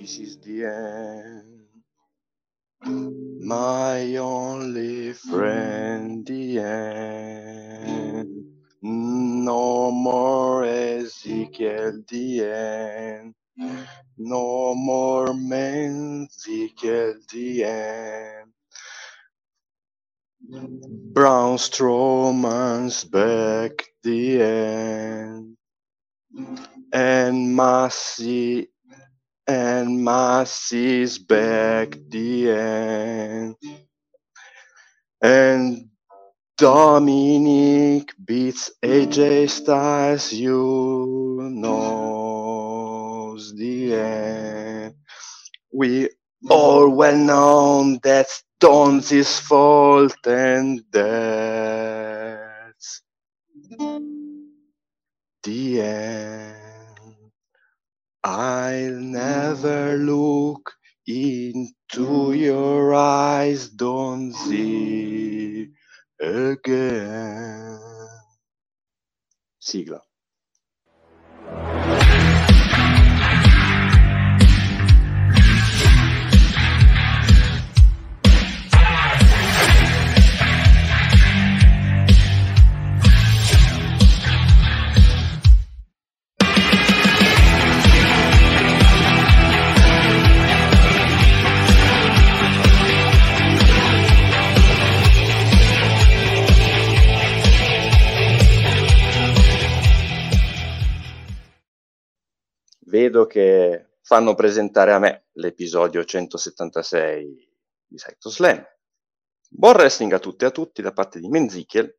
this is the end. My only friend, the end. No more Ezekiel, the end. No more men, Ezekiel, the end. Brown Strowman's back, the end. And Massey and Massey's back the end. And Dominic beats AJ Styles, you knows the end. We all well known that's Don's fault and that's the end. I'll never mm. look into mm. your eyes, don't see mm. again. Sigla. Vedo che fanno presentare a me l'episodio 176 di Saito Slam. Buon wrestling a tutti e a tutti da parte di Menzichiel,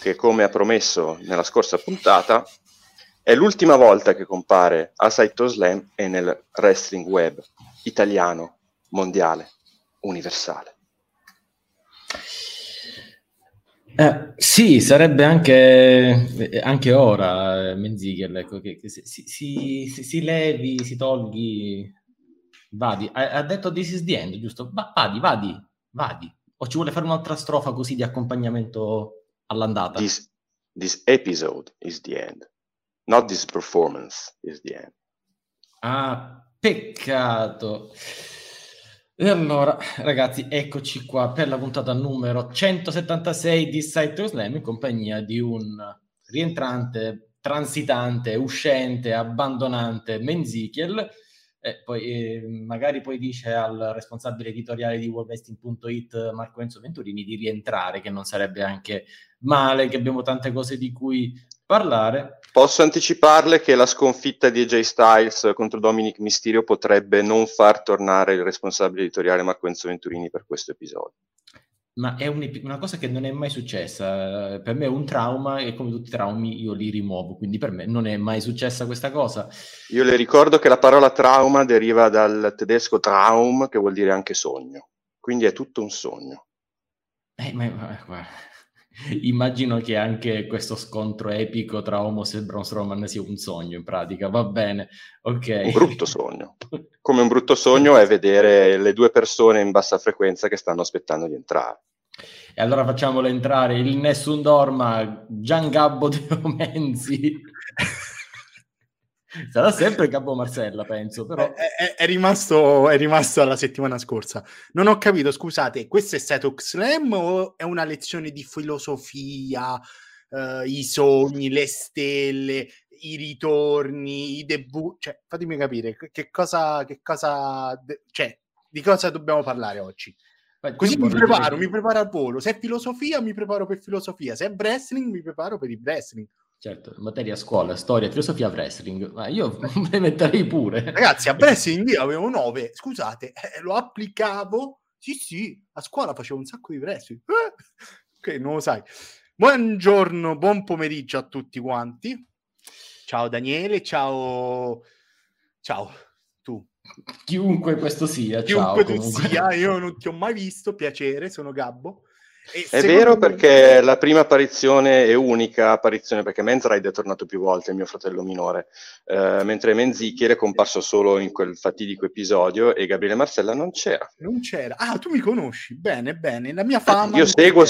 che come ha promesso nella scorsa puntata è l'ultima volta che compare a Saito Slam e nel wrestling web italiano, mondiale, universale. Eh, sì, sarebbe anche, anche ora eh, Menzichel, ecco, che, che si, si, si, si, levi, si tolghi, vadi. Ha, ha, detto this is the end, giusto? Va, vadi, vadi, vadi. O ci vuole fare un'altra strofa così di accompagnamento all'andata? This, this episode is the end, not this performance is the end. Ah, peccato. E allora, ragazzi, eccoci qua per la puntata numero 176 di Site Slam in compagnia di un rientrante, transitante, uscente, abbandonante Menzichiel. E poi eh, magari poi dice al responsabile editoriale di worldwesting.it Marco Enzo Venturini di rientrare, che non sarebbe anche male, che abbiamo tante cose di cui parlare. Posso anticiparle che la sconfitta di AJ Styles contro Dominic Mysterio potrebbe non far tornare il responsabile editoriale Marco Enzo Venturini per questo episodio. Ma è un, una cosa che non è mai successa. Per me è un trauma e come tutti i traumi io li rimuovo, quindi per me non è mai successa questa cosa. Io le ricordo che la parola trauma deriva dal tedesco Traum, che vuol dire anche sogno. Quindi è tutto un sogno. Eh, ma, ma, Immagino che anche questo scontro epico tra Homos e Braun Strowman sia un sogno in pratica, va bene, ok. Un brutto sogno. Come un brutto sogno è vedere le due persone in bassa frequenza che stanno aspettando di entrare. E allora facciamolo entrare il Nessun Dorma, Gian Gabbo De Omenzi. Sarà sempre Gabbo Marcella, penso. Però... È, è, è, rimasto, è rimasto la settimana scorsa. Non ho capito, scusate, questo è stato Slam o è una lezione di filosofia, uh, i sogni, le stelle, i ritorni, i debut? Cioè, fatemi capire che cosa, che cosa, cioè, di cosa dobbiamo parlare oggi. Così mi preparo, mi preparo al volo. Se è filosofia, mi preparo per filosofia. Se è wrestling, mi preparo per il wrestling. Certo, materia a scuola, storia, filosofia, wrestling, ma io me metterei pure. Ragazzi, a wrestling io avevo 9, scusate, eh, lo applicavo, sì sì, a scuola facevo un sacco di wrestling. Eh, ok, non lo sai. Buongiorno, buon pomeriggio a tutti quanti. Ciao Daniele, ciao... Ciao, tu. Chiunque questo sia, Chiunque ciao. Chiunque tu sia, io non ti ho mai visto, piacere, sono Gabbo. E È vero me- perché la prima apparizione è unica apparizione, perché Menzride è tornato più volte, il mio fratello minore, eh, mentre Menzichier è comparso solo in quel fatidico episodio e Gabriele Marcella non c'era. Non c'era. Ah, tu mi conosci. Bene, bene. La mia fama... Io seguo,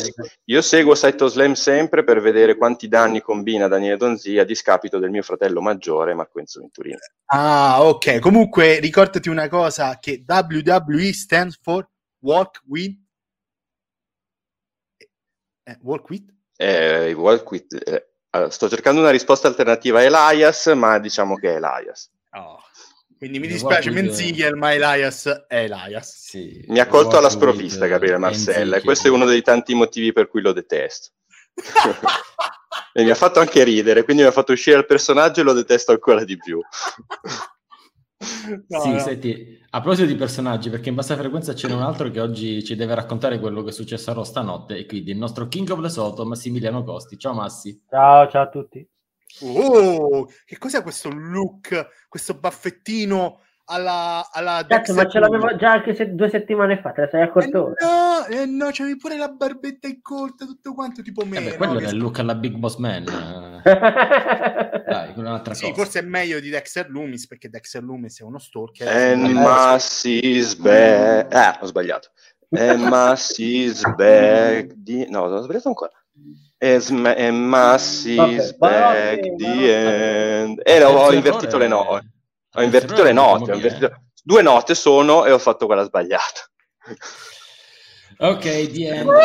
io seguo Saito Slam sempre per vedere quanti danni combina Daniele Donzia a discapito del mio fratello maggiore Marco Enzo Venturini. Ah, ok. Comunque, ricordati una cosa, che WWE stands for Walk With... Eh, walk With? Eh, with- eh, allora, sto cercando una risposta alternativa a Elias, ma diciamo che è Elias. Oh. Quindi mi dispiace Menziger, ma Elias è Elias. Sì. Mi ha colto alla sprovvista eh, Marcella e questo è uno dei tanti motivi per cui lo detesto. e mi ha fatto anche ridere, quindi mi ha fatto uscire il personaggio e lo detesto ancora di più. No, sì, no. senti, a proposito di personaggi, perché in bassa frequenza c'è un altro che oggi ci deve raccontare quello che è successo a Raw stanotte, e quindi il nostro King of the Soto, Massimiliano Costi. Ciao Massi. Ciao, ciao a tutti. Oh, che cos'è questo look, questo baffettino alla, alla Cazzo, Dexter ma ce l'avevo già anche se- due settimane fa, te la sei Eh accorto ora? no, eh no, c'avevi pure la barbetta incolta, tutto quanto, tipo me. Eh beh, no? quello Che era il look alla Big Boss Man. eh. Dai, quella è un'altra Sì, cosa. forse è meglio di Dexter Loomis, perché Dexter Loomis è uno stalker. And Eh, Massey's back. Ah, ho sbagliato. And Massey's back. Di... No, ho sbagliato ancora. As ma- and Massey's Vabbè, back. buonanotte, The end. Eh, no, ho invertito le note. Ho invertito le note. invertito- Due note sono e ho fatto quella sbagliata. Ok, the end.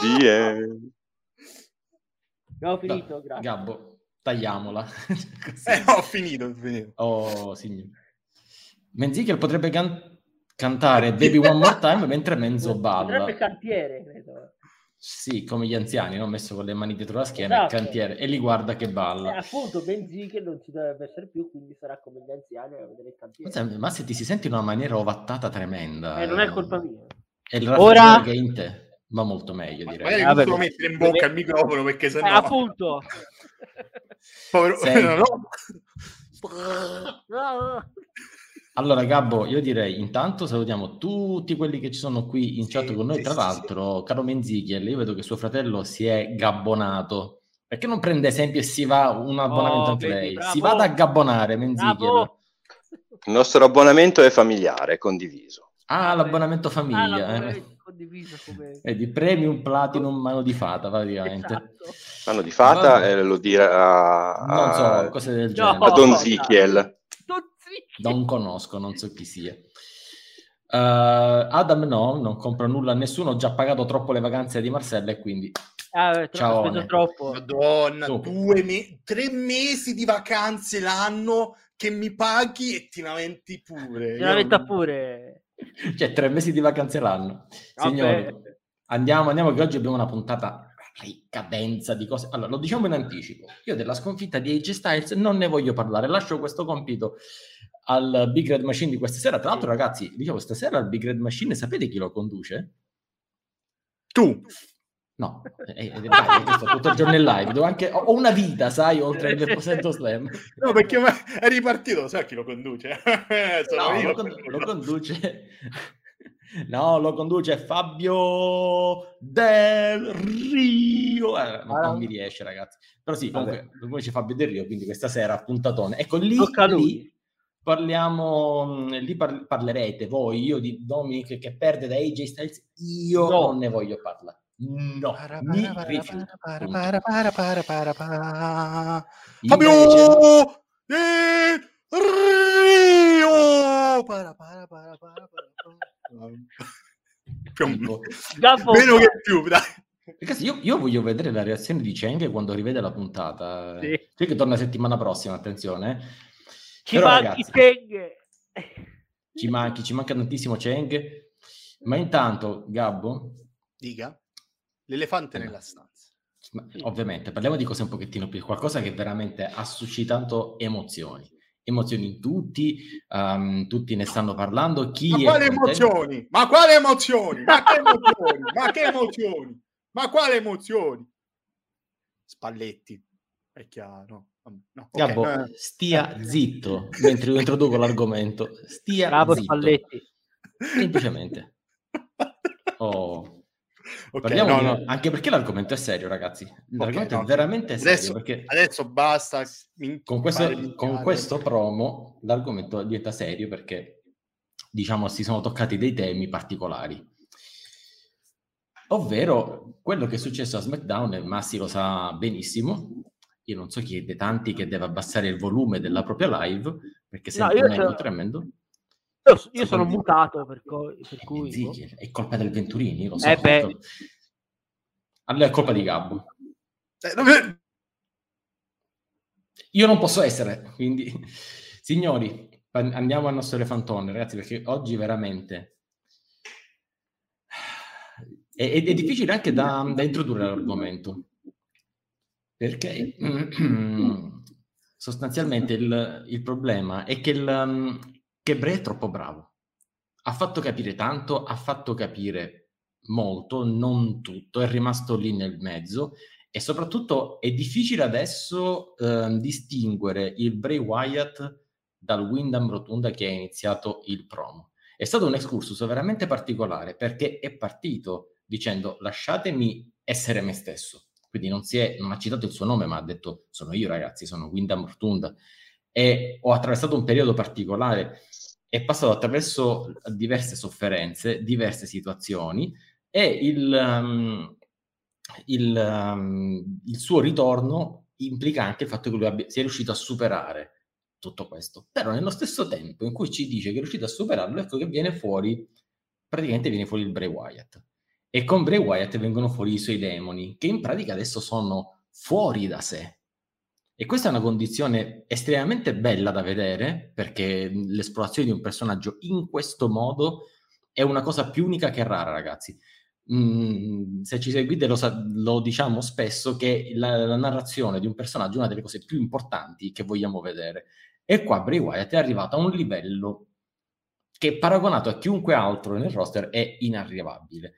The end. Abbiamo finito, grazie. Gabbo, tagliamola. Eh, ho finito, ho finito. Oh, signore. Menziker potrebbe can- cantare Baby One More Time mentre Menzo balla. Potrebbe cantiere, credo. Sì, come gli anziani, no? messo con le mani dietro la schiena, il Esatto. cantiere, e li guarda che Eh, balla. appunto, Benzi che non ci dovrebbe essere più, quindi sarà come gli anziani a vedere il cantiere. Ma, se ti si sente in una maniera ovattata tremenda. Eh, non è colpa mia. È il Ora- che è in te. Va molto meglio, direi. Magari lo beh. mettere in bocca il microfono perché Eh, sennò... appunto. Povero... Sei- no, no. Allora, Gabbo, io direi intanto salutiamo tutti quelli che ci sono qui in Sì, chat con noi. sì, Tra sì, l'altro, caro Menzichiel, io vedo che suo fratello si è gabbonato. Perché non prende esempio e si va un abbonamento Oh, anche vedi, lei? bravo. Si vada a gabbonare, Menzichiel. Bravo. Il nostro abbonamento è familiare, condiviso. Ah, l'abbonamento Ah, famiglia. l'avevo eh. condiviso come... Vedi, premium, platinum, mano di fata, praticamente. Esatto. Fanno di fata eh, lo dirà a, Non so, cose del No. genere. a Don. Zichiel. Non conosco, non so chi sia. Eh, Adam no, non compro nulla a nessuno, ho già pagato troppo le vacanze di Marcella e quindi Ah, eh, Ciao, troppo. Madonna, due me- tre mesi di vacanze l'anno che mi paghi e ti lamenti pure. Ce la Io- metta pure. cioè tre mesi di vacanze l'anno. Signori, andiamo, andiamo che oggi abbiamo una puntata ricca, densa di cose. Allora, lo diciamo in anticipo. Io della sconfitta di AJ Styles non ne voglio parlare, lascio questo compito al Big Red Machine di questa sera. Tra l'altro, ragazzi, dicevo, stasera il Big Red Machine, sapete chi lo conduce? Tu. No, dai, io sto tutto il giorno in live, devo anche, ho una vita, sai, oltre il 20% slam. No, perché è ripartito, sai chi lo conduce? Sono No, io. lo, con- lo conduce... No, lo conduce Fabio Del Rio. Eh, non, non mi riesce, ragazzi. Però sì, comunque, lo conduce Fabio Del Rio, quindi questa sera puntatone. Ecco, lì, lì parliamo, mh, lì par- parlerete voi, io di Dominic che perde da AJ Styles, io No. non ne voglio parlare. No, Para, mi rifiuto. Fabio Del Rio! Più o meno. Che più, dai. Ragazzi, io, io voglio vedere la reazione di Cheng quando rivede la puntata. Sì. Cioè che torna settimana prossima, attenzione. ci Però, manchi ragazzi, Cheng. ci manchi, ci manca tantissimo Cheng. Ma intanto, Gabbo, Dica. L'elefante Eh. nella stanza. ma- ovviamente, parliamo di cose un pochettino più, qualcosa che veramente ha suscitato emozioni. Emozioni in tutti, ehm, tutti ne stanno parlando. Chi Ma è quali emozioni? Ma quali emozioni? Ma che emozioni? Ma che emozioni? Ma quali emozioni? Spalletti. È chiaro. No, ok, Gabbo, eh. stia zitto mentre io introduco l'argomento. Stia Bravo zitto. Spalletti. Semplicemente. Oh. Ok, Parliamo no, di- no. Anche perché l'argomento è serio, ragazzi. L'argomento no. è veramente serio. Adesso, perché adesso basta. con questo, con questo promo l'argomento diventa serio perché, diciamo, si sono toccati dei temi particolari. Ovvero quello che è successo a SmackDown, e Massi lo sa benissimo. Io non so chi è dei tanti che deve abbassare il volume della propria live perché No, sente io un eco tremendo. Io, io sono Secondi- mutato per, co- per Eh, cui... Ziggy, è colpa del Venturini, lo so. Eh beh. Allora è colpa di Gabbo. Eh, dove- Io non posso essere, quindi signori, an- andiamo al nostro elefantone, ragazzi, perché oggi veramente è, è- è difficile anche da, da introdurre l'argomento, perché sostanzialmente il, il problema è che, il, che Bray è troppo bravo. Ha fatto capire tanto, ha fatto capire molto, non tutto, è rimasto lì nel mezzo e soprattutto è difficile adesso ehm, distinguere il Bray Wyatt dal Wyndham Rotunda che ha iniziato il promo. È stato un excursus veramente particolare perché è partito dicendo lasciatemi essere me stesso. Quindi non, è, non ha citato il suo nome, ma ha detto sono io ragazzi, sono Wyndham Rotunda. E ho attraversato un periodo particolare, è passato attraverso diverse sofferenze, diverse situazioni e il, um, il, um, il suo ritorno implica anche il fatto che lui abbia, sia riuscito a superare tutto questo. Però nello stesso tempo in cui ci dice che è riuscito a superarlo, ecco che viene fuori, praticamente viene fuori il Bray Wyatt. E con Bray Wyatt vengono fuori i suoi demoni, che in pratica adesso sono fuori da sé. E questa è una condizione estremamente bella da vedere, perché l'esplorazione di un personaggio in questo modo è una cosa più unica che rara, ragazzi. Mm, se ci seguite lo, sa- lo diciamo spesso che la, la narrazione di un personaggio è una delle cose più importanti che vogliamo vedere. E qua Bray Wyatt è arrivato a un livello che paragonato a chiunque altro nel roster è inarrivabile.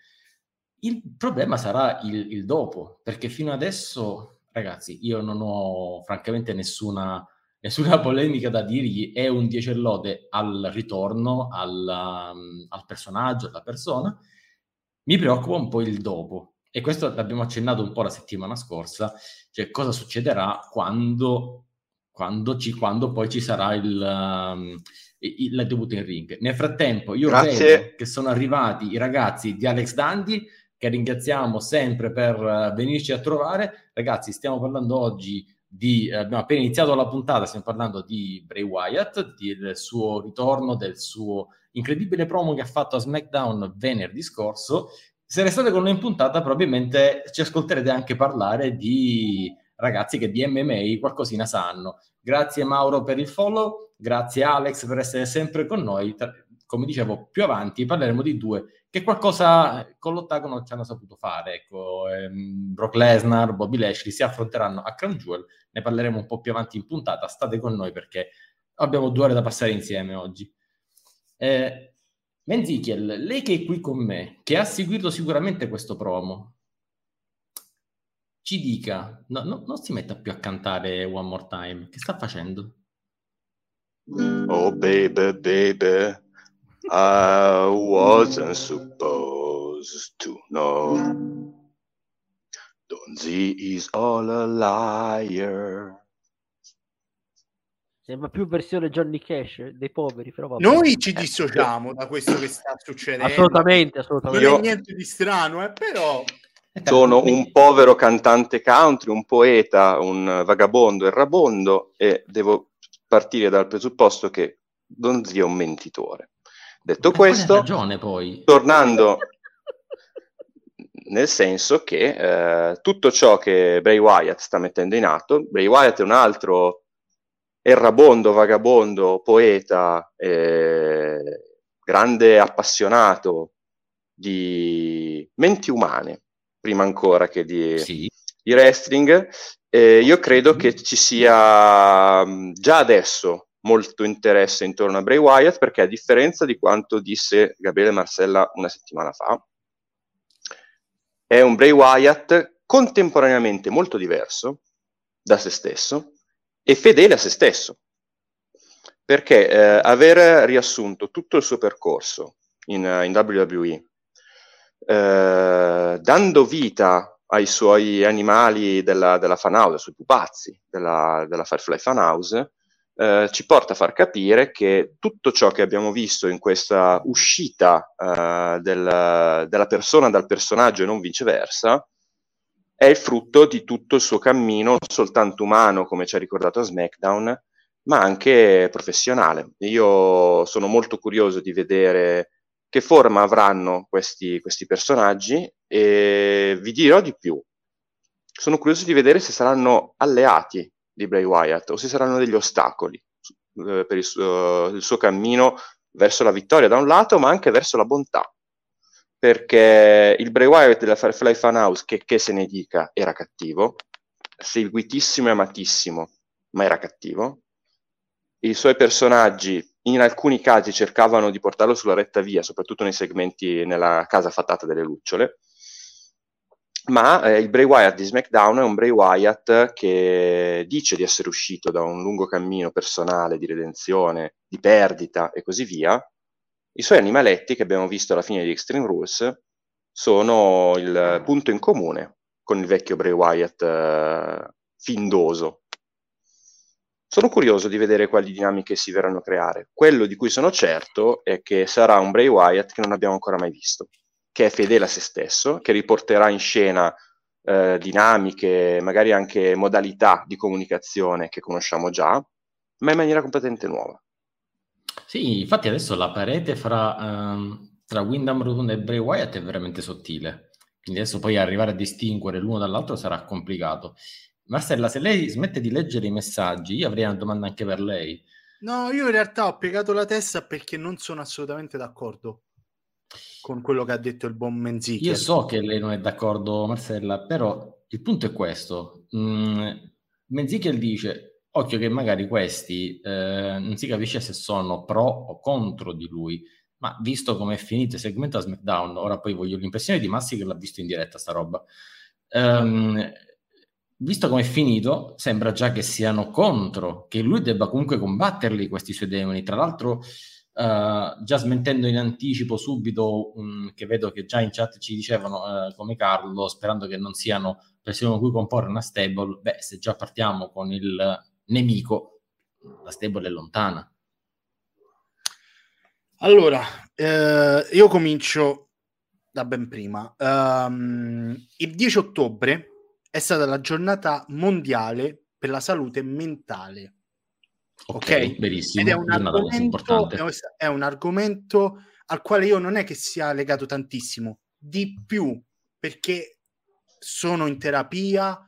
Il problema sarà il, il dopo, perché fino adesso, ragazzi, io non ho francamente nessuna, nessuna polemica da dirgli, è un 10 lode al ritorno, al, um, al personaggio, alla persona. Mi preoccupa un po' il dopo, e questo l'abbiamo accennato un po' la settimana scorsa, cioè cosa succederà quando, quando, ci, quando poi ci sarà il, um, il, il debutto in ring. Nel frattempo io Grazie. vedo che sono arrivati i ragazzi di Alex Dandy, che ringraziamo sempre per uh, venirci a trovare. Ragazzi, stiamo parlando oggi di, eh, abbiamo appena iniziato la puntata, stiamo parlando di Bray Wyatt, del suo ritorno, del suo incredibile promo che ha fatto a SmackDown venerdì scorso. Se restate con noi in puntata, probabilmente ci ascolterete anche parlare di ragazzi che di MMA qualcosina sanno. Grazie Mauro per il follow, grazie Alex per essere sempre con noi. Come dicevo, più avanti parleremo di due che qualcosa con l'ottagono ci hanno saputo fare. Ecco, ehm, Brock Lesnar, Bobby Lashley si affronteranno a Crown Jewel, ne parleremo un po' più avanti in puntata. State con noi perché abbiamo due ore da passare insieme oggi. Eh, Menzichiel, lei che è qui con me, che ha seguito sicuramente questo promo, ci dica, no, no, non si metta più a cantare One More Time, che sta facendo? Oh baby, baby, I wasn't supposed to know. Donzi is all a liar. Sembra più versione Johnny Cash dei poveri, però vabbè. Noi ci dissociamo da questo che sta succedendo. Assolutamente, Non assolutamente. Io- è niente di strano, eh, però Sono un povero cantante country, un poeta, un vagabondo errabondo e devo partire dal presupposto che Donzi è un mentitore. Detto Per questo, ragione tornando nel senso che eh, tutto ciò che Bray Wyatt sta mettendo in atto, Bray Wyatt è un altro errabondo, vagabondo, poeta, eh, grande appassionato di menti umane, prima ancora che di, Sì, di wrestling. Eh, io credo che ci sia già adesso molto interesse intorno a Bray Wyatt perché a differenza di quanto disse Gabriele Marcella una settimana fa, è un Bray Wyatt contemporaneamente molto diverso da se stesso e fedele a se stesso. Perché eh, aver riassunto tutto il suo percorso in, in WWE eh, dando vita ai suoi animali della, della fanhouse, ai suoi pupazzi della, della Firefly Funhouse, eh, ci porta a far capire che tutto ciò che abbiamo visto in questa uscita eh, del, della persona dal personaggio e non viceversa è il frutto di tutto il suo cammino, non soltanto umano, come ci ha ricordato a SmackDown, ma anche professionale. Io sono molto curioso di vedere che forma avranno questi, questi personaggi e vi dirò di più. Sono curioso di vedere se saranno alleati di Bray Wyatt o se saranno degli ostacoli eh, per il suo, il suo cammino verso la vittoria da un lato, ma anche verso la bontà. Perché il Bray Wyatt della Firefly Funhouse, che, che se ne dica, era cattivo, seguitissimo e amatissimo, ma era cattivo. I suoi personaggi in alcuni casi cercavano di portarlo sulla retta via, soprattutto nei segmenti nella casa fatata delle lucciole ma eh, il Bray Wyatt di SmackDown è un Bray Wyatt che dice di essere uscito da un lungo cammino personale di redenzione, di perdita e così via. I suoi animaletti che abbiamo visto alla fine di Extreme Rules sono il punto in comune con il vecchio Bray Wyatt eh, findoso. Sono curioso di vedere quali dinamiche si verranno a creare. Quello di cui sono certo è che sarà un Bray Wyatt che non abbiamo ancora mai visto che è fedele a se stesso, che riporterà in scena eh, dinamiche, magari anche modalità di comunicazione che conosciamo già, ma in maniera completamente nuova. Sì, infatti adesso la parete fra, um, tra Wyndham Rotunda e Bray Wyatt è veramente sottile, quindi adesso poi arrivare a distinguere l'uno dall'altro sarà complicato. Marcella, se lei smette di leggere i messaggi, io avrei una domanda anche per lei. No, io in realtà ho piegato la testa perché non sono assolutamente d'accordo con quello che ha detto il buon Menzichel. Io so che lei non è d'accordo, Marcella, però il punto è questo. Mm, Menzichel dice, occhio che magari questi eh, non si capisce se sono pro o contro di lui, ma visto come è finito il segmento a SmackDown, ora poi voglio l'impressione di Massi che l'ha visto in diretta sta roba. Um, visto come è finito, sembra già che siano contro, che lui debba comunque combatterli questi suoi demoni. Tra l'altro Uh, già smentendo in anticipo subito, um, che vedo che già in chat ci dicevano uh, come Carlo, sperando che non siano persone con cui comporre una stable, beh, se già partiamo con il nemico, la stable è lontana. Allora, eh, io comincio da ben prima. Um, il 10 ottobre è stata la giornata mondiale per la salute mentale Ok, okay? benissimo. Ed è un, argomento, è un argomento al quale io non è che sia legato tantissimo, di più perché sono in terapia,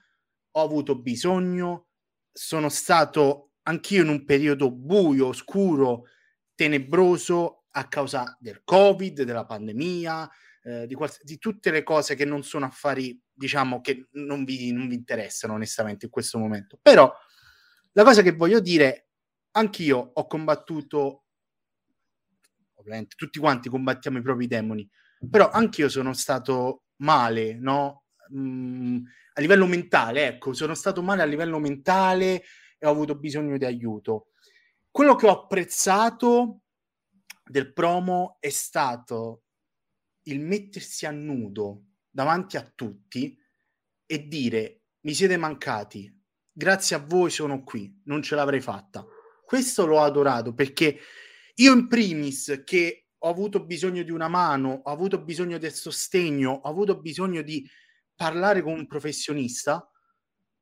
ho avuto bisogno, sono stato anch'io in un periodo buio, oscuro, tenebroso a causa del Covid, della pandemia, eh, di, quals- di, tutte le cose che non sono affari, diciamo, che non vi, non vi interessano onestamente in questo momento. Però la cosa che voglio dire anch'io ho combattuto, ovviamente tutti quanti combattiamo i propri demoni, però anch'io sono stato male, no? Mm, a livello mentale, ecco, sono stato male a livello mentale e ho avuto bisogno di aiuto. Quello che ho apprezzato del promo è stato il mettersi a nudo davanti a tutti e dire mi siete mancati, grazie a voi sono qui, non ce l'avrei fatta questo l'ho adorato perché io in primis che ho avuto bisogno di una mano, ho avuto bisogno del sostegno, ho avuto bisogno di parlare con un professionista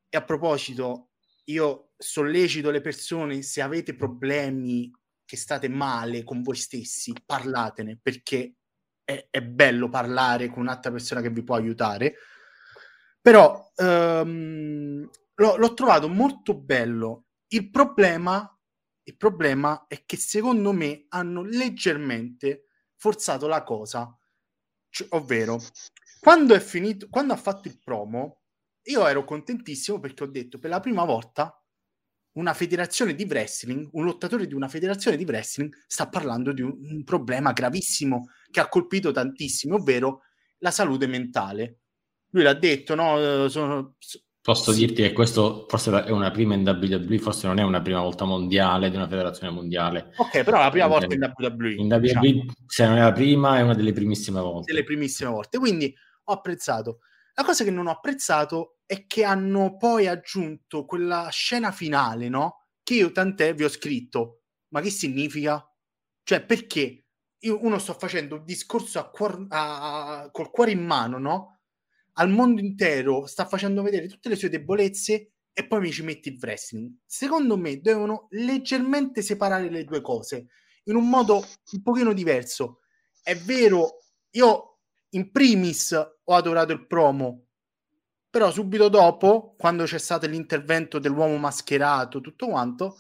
e a proposito io sollecito le persone se avete problemi che state male con voi stessi, parlatene perché è, è bello parlare con un'altra persona che vi può aiutare. Però um, l'ho, l'ho trovato molto bello. Il problema il problema è che secondo me hanno leggermente forzato la cosa, cioè, ovvero quando è finito, quando ha fatto il promo, io ero contentissimo perché ho detto per la prima volta una federazione di wrestling, un lottatore di una federazione di wrestling sta parlando di un, un problema gravissimo che ha colpito tantissimo, ovvero la salute mentale. Lui l'ha detto, no, sono, Posso Sì. dirti che questo forse è una prima in WWE, forse non è una prima volta mondiale di una federazione mondiale. Ok, però la prima In- volta in WWE. In WWE, diciamo, se non è la prima, è una delle primissime volte. delle primissime volte. Quindi ho apprezzato. La cosa che non ho apprezzato è che hanno poi aggiunto quella scena finale, no? Che io tant'è vi ho scritto. Ma che significa? Cioè, perché io uno sto facendo un discorso a cuor- a- a- col cuore in mano, no? Al mondo intero sta facendo vedere tutte le sue debolezze e poi mi ci metti il wrestling. Secondo me devono leggermente separare le due cose in un modo un pochino diverso. È vero, io in primis ho adorato il promo, però subito dopo, quando c'è stato l'intervento dell'uomo mascherato, tutto quanto,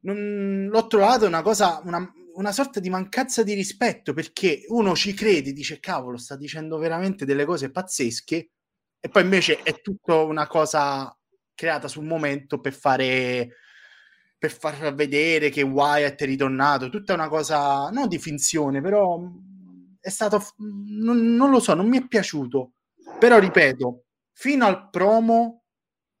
non- l'ho trovato una cosa, una, una sorta di mancanza di rispetto perché uno ci crede, dice cavolo, sta dicendo veramente delle cose pazzesche e poi invece è tutta una cosa creata sul momento per fare per far vedere che Wyatt è ritornato, tutta una cosa non di finzione, però mh, è stato non, non lo so, non mi è piaciuto. Però ripeto, fino al promo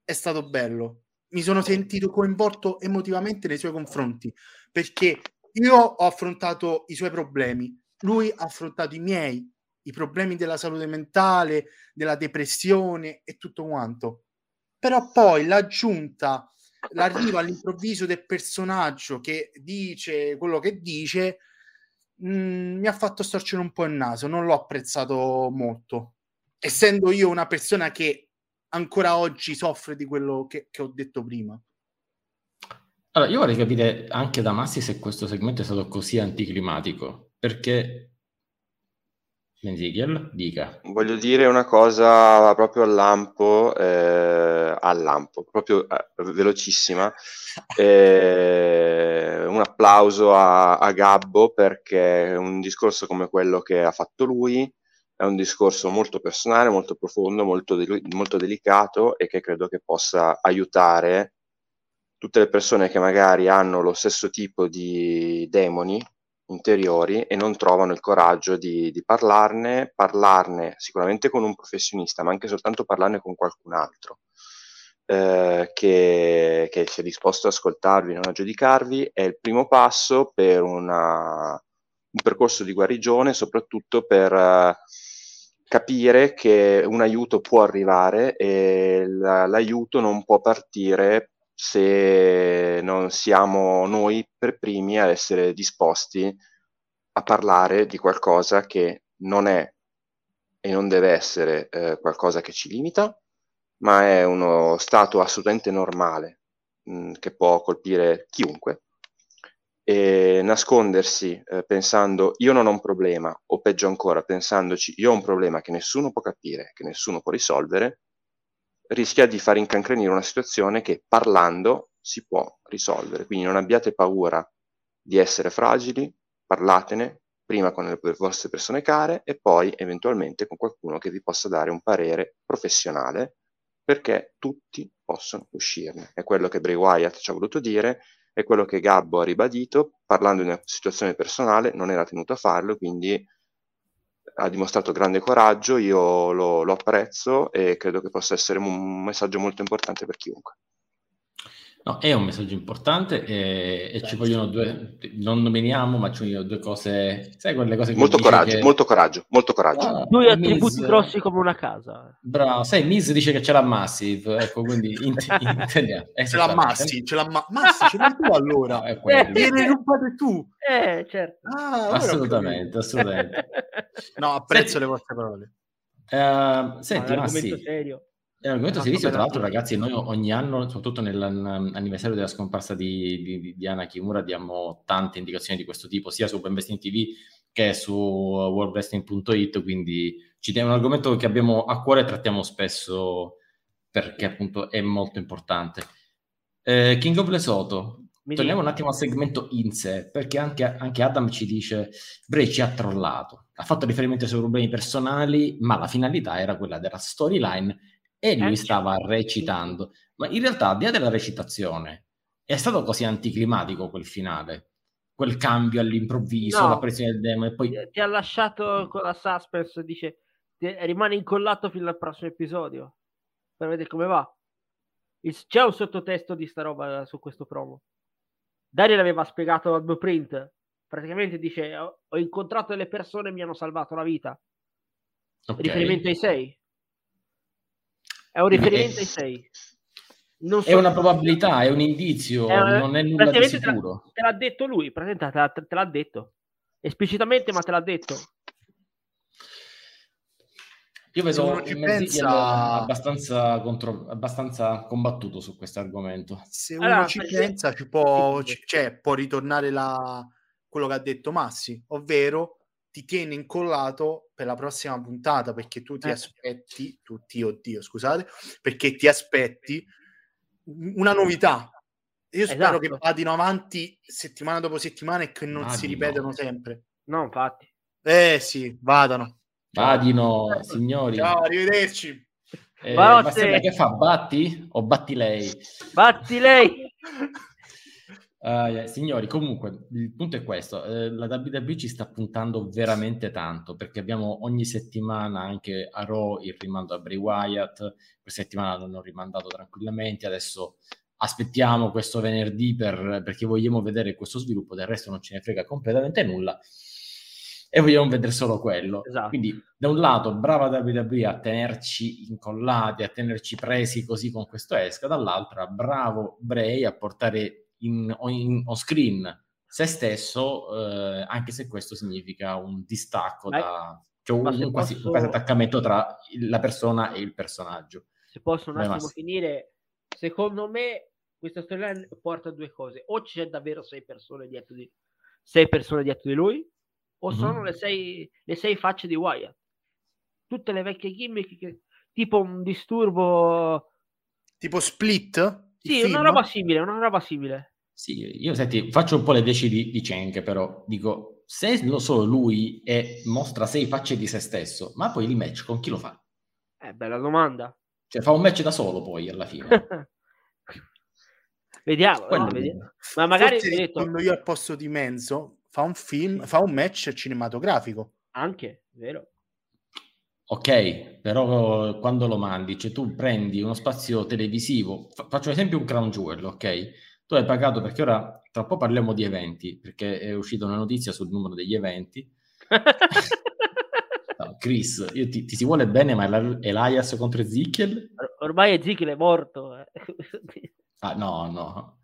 è stato bello. Mi sono sentito coinvolto emotivamente nei suoi confronti perché io ho affrontato i suoi problemi, lui ha affrontato i miei, i problemi della salute mentale, della depressione e tutto quanto. Però poi l'aggiunta, l'arrivo all'improvviso del personaggio che dice quello che dice, mh, mi ha fatto storcere un po' il naso, non l'ho apprezzato molto. Essendo io una persona che ancora oggi soffre di quello che, che ho detto prima. Allora, io vorrei capire anche da Massi se questo segmento è stato così anticlimatico, perché Menzigiel dica. Voglio dire una cosa proprio al lampo, eh, al lampo, proprio eh, velocissima. Eh, un applauso a, a Gabbo perché un discorso come quello che ha fatto lui è un discorso molto personale, molto profondo, molto, del- molto delicato e che credo che possa aiutare tutte le persone che magari hanno lo stesso tipo di demoni interiori e non trovano il coraggio di, di parlarne, parlarne sicuramente con un professionista, ma anche soltanto parlarne con qualcun altro eh, che, che sia disposto ad ascoltarvi, non a giudicarvi, è il primo passo per una- un percorso di guarigione, soprattutto per eh, capire che un aiuto può arrivare e la- l'aiuto non può partire se non siamo noi per primi ad essere disposti a parlare di qualcosa che non è e non deve essere eh, qualcosa che ci limita, ma è uno stato assolutamente normale mh, che può colpire chiunque. E nascondersi eh, pensando io non ho un problema, o peggio ancora, pensandoci io ho un problema che nessuno può capire, che nessuno può risolvere, rischia di far incancrenire una situazione che parlando si può risolvere. Quindi non abbiate paura di essere fragili, parlatene prima con le vostre persone care e poi eventualmente con qualcuno che vi possa dare un parere professionale perché tutti possono uscirne. È quello che Bray Wyatt ci ha voluto dire, è quello che Gabbo ha ribadito, parlando di una situazione personale, non era tenuto a farlo, quindi ha dimostrato grande coraggio, io lo, lo apprezzo e credo che possa essere un messaggio molto importante per chiunque. No, è un messaggio importante e, e ci vogliono due, non nominiamo, ma ci vogliono due cose, sai quelle cose che Molto coraggio, che- molto coraggio, molto coraggio. Ah, Due attributi Miz- grossi come una casa. Bravo, sai, Miz dice che ce l'ha Massive, ecco, quindi in, intendiamo. Ce l'ha Esattamente. Massi, ce l'ha Ma- Massi, ce l'hai tu allora. È quello. Viene rubato tu. Eh, certo. Ah, Assolutamente, assolutamente. No, apprezzo Senti- le vostre parole. Eh, senti, Ma Massi, l'argomento serio. È un argomento serissimo, tra vabbè, l'altro, ragazzi, noi ogni anno, soprattutto nell'anniversario della scomparsa di, di, di Diana Kimura, diamo tante indicazioni di questo tipo, sia su Ben Wrestling TV che su worldwrestling.it, quindi ci è un argomento che abbiamo a cuore e trattiamo spesso perché appunto è molto importante. Eh, King of Lesotho, Mi torniamo un attimo al segmento in sé, perché anche, anche Adam ci dice, Bray ci ha trollato, ha fatto riferimento ai suoi problemi personali, ma la finalità era quella della storyline e lui Eh, stava recitando. Ma in realtà, al di là della recitazione, è stato così anticlimatico quel finale, quel cambio all'improvviso, No. l'apparizione del demo e poi... Ti- ha lasciato con la suspense, dice rimane incollato fino al prossimo episodio. per vedere come va. C'è un sottotesto di sta roba su questo promo. Daniel aveva spiegato al blueprint. Praticamente dice: Ho, incontrato delle persone e mi hanno salvato la vita. Ok. Riferimento ai 6. È un riferimento ai 6. Non È una probabilità, è un indizio, È una- non è nulla di praticamente te l'ha- sicuro. Te l'ha detto lui, praticamente te l'ha, te l'ha detto. Esplicitamente, ma te l'ha detto. Io vedo Menzichel pensa- abbastanza, contro- abbastanza combattuto su questo argomento. Se Allora, uno ci perché- pensa, ci può, cioè, può ritornare la- quello che ha detto Massi, ovvero ti tiene incollato per la prossima puntata perché tu ti Eh. aspetti, tutti, oddio, scusate, perché ti aspetti una novità. Io spero Esatto. che vadino avanti settimana dopo settimana e che non Ah, si ripetano no. sempre. No, infatti. Eh sì, vadano. Vadino, signori. Ciao, arrivederci. Eh. Marcella, che fa? Batti o batti lei? Batti lei! Eh, signori, comunque, il punto è questo, eh, la WWE ci sta puntando veramente tanto, perché abbiamo ogni settimana anche a Raw il rimando a Bray Wyatt, questa settimana l'hanno rimandato tranquillamente, adesso aspettiamo questo venerdì per- perché vogliamo vedere questo sviluppo, del resto non ce ne frega completamente nulla e vogliamo vedere solo quello. Esatto. Quindi, da un lato, brava WWE a tenerci incollati, a tenerci presi così con questo esca, dall'altra, bravo Bray a portare in, in- on screen se stesso, eh, anche se questo significa un distacco Ma- da cioè un, un quasi, un posso- quasi attaccamento tra il- la persona e il personaggio. Se posso un Vai, attimo finire, secondo me questa storyline porta a due cose. O c'è davvero sei persone dietro di, sei persone dietro di lui, o Mhm. sono le sei, le sei facce di Wyatt. Tutte le vecchie gimmick, che, tipo un disturbo... Tipo Split? Sì, film? una roba simile, una roba simile. Sì, io senti, faccio un po' le veci di, di Cenk, però dico, se lo solo lui e mostra sei facce di se stesso, ma poi il match con chi lo fa? Eh, bella domanda. Cioè fa un match da solo poi alla fine. vediamo, no, vediamo. Ma magari detto, rispondo io al posto di Menzo, fa un film, fa un match cinematografico. anche, vero? Ok, però quando lo mandi, cioè tu prendi uno spazio televisivo, fa- faccio esempio un Crown Jewel, ok? Tu hai pagato perché ora tra un po' parliamo di eventi, perché è uscita una notizia sul numero degli eventi. No, Chris, io ti, ti si vuole bene, ma Eli- Elias contro Ezekiel? Or- Ormai Ezekiel è morto. eh. Ah, no, no.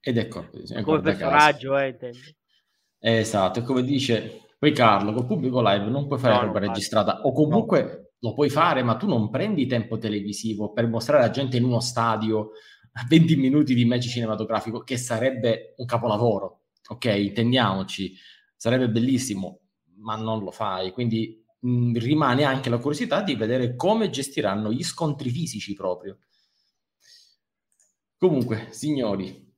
Ed ecco, Come personaggio, eh, intendo. Esatto, come dice poi Carlo, col pubblico live non puoi fare No, roba registrata. O comunque lo puoi fare, ma tu non prendi tempo televisivo per mostrare la gente in uno stadio a 20 minuti di match cinematografico, che sarebbe un capolavoro, ok? Intendiamoci, sarebbe bellissimo, ma non lo fai, quindi mh, rimane anche la curiosità di vedere come gestiranno gli scontri fisici proprio. Comunque, signori,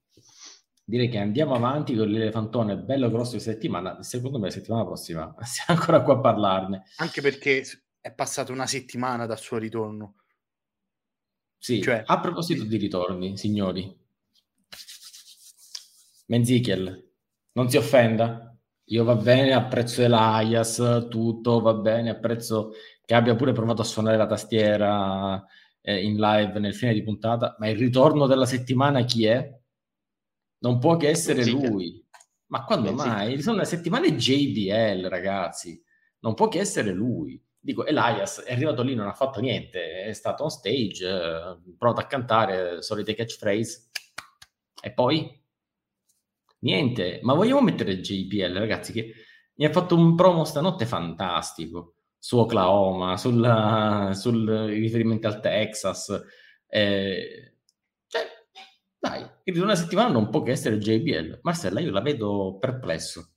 direi che andiamo avanti con l'elefantone bello grosso di settimana. Secondo me, la settimana prossima siamo ancora qua a parlarne. Anche perché è passata una settimana dal suo ritorno. Sì, Cioè- a proposito di ritorni, signori, Menzichel, non si offenda. Io va bene, apprezzo Elias, tutto va bene, apprezzo che abbia pure provato a suonare la tastiera eh, in live nel fine di puntata, ma il ritorno della settimana chi è? Non può che essere lui. Ma quando Menzichel. mai? Sono le settimane JBL, ragazzi. Non può che essere lui. Dico, Elias è arrivato lì, non ha fatto niente, è stato on stage, eh, provato a cantare, solite catchphrase. E poi? Niente, ma vogliamo mettere JBL, ragazzi, che mi ha fatto un promo stanotte fantastico su Oklahoma, sul, sul riferimento al Texas. eh, dai, quindi una settimana non può che essere JBL. Marcella, io la vedo perplesso.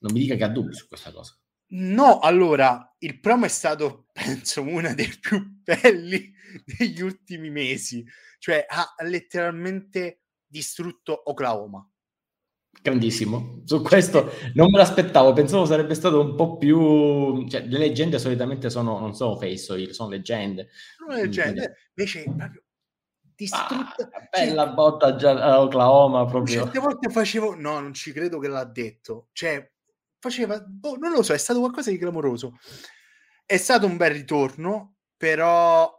Non mi dica che ha dubbi su questa cosa. No, allora, il promo è stato, penso, uno dei più belli degli ultimi mesi. Cioè, ha letteralmente distrutto Oklahoma. Grandissimo. Su questo non me l'aspettavo, pensavo sarebbe stato un po' più... Cioè, le leggende solitamente sono, non sono face sono leggende. Non è gente, invece proprio Ah, distrutta. bella botta già a Oklahoma proprio. Certe volte facevo, no, non ci credo che l'ha detto. Cioè, faceva, boh, non lo so, è stato qualcosa di clamoroso. È stato un bel ritorno, però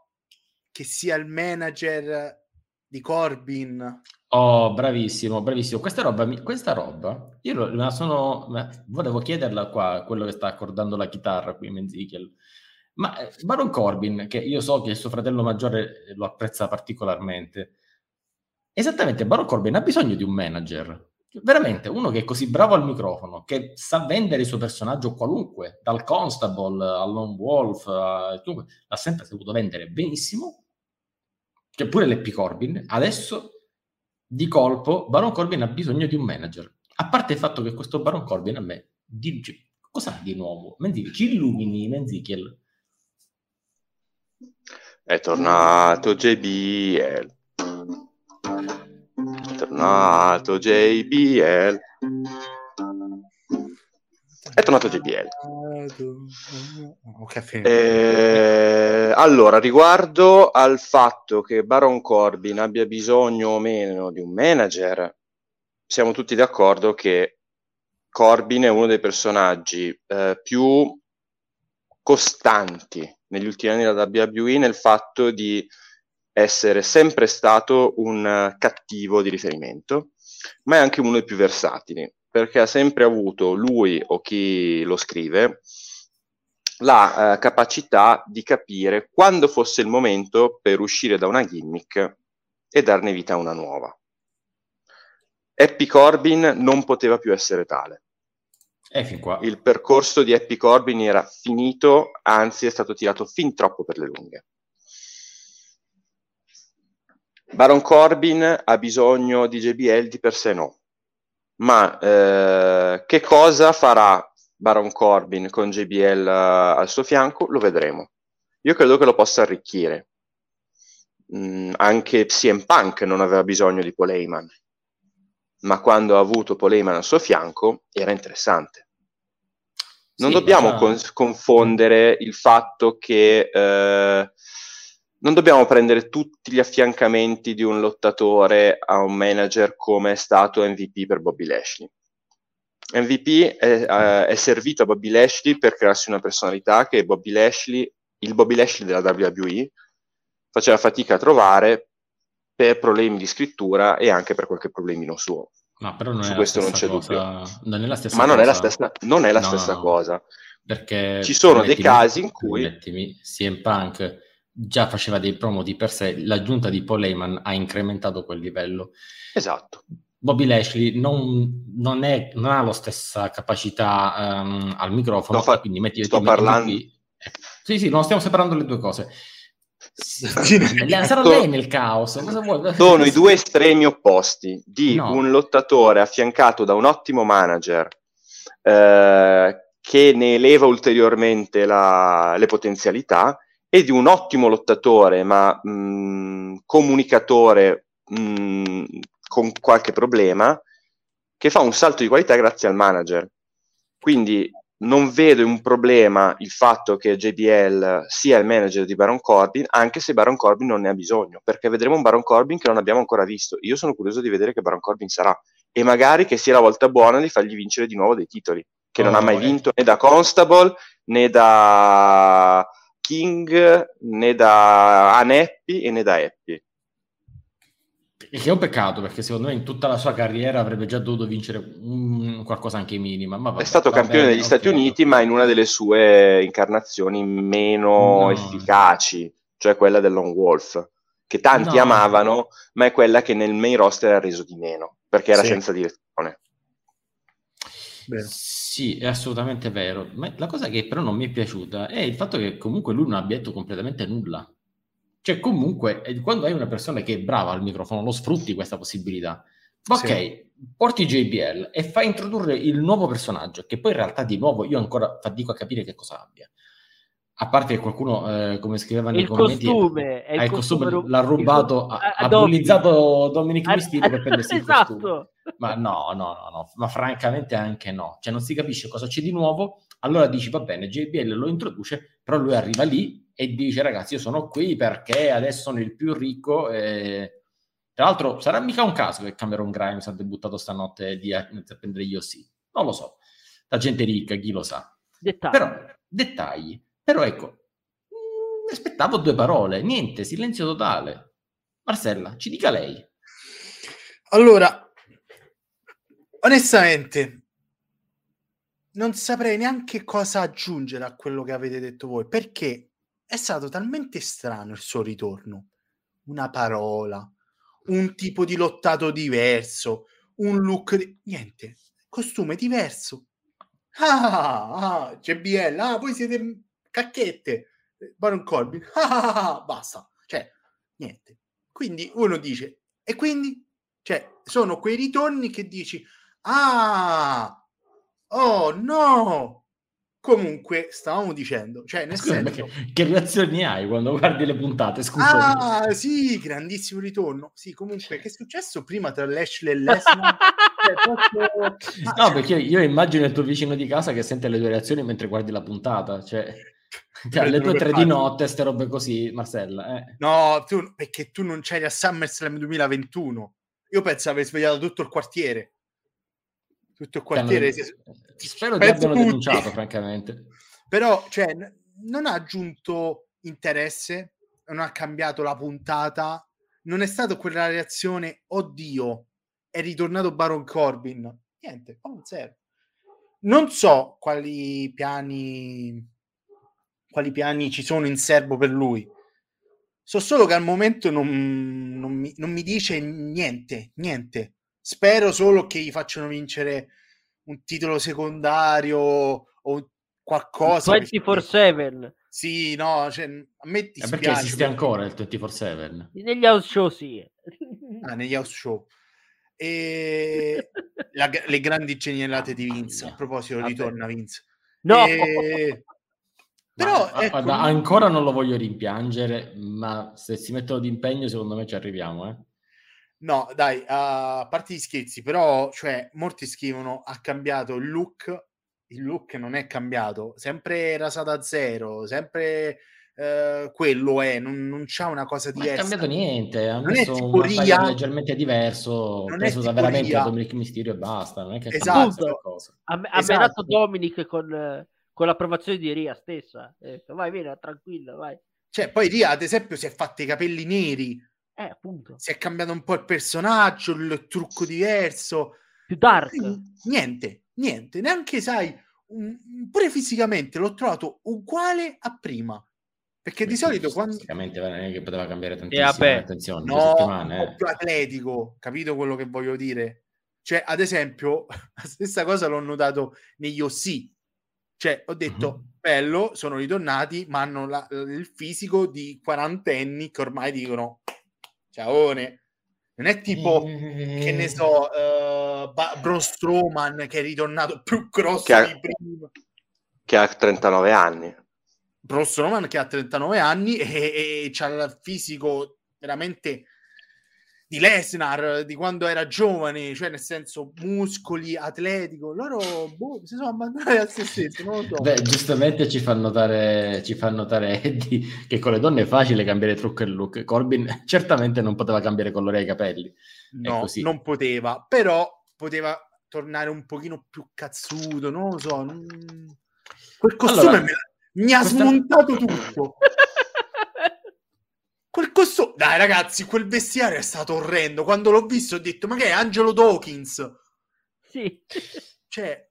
che sia il manager di Corbin. Oh, bravissimo, bravissimo. Questa roba, questa roba io la sono, volevo chiederla qua, a quello che sta accordando la chitarra qui, Menzichel. Ma eh, Baron Corbin, che io so che il suo fratello maggiore lo apprezza particolarmente, esattamente Baron Corbin ha bisogno di un manager. Veramente, uno che è così bravo al microfono, che sa vendere il suo personaggio qualunque, dal Constable al Lone Wolf, a, l'ha sempre saputo vendere benissimo, che pure l'Epi Corbin, adesso di colpo Baron Corbin ha bisogno di un manager. A parte il fatto che questo Baron Corbin a me dice cosa di nuovo? Menzichel, ci illumini Menzichel. È tornato JBL. È tornato JBL. È tornato JBL. Okay, eh, allora, riguardo al fatto che Baron Corbin abbia bisogno o meno di un manager, siamo tutti d'accordo che Corbin è uno dei personaggi eh, più costanti negli ultimi anni della WWE nel fatto di essere sempre stato un cattivo di riferimento, ma è anche uno dei più versatili perché ha sempre avuto lui o chi lo scrive la eh, capacità di capire quando fosse il momento per uscire da una gimmick e darne vita a una nuova. Happy Corbin non poteva più essere tale. Il percorso di Happy Corbin era finito, anzi è stato tirato fin troppo per le lunghe. Baron Corbin ha bisogno di JBL di per sé no ma eh, che cosa farà Baron Corbin con JBL uh, eh, al suo fianco? Lo vedremo. Io credo che lo possa arricchire. Mm, anche CM Punk non aveva bisogno di Paul ma quando ha avuto Paul Heyman al suo fianco era interessante. Non sì, dobbiamo ma... con- confondere il fatto che eh, non dobbiamo prendere tutti gli affiancamenti di un lottatore a un manager come è stato MVP per Bobby Lashley. MVP è, uh, è servito a Bobby Lashley per crearsi una personalità che Bobby Lashley, il Bobby Lashley della WWE faceva fatica a trovare per problemi di scrittura e anche per qualche problemino suo. No, però non Su questo non c'è cosa... dubbio. Non è la stessa Ma cosa. non è la stessa, non è la no, stessa no. cosa. Perché ci sono dei casi in cui mettimi, CM Punk già faceva dei promo di per sé, l'aggiunta di Paul Heyman ha incrementato quel livello. Esatto. Bobby Lashley non, non, è, non ha la stessa capacità um, al microfono, fa- quindi metti, sto parlando... Qui. Sì, sì, non stiamo separando le due cose. Sarà lei nel caos. Cosa vuoi? Sono i due estremi opposti di no. un lottatore affiancato da un ottimo manager eh, che ne eleva ulteriormente la, le potenzialità e di un ottimo lottatore, ma mh, mm, comunicatore mh, mm, con qualche problema, che fa un salto di qualità grazie al manager. Quindi non vedo un problema il fatto che JBL sia il manager di Baron Corbin, anche se Baron Corbin non ne ha bisogno, perché vedremo un Baron Corbin che non abbiamo ancora visto. Io sono curioso di vedere che Baron Corbin sarà e magari che sia la volta buona di fargli vincere di nuovo dei titoli, che oh, non ha mai eh. vinto né da Constable né da King né da Aneppi e né da Eppi. Che è un peccato perché secondo me in tutta la sua carriera avrebbe già dovuto vincere un, qualcosa anche minima. Ma vabbè, è stato campione degli okay. Stati Uniti, ma in una delle sue incarnazioni meno no. efficaci, cioè quella del Long Wolf, che tanti no. amavano, ma è quella che nel main roster ha reso di meno perché era sì. senza direzione. Bene. Sì, è assolutamente vero. Ma la cosa che però non mi è piaciuta è il fatto che comunque lui non abbia detto completamente nulla. Cioè, comunque, eh, quando hai una persona che è brava al microfono, lo sfrutti questa possibilità. Ok, sì. porti JBL e fai introdurre il nuovo personaggio, che poi in realtà di nuovo io ancora fatico a capire che cosa abbia. A parte che qualcuno, eh, come scriveva nei il commenti, costume, è il, il costume, costume l'ha rubato, il, ha, ha bullizzato Dominic Mysterio per prendersi esatto. il costume. Ma no, no, no, no, ma francamente anche no. Cioè non si capisce cosa c'è di nuovo, allora dici va bene, JBL lo introduce, però lui arriva lì e dice ragazzi io sono qui perché adesso sono il più ricco e... Tra l'altro sarà mica un caso che Cameron Grimes ha debuttato stanotte di a prendere gli OC. Non lo so. La gente ricca, chi lo sa. Dettagli. Però, dettagli però ecco, Mi aspettavo due parole, niente, silenzio totale. Marcella, ci dica lei. Allora, onestamente, non saprei neanche cosa aggiungere a quello che avete detto voi, perché è stato talmente strano il suo ritorno. Una parola, un tipo di lottato diverso, un look di... niente, costume diverso. Ah, ah, JBL, ah, voi siete cacchette. Baron Corbin, ah, ah, ah, basta. Cioè, niente. Quindi uno dice, e quindi? Cioè, sono quei ritorni che dici, ah, oh no, Comunque, stavamo dicendo, cioè, nel Scusa, senso... Che, che reazioni hai quando guardi le puntate? Scusa. Ah, sì, grandissimo ritorno. Sì, comunque, che è successo prima tra Lashley e Lesnar? Cioè, No, perché io immagino il tuo vicino di casa che sente le tue reazioni mentre guardi la puntata. Cioè, cioè alle tue tre di notte, ste robe così, Marcella. Eh. No, tu, perché tu non c'eri a SummerSlam 2021. Io penso aver svegliato tutto il quartiere. Tutto il quartiere. Che si- hanno- Spero penso abbiano tutti. denunciato, francamente. Però, cioè, non ha aggiunto interesse, non ha cambiato la puntata, non è stata quella reazione, oddio, è ritornato Baron Corbin. Niente, oh, zero. Non so quali piani, quali piani ci sono in serbo per lui. So solo che al momento non, non mi, non mi dice niente, niente. Spero solo che gli facciano vincere un titolo secondario o qualcosa. perché- 24-7 Sì, no, cioè, a me Eh, perché esiste ancora il 24-7? negli house show sì Ah, negli house show. E la- le grandi genialate di Vince. A proposito, ritorna Vince. no E- Però, Ma, ecco, guarda, ancora non lo voglio rimpiangere, ma se si mettono d'impegno, secondo me ci arriviamo. Eh. No, dai, a parte gli scherzi, però, cioè, molti scrivono ha cambiato il look. Il look non è cambiato, sempre rasato a zero, sempre eh, quello è, non, non c'ha una cosa Non è diversa. cambiato niente, ha messo un Ria. leggermente diverso, Non è preso da veramente Ria. Dominic Mysterio e basta. Non è che ha Esatto. cambiato qualcosa. ha, ha Esatto. menato Dominic con, con l'approvazione di Ria stessa detto, vai vieni tranquillo vai Cioè, poi Ria, ad esempio, si è fatto i capelli neri, eh appunto si è cambiato un po' il personaggio, il trucco diverso. più dark Niente, niente, neanche sai, un- pure fisicamente l'ho trovato uguale a prima. Perché di Beh, solito quando Fisicamente non è che poteva cambiare tantissimo, vabbè. attenzione, due no, settimane. un po' eh. più atletico, capito quello che voglio dire? Cioè, ad esempio, la stessa cosa l'ho notato negli OC. Cioè, ho detto, Mhm. bello, sono ritornati, ma hanno la- il fisico di quarantenni che ormai dicono, ciaone. Non è tipo, che ne so, eh, Ba- Braun Strowman che è ritornato più grosso Che ha- di prima. che ha 39 anni. Braun Strowman che ha 39 anni e, e c'ha il fisico veramente di Lesnar di quando era giovane, cioè nel senso muscoli, atletico. Loro boh, si sono abbandonati a se stessi, non lo so. Beh, giustamente ci fa notare, ci fa notare Eddie che con le donne è facile cambiare trucco e look. Corbin certamente non poteva cambiare colore ai capelli. no, non poteva, però poteva tornare un pochino più cazzuto, non lo so. non- Quel costume Allora, me mi ha questa- smontato tutto. Quel costume, dai ragazzi, quel vestiario è stato orrendo. Quando l'ho visto ho detto, ma che è Angelo Dawkins? sì Cioè,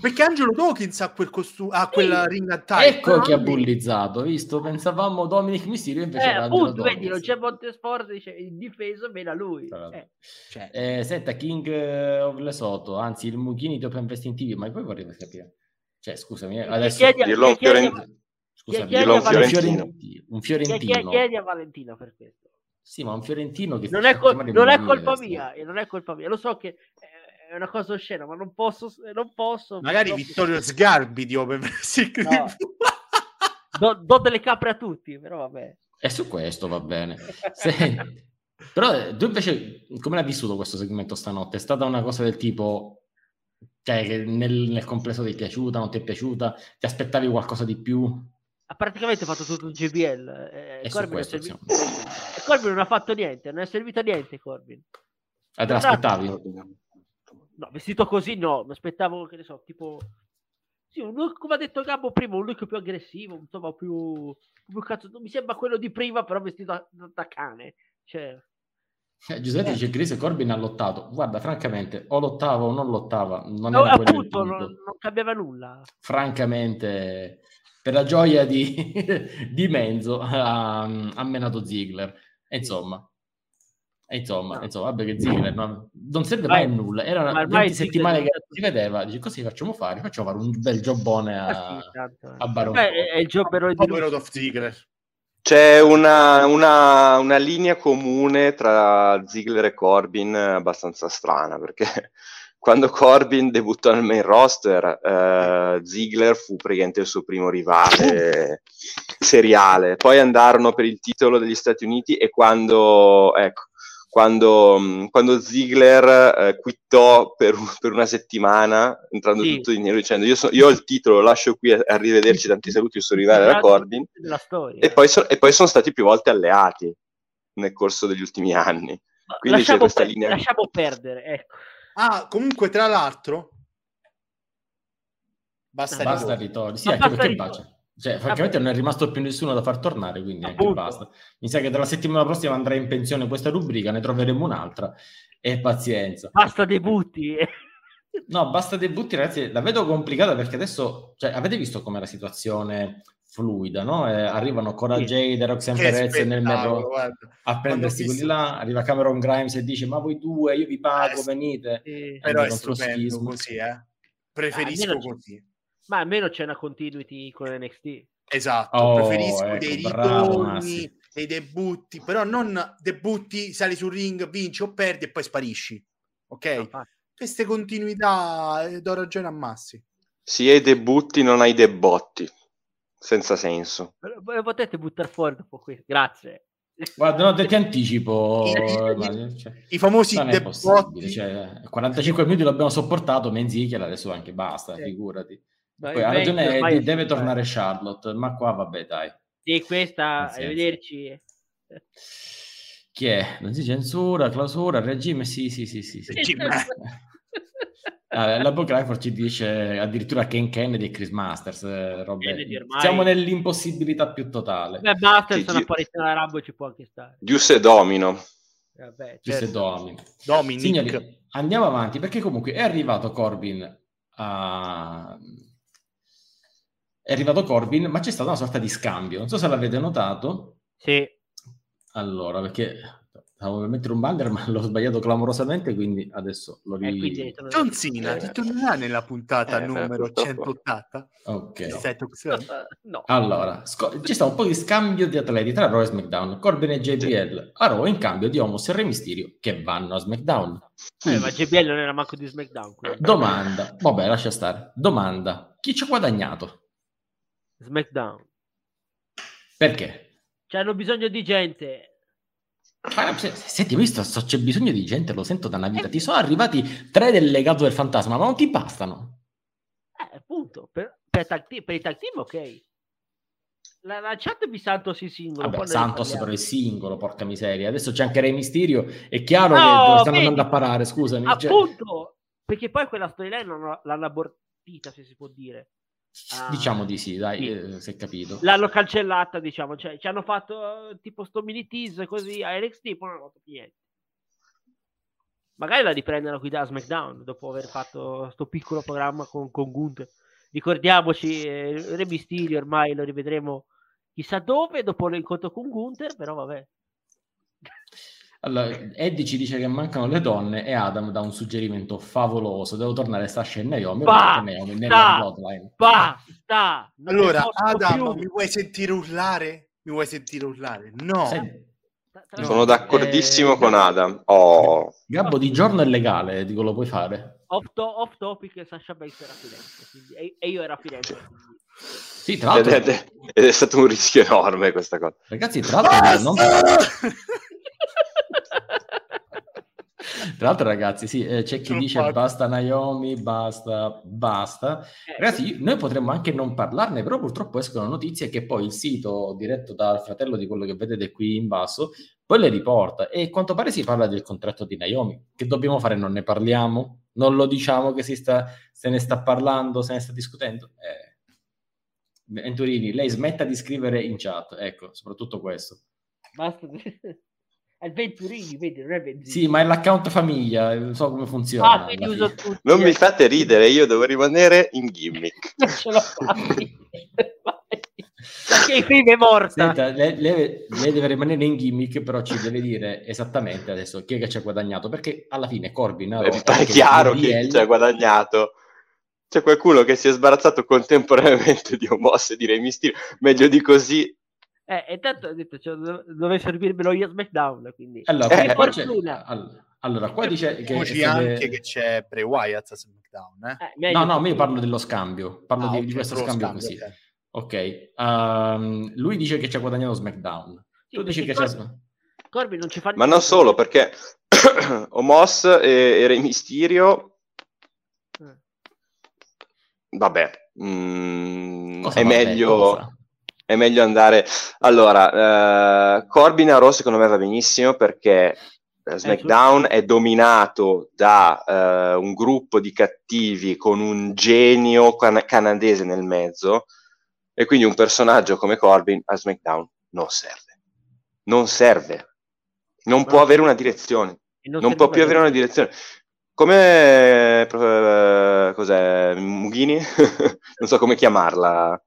perché Angelo Dawkins ha quel costume, ha quella ring attire. Ecco che ha bullizzato, visto? Pensavamo Dominic Mysterio invece eh, era Angelo appunto vedi non c'è Montesport dice in difesa bene a lui l'altro. Eh, Cioè, Eh, senta, King of Lesotho, anzi il Mughini di Open Wrestling TV, ma poi vorrei capire. Cioè, scusami, eh, adesso... chiedi, dirlo a un fiorentino. Scusami, chiedi Dillo a un fiorentino. un fiorentino. chiedi a Valentino per questo Sì, ma un fiorentino che non è, col- non è colpa mia e non è colpa mia lo so che eh, è una cosa oscena ma non posso non posso magari purtroppo- Vittorio Sgarbi di Open Wrestling No. do, do delle capre a tutti però vabbè E su questo va bene. Senti, però eh, tu invece come l'hai vissuto questo segmento stanotte? È stata una cosa del tipo, cioè che nel, nel complesso ti è piaciuta, non ti è piaciuta? Ti aspettavi qualcosa di più? Ha praticamente fatto tutto il JBL eh, Corbin, questo, servi- insomma. e Corbin non ha fatto niente non è servito a niente Corbin Ah, te l'aspettavi? no vestito così no mi aspettavo che ne so tipo Sì, un look, come ha detto Gabbo prima, un look più aggressivo, insomma, più, più cazzo. Mi sembra quello di prima, però vestito da, da cane. Cioè, Eh, Giuseppe Eh. dice Chris Corbin ha lottato. Guarda, francamente, o lottava o non lottava. Non no, appunto, punto. non, non cambiava nulla. Francamente, per la gioia di, di Menzo, ha, ha menato Ziggler. E insomma, e insomma, No. insomma, vabbè che Ziggler non, non serve Ma- mai a nulla. ma Erano ormai 20 Ziggler settimane non che si vedeva. Dice, cosa facciamo fare? Facciamo fare un bel jobbone a, Ah, eh. a Baron Beh, è, il gioberone di Ziggler. C'è una, una- una linea comune tra Ziggler e Corbin abbastanza strana, perché quando Corbin debuttò nel main roster, eh, Ziggler fu praticamente il suo primo rivale seriale. Poi andarono per il titolo degli Stati Uniti e quando, ecco, quando, mh, quando Ziggler eh, quittò per, per una settimana, entrando Sì. tutto di nero, dicendo io, so- io ho il titolo, lo lascio qui, arrivederci, tanti saluti, il suo rivale era Corbin. della storia. E poi, so- e poi sono stati più volte alleati nel corso degli ultimi anni. Quindi c'è lasciamo, questa per- linea. lasciamo perdere, ecco. Ah, comunque, tra l'altro, basta, Basta ritorno. ritorni. Sì, Ma anche basta perché bacia. Cioè, francamente non è rimasto più nessuno da far tornare, quindi anche Appunto. basta. Mi sa che dalla settimana prossima andrà in pensione questa rubrica, ne troveremo un'altra. E pazienza. Basta debutti. No, basta debutti, ragazzi, la vedo complicata perché adesso, cioè, avete visto com'è la situazione fluida, no? Eh, arrivano Cora Sì. Jade Roxanne Perez nel guarda. a prendersi visto- quelli là, arriva Cameron Grimes e dice ma voi due, io vi pago, Eh, sì. venite. Eh, Però è stupendo così, eh. Preferisco almeno c'è- così. ma almeno c'è una continuity con NXT. Esatto, Oh, preferisco ecco, dei ritorni, dei debutti, però non debutti, sali sul ring, vinci o perdi e poi sparisci. Ok? No. Queste continuità eh, do ragione a Massi. Se hai debutti non hai debotti. Senza senso. Lo potete buttare fuori dopo questo. Grazie. Guarda, no, te ti anticipo. I- cioè, I famosi. Cioè, 45 minuti l'abbiamo sopportato, Menzichel adesso anche basta, Sì. figurati. Poi ha ragione Eddie, è deve tornare Charlotte, ma qua vabbè dai. Sì, questa, arrivederci. Chi è? Non si censura, clausura, regime, sì, sì, sì, sì. sì. Regime. Ah, la Book ci dice addirittura Ken Kennedy e Chris Masters. eh, Kennedy ormai- Siamo nell'impossibilità più totale. Beh, Sì, sono sì. apparizione alla Rambo ci può anche stare. Giusse Domino. Vabbè, certo. Domini. Dominic. Signori, andiamo avanti perché comunque è arrivato Corbin a... È arrivato Corbin, ma c'è stata una sorta di scambio. Non so se l'avete notato. Sì. Allora, perché stavo per mettere un banner, ma l'ho sbagliato clamorosamente, quindi adesso lo E ri... John Cena Eh. ritornerà nella puntata Eh, numero purtroppo. 180 Ok. No. Allora, sco- c'è stato un po' di scambio di atleti tra Raw e SmackDown, Corbin e JBL a Raw in cambio di Homos e Re Mysterio che vanno a SmackDown. Eh, ma JBL non era manco di SmackDown. quindi. domanda, vabbè, lascia stare. Domanda, chi ci ha guadagnato? SmackDown. Perché? Cioè, hanno bisogno di gente. Ma se, se ti ho visto, so- c'è bisogno di gente, lo sento da una vita. Ti sono arrivati tre del legato del fantasma, ma non ti bastano. Eh, appunto. Per, per, tag per i tag team, ok. La, la chat di Santos in singolo. Vabbè, Santos però è singolo, porca miseria. Adesso c'è anche Re Mysterio. È chiaro No, che dove stanno vedi? andando a parare, scusami. cioè- Appunto. Perché poi quella storyline l'hanno, l'hanno abortita, se si può dire. Ah, diciamo di sì, dai, sì. eh, si è capito. L'hanno cancellata, diciamo. Cioè, ci hanno fatto eh, tipo sto mini tease così a NXT, poi non hanno fatto niente. Magari la riprendono qui da SmackDown dopo aver fatto sto piccolo programma con, con Gunther. Ricordiamoci, eh, Re Mysterio ormai lo rivedremo chissà dove dopo l'incontro con Gunther, però vabbè. Allora, Eddie ci dice che mancano le donne e Adam dà un suggerimento favoloso. Devo tornare Sasha e Naomi. Basta! Naomi nella bloodline. Basta! Allora, Adam, più. mi vuoi sentire urlare? Mi vuoi sentire urlare? No. Tra- tra- Sono d'accordissimo eh, con Adam. Oh, Gabbo di giorno è legale, dico lo puoi fare. Off, to- off topic, Sasha Banks era a Firenze quindi- e, e io ero a Firenze. Sì, tra ed, l'altro, è, ed è stato un rischio enorme questa cosa. ragazzi, tra l'altro, non, Tra l'altro, ragazzi, sì, eh, c'è chi Non dice fatto. basta Naomi, basta, basta. Eh, Ragazzi, noi potremmo anche non parlarne, però purtroppo escono notizie che poi il sito diretto dal fratello di quello che vedete qui in basso poi le riporta e a quanto pare si parla del contratto di Naomi. Che dobbiamo fare? Non ne parliamo? Non lo diciamo che si sta, se ne sta parlando, se ne sta discutendo? Eh. Venturini, lei smetta di scrivere in chat, ecco, soprattutto questo. Basta. È il Venturini, vedi, non è Venturini. Sì, ma è l'account famiglia, non so come funziona. Ah, quindi alla uso fine. tutti. Non eh. mi fate ridere, io devo rimanere in gimmick. Non ce l'ho fatti. Perché film è morta. Senta, lei, lei- lei deve rimanere in gimmick, però ci deve dire esattamente adesso chi è che ci ha guadagnato, perché alla fine Corbin ha rotto È chiaro che ci ha guadagnato. C'è qualcuno che si è sbarazzato contemporaneamente di Omos e di Rey Mysterio. Meglio di così. Eh, e tanto ho detto, cioè, dov- dove servirmelo io a SmackDown, quindi. Allora, Eh, qua- qua c'è- fortuna. all- allora, qua dice che... Se deve- anche che c'è Bray Wyatt a SmackDown, eh? Eh, No, no, ma io parlo dello scambio, parlo Ah, di, ok, di questo scambio, scambio, così. ok. Ehm, lui dice che ci ha guadagnato SmackDown. Sì, tu dici che perché c'è... Cor- Corbin non ci fa Ma non solo, perché Omos e, e Rey Mysterio, Eh. vabbè, mm, è, vabbè, meglio, cosa? È meglio andare... Allora, eh, Corbin a Raw secondo me va benissimo perché eh, SmackDown è dominato da eh, un gruppo di cattivi con un genio can- canadese nel mezzo e quindi un personaggio come Corbin a SmackDown non serve. Non serve. Non può avere una direzione. E Non può più avere una direzione. Come eh, cos'è? Mughini? non so come chiamarla.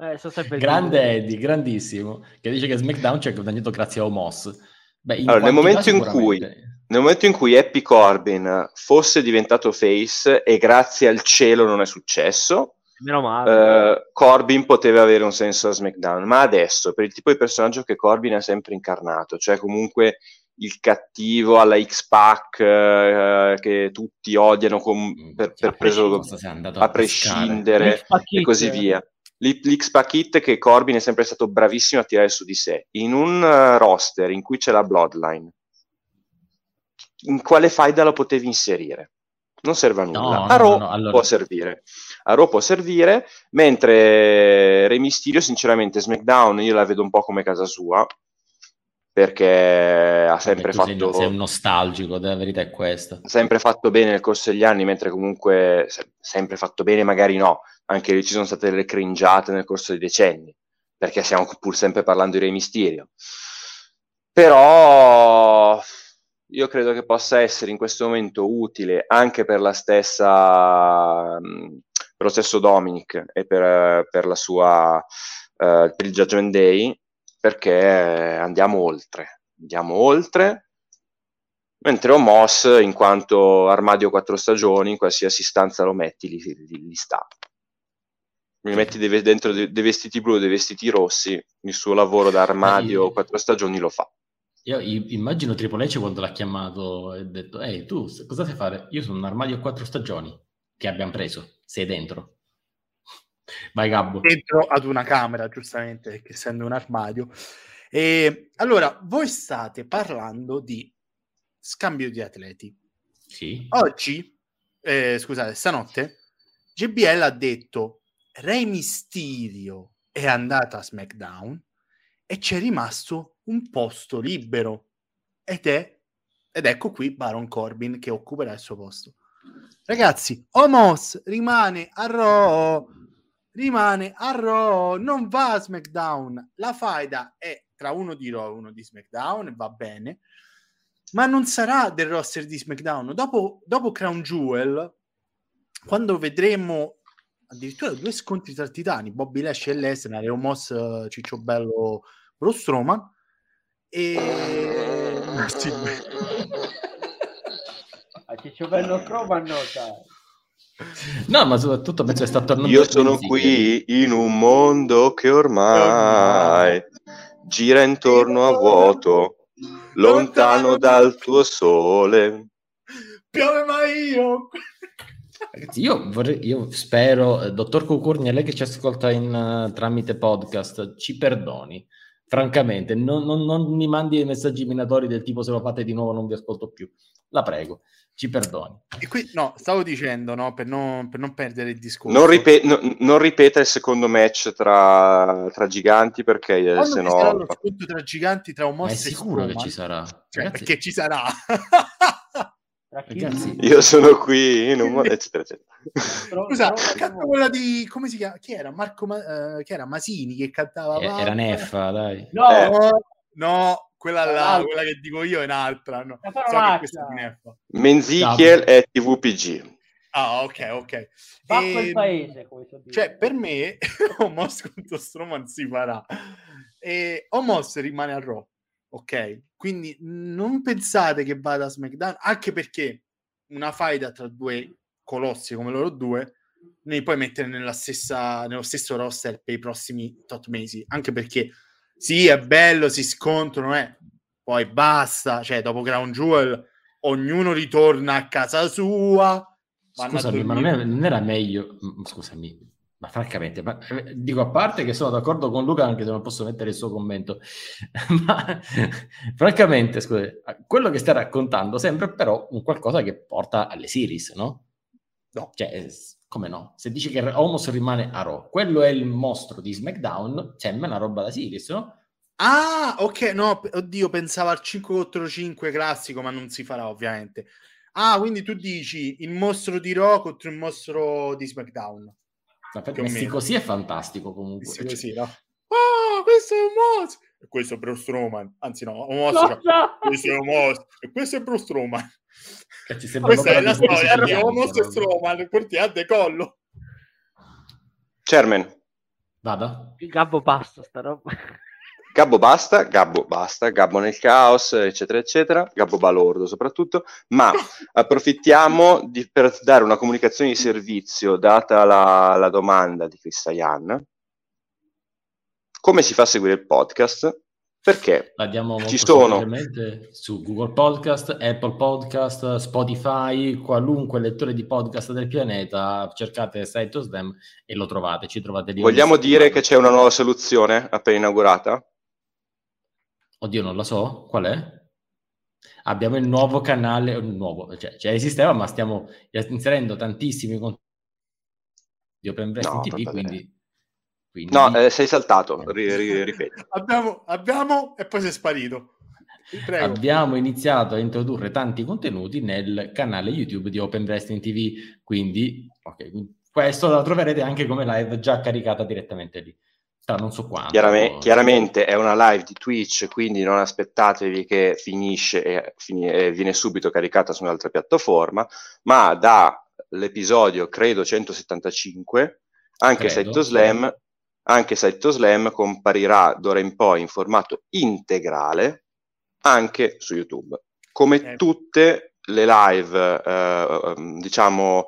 Eh, Grande Eddie, grandissimo, che dice che SmackDown ci ha guadagnato grazie a Omos. Beh, Allora, nel momento in cui-. Nel momento in cui Happy Corbin fosse diventato face e grazie al cielo non è successo, Meno male. eh, Corbin poteva avere un senso a SmackDown, ma adesso per il tipo di personaggio che Corbin ha sempre incarnato, cioè comunque il cattivo alla X-Pac eh, che tutti odiano com- Mm, per, cioè, per preso a pescare? prescindere e così Kid. via. L- L'X-Pac Hit che Corbin è sempre stato bravissimo a tirare su di sé. In un eh, roster in cui c'è la Bloodline, in quale faida lo potevi inserire? Non serve a nulla. No, a Raw no, no, allora- può servire. A Raw può servire, mentre Rey Mysterio, sinceramente, SmackDown io la vedo un po' come casa sua, perché ha sempre Vabbè, tu sei- fatto sei un nostalgico, la verità è questa. sempre fatto bene nel corso degli anni, mentre comunque se- sempre fatto bene, magari no, anche lì ci sono state delle cringiate nel corso dei decenni, perché stiamo pur sempre parlando di Re Mysterio. Però io credo che possa essere in questo momento utile anche per la stessa, mh, per lo stesso Dominic e per, per la sua, eh, per il Judgment Day, perché andiamo oltre, andiamo oltre Mentre Omos, in quanto armadio quattro stagioni, in qualsiasi stanza lo metti, lì, lì- lì sta. Mi metti dei, dentro dei, dei vestiti blu, dei vestiti rossi, il suo lavoro da armadio Dai. quattro stagioni lo fa. Io immagino Triple H quando l'ha chiamato e ha detto ehi tu cosa sai fare? Io sono un armadio a quattro stagioni che abbiamo preso, sei dentro. Vai Gabbo. dentro ad una camera, giustamente, perché essendo un armadio. E allora, voi state parlando di scambio di atleti. Sì. Oggi, eh, scusate, stanotte, JBL ha detto Rey Mysterio è andato a SmackDown e c'è rimasto un posto libero ed è ed ecco qui Baron Corbin che occuperà il suo posto. Ragazzi, Omos rimane a Raw, rimane a Raw, non va a SmackDown. La faida è tra uno di Raw e uno di SmackDown va bene, ma non sarà del roster di SmackDown. Dopo, dopo Crown Jewel, quando vedremo addirittura due scontri tra titani, Bobby Lashley e Lesnar e Omos eh, Ciccio Bello Braun Strowman e Sì, A Ciccio Bello Croman no. No, ma soprattutto penso che sta tornando Io sono qui in un mondo che ormai gira intorno a vuoto, lontano dal tuo sole. piove ma io Ragazzi, io, vorrei, io spero, eh, dottor Cucurnia, lei che ci ascolta in, eh, tramite podcast, ci perdoni. Francamente, non, non- non mi mandi dei messaggi minatori del tipo se lo fate di nuovo non vi ascolto più. la prego, ci perdoni. E qui, no, stavo dicendo, no, per non, per non perdere il discorso. Non, ripe- no, non ripeta il secondo match tra, tra giganti perché eh, Quando se no... sarà lo scontro tra giganti tra un mostro e sicuro che ci sarà? Cioè, perché ci sarà. Ragazzi, Io sono qui in un modo, eccetera, eccetera. Scusa, trova- canta quella di come si chiama? Chi era? Marco Ma- eh, chi era? Masini che cantava eh, era Neffa, dai. No, Eh. No, quella là, quella che dico io è un'altra. No. So. Menzichiel è TVPG. Ah, ok, ok. E- il paese, come. Cioè, per me, Omos contro Strowman si farà. E Omos rimane a Raw, ok? Quindi non pensate che vada a SmackDown, anche perché una faida tra due colossi come loro due ne puoi mettere nella stessa, nello stesso roster per i prossimi tot mesi, anche perché sì, è bello, si scontrano, eh, poi basta, cioè dopo Crown Jewel ognuno ritorna a casa sua. Scusami, ma non, era meglio... Scusami, ma francamente, ma, eh, dico a parte che sono d'accordo con Luca anche se non posso mettere il suo commento, ma francamente, scusa, quello che stai raccontando sembra però un qualcosa che porta alle series, no? No. Cioè, eh, come no? Se dici che Homos rimane a Raw, quello è il mostro di SmackDown, sembra una roba da series, no? Ah, ok, no, oddio, pensavo al 5 contro 5 classico, ma non si farà ovviamente. Ah, quindi tu dici il mostro di Raw contro il mostro di SmackDown. O messi così è fantastico comunque. Sì, Cioè, così, no? Ah, questo è un mostro! E questo è Braun Strowman. Anzi no, un mostro. Cosa? Questo è un mostro. E questo è Braun Strowman. che ci sembra Questa è la storia di mostro e. Strowman. Porti a decollo. Chairman, Vada? Gabbo basta sta roba. Gabbo basta, Gabbo basta, Gabbo nel caos, eccetera, eccetera, Gabbo balordo soprattutto, ma approfittiamo di- per dare una comunicazione di servizio, data la, la domanda di Cristian, come si fa a seguire il podcast? Perché La diamo molto Ci sono. su Google Podcast, Apple Podcast, Spotify, qualunque lettore di podcast del pianeta, cercate Site of Slam e lo trovate, ci trovate lì. vogliamo dire che c'è una nuova soluzione appena inaugurata? Oddio, non la so, qual è? Abbiamo il nuovo canale, il nuovo, cioè, cioè esisteva, ma stiamo inserendo tantissimi contenuti di Open Wrestling No, TV, quindi... quindi No, eh, sei saltato, ri- ri- ripeti. Abbiamo, abbiamo e poi sei sparito. Prego. Abbiamo iniziato a introdurre tanti contenuti nel canale YouTube di Open Wrestling TV, quindi ok, quindi questo lo troverete anche come live già caricata direttamente lì. Tra non so quanto. Chiarame- chiaramente è una live di Twitch, quindi non aspettatevi che finisce e, fini- e viene subito caricata su un'altra piattaforma, ma dall'episodio, credo, 175, anche Saito Slam, anche Saito Slam comparirà d'ora in poi in formato integrale anche su YouTube, come Eh. tutte le live, eh, diciamo,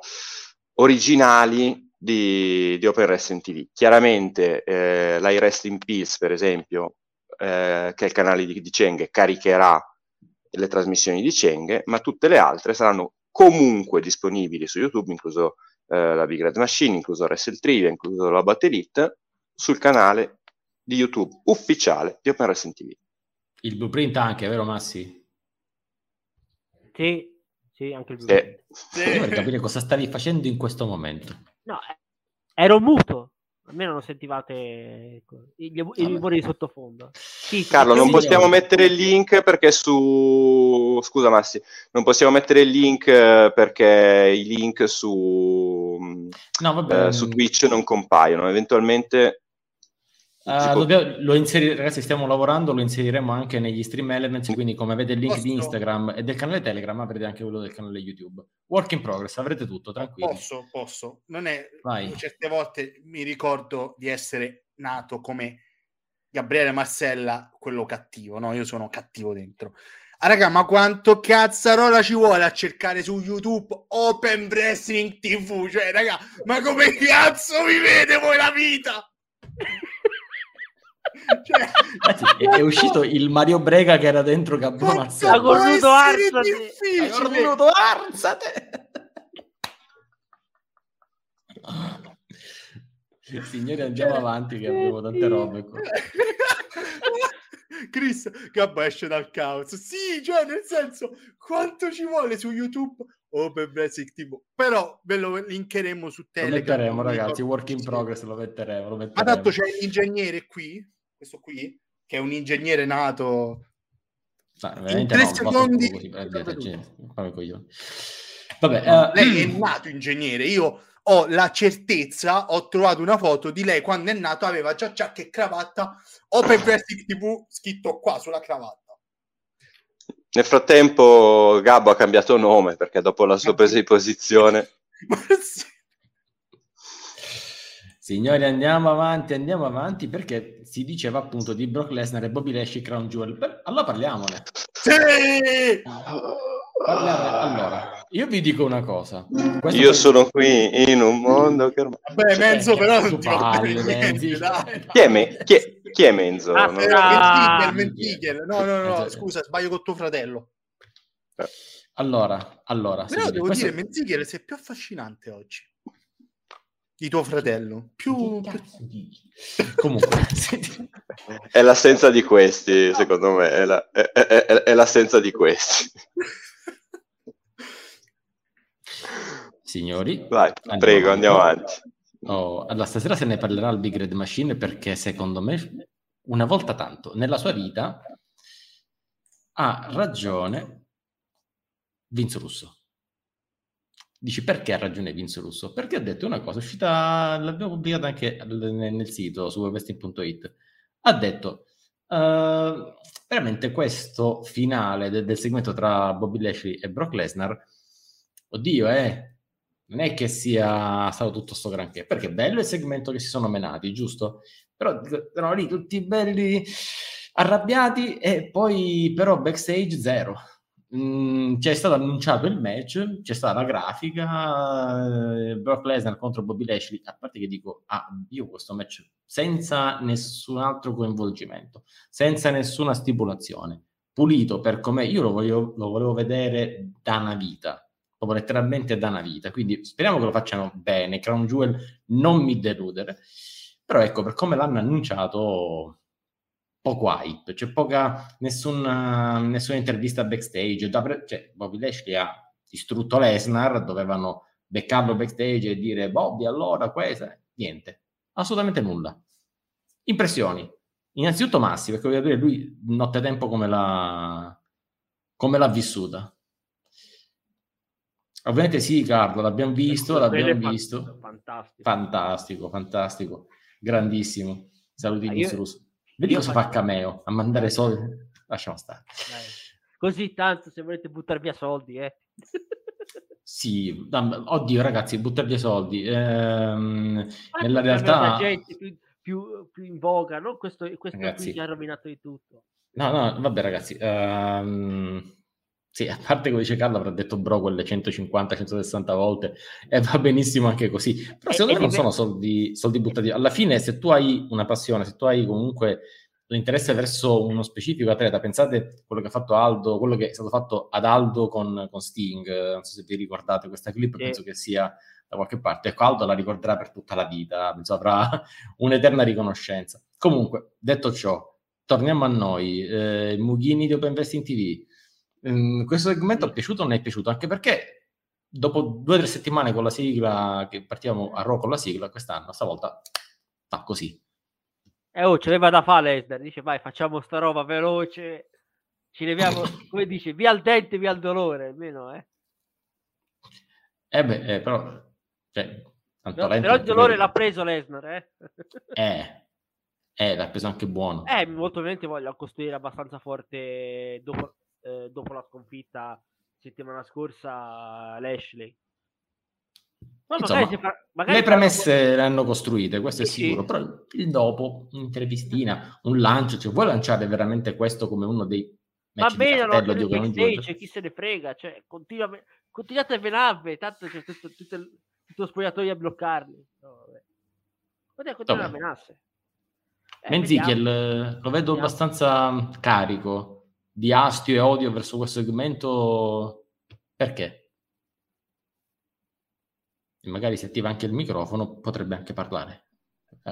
originali di, di Open Wrestling TV. Chiaramente eh, l'I Rest in Peace, per esempio, eh, che è il canale di, di Cheng, caricherà le trasmissioni di Cheng, ma tutte le altre saranno comunque disponibili su YouTube, incluso eh, la Big Red Machine, incluso Wrestle Trivia, incluso la Battle Elite, sul canale di YouTube ufficiale di Open Wrestling TV. Il blueprint anche, vero Massi? Sì, sì, anche il Sì. blu. Sì. Io vorrei capire cosa stavi facendo in questo momento. No, eh, ero muto. Almeno non sentivate ecco, i, rumori di sottofondo. Sì, Carlo, non possiamo mettere il link perché su... Scusa Massi, non possiamo mettere il link eh, perché i link su, No, vabbè. eh, su Twitch non compaiono. Eventualmente... Può- dobbiamo- lo inseri- ragazzi, stiamo lavorando, lo inseriremo anche negli stream elements, quindi come avete il link di Posso? Instagram e del canale Telegram, avrete anche quello del canale YouTube. Work in progress, avrete tutto, tranquilli. Posso, posso. Non è... Vai. Certe volte mi ricordo di essere nato come Gabriele Marcella, quello cattivo, no? Io sono cattivo dentro. Ah, raga, ma quanto cazzarola ci vuole a cercare su YouTube Open Wrestling TV? Cioè, raga, ma come cazzo vivete voi la vita? Cioè, Ragazzi, è, è uscito il Mario Brega che era dentro Gabbo quanto Marcello. Ha voluto Arzate. Hai voluto arzate! Signori, andiamo avanti che abbiamo tante robe qua. Chris Gabba esce dal caos. Sì, cioè nel senso, quanto ci vuole su YouTube Open Basic TV? Però ve lo linkeremo su Telegram. Lo metteremo, ragazzi, work in progress, lo metteremo, lo metteremo. Ma tanto c'è l'ingegnere qui, questo qui, che è un ingegnere nato... No, in tre no, secondi... Così, cioè, coglioni. Vabbè, eh, lei è nato ingegnere, io ho la certezza, ho trovato una foto di lei quando è nato, aveva già giacca e cravatta, Open Basic TV scritto qua sulla cravatta. Nel frattempo Gabbo ha cambiato nome perché dopo la sua presa di posizione Ma sì. Signori, andiamo avanti, andiamo avanti perché si diceva appunto di Brock Lesnar e Bobby Lashley Crown Jewel. Beh, allora parliamone. Sì! Parliamone. Allora, io vi dico una cosa. Questo io sono qui in un mondo che ormai... Vabbè, Menzo, Eh, però non parli, niente, Menzi. dai. Chi è, Me- chi è- chi è Menzo? Ah, Eh, Ah, Mentigel. No, no, no, Esatto. scusa, sbaglio con tuo fratello. Allora, allora, Però devo questo- dire, Mentigel sei più affascinante oggi di tuo fratello. Più... Comunque, È l'assenza di questi, secondo me, è, la- è- è- è- è l'assenza di questi. signori, Vai, Andiamo prego, avanti. andiamo avanti. Oh, allora, stasera se ne parlerà al Big Red Machine perché secondo me una volta tanto nella sua vita ha ragione Vince Russo. Dici perché ha ragione Vince Russo? Perché ha detto una cosa, è uscita, l'abbiamo pubblicata anche nel, sito su webwesting.it. Ha detto eh, veramente questo finale de- del segmento tra Bobby Lashley e Brock Lesnar, oddio, eh, non è che sia stato tutto sto granché, perché è bello il segmento che si sono menati, giusto? Però erano lì tutti belli arrabbiati e poi però backstage zero. Mm, c'è stato annunciato il match, c'è stata la grafica, eh, Brock Lesnar contro Bobby Lashley, a parte che dico, ah, io questo match senza nessun altro coinvolgimento, senza nessuna stipulazione, pulito per com'è, io lo voglio- lo volevo vedere da una vita, proprio letteralmente da una vita. Quindi speriamo che lo facciano bene. Crown Jewel non mi deludere. Però ecco, per come l'hanno annunciato, poco hype, c'è poca, nessuna, nessuna intervista backstage. Pre- cioè, Bobby Lashley ha distrutto Lesnar, dovevano beccarlo backstage e dire Bobby, allora questa, niente, assolutamente nulla. Impressioni. Innanzitutto Massi, perché voglio dire lui nottetempo come l'ha, come l'ha vissuta. Ovviamente sì, Carlo, l'abbiamo visto, l'abbiamo visto. Fantastico. Fantastico, fantastico, grandissimo. Saluti Ah, di io- Russo. Vedi io cosa faccio- fa Cameo, a mandare soldi. Lasciamo stare. Dai. Così tanto se volete buttare via soldi, eh. Sì, oddio ragazzi, buttare via soldi. Ehm, nella realtà... gente più, più, più in voga, non questo, questo Ragazzi. qui che ha rovinato di tutto. No, no, vabbè ragazzi. ehm, sì, a parte come dice Carlo, avrà detto bro quelle 150-160 volte e va benissimo anche così. Però E- secondo e me non sono soldi, soldi buttati. Alla fine, se tu hai una passione, se tu hai comunque un interesse verso uno specifico atleta, pensate quello che ha fatto Aldo, quello che è stato fatto ad Aldo con, con Sting, eh, non so se vi ricordate questa clip, Sì. penso che sia da qualche parte. Ecco, Aldo la ricorderà per tutta la vita, penso avrà un'eterna riconoscenza. Comunque, detto ciò, torniamo a noi. Eh, Mughini di Open Investing TV. Mm, questo segmento è piaciuto o non è piaciuto? Anche perché dopo due o tre settimane con la sigla, che partiamo a Raw con la sigla, quest'anno, stavolta fa così. Eh, oh, ce l'aveva da fare Lesnar, dice vai, facciamo sta roba veloce, ci leviamo, come dice, via il dente, via il dolore, almeno, eh. Eh beh, eh, però... Cioè, tanto No, però il dolore l'ha preso Lesnar, eh. Eh, eh, l'ha preso anche buono. Eh, molto ovviamente voglio costruire abbastanza forte dopo, eh, dopo la sconfitta settimana scorsa Lashley. Ma Insomma, magari fa- Le premesse le hanno costruite, questo è Sì, sì. sicuro, però il dopo, un'intervistina, un lancio, cioè vuoi lanciare veramente questo come uno dei Va bene, allora, di backstage, chi se ne frega, cioè, continua, continuate a venarvi, tanto c'è tutto, tutto, il- tutto lo spogliatoio a bloccarli. No, vabbè. Continuare a menarsi. Eh, Menzichel lo vedo Vediamo. abbastanza carico di astio e odio verso questo segmento. Perché? E magari se attiva anche il microfono potrebbe anche parlare.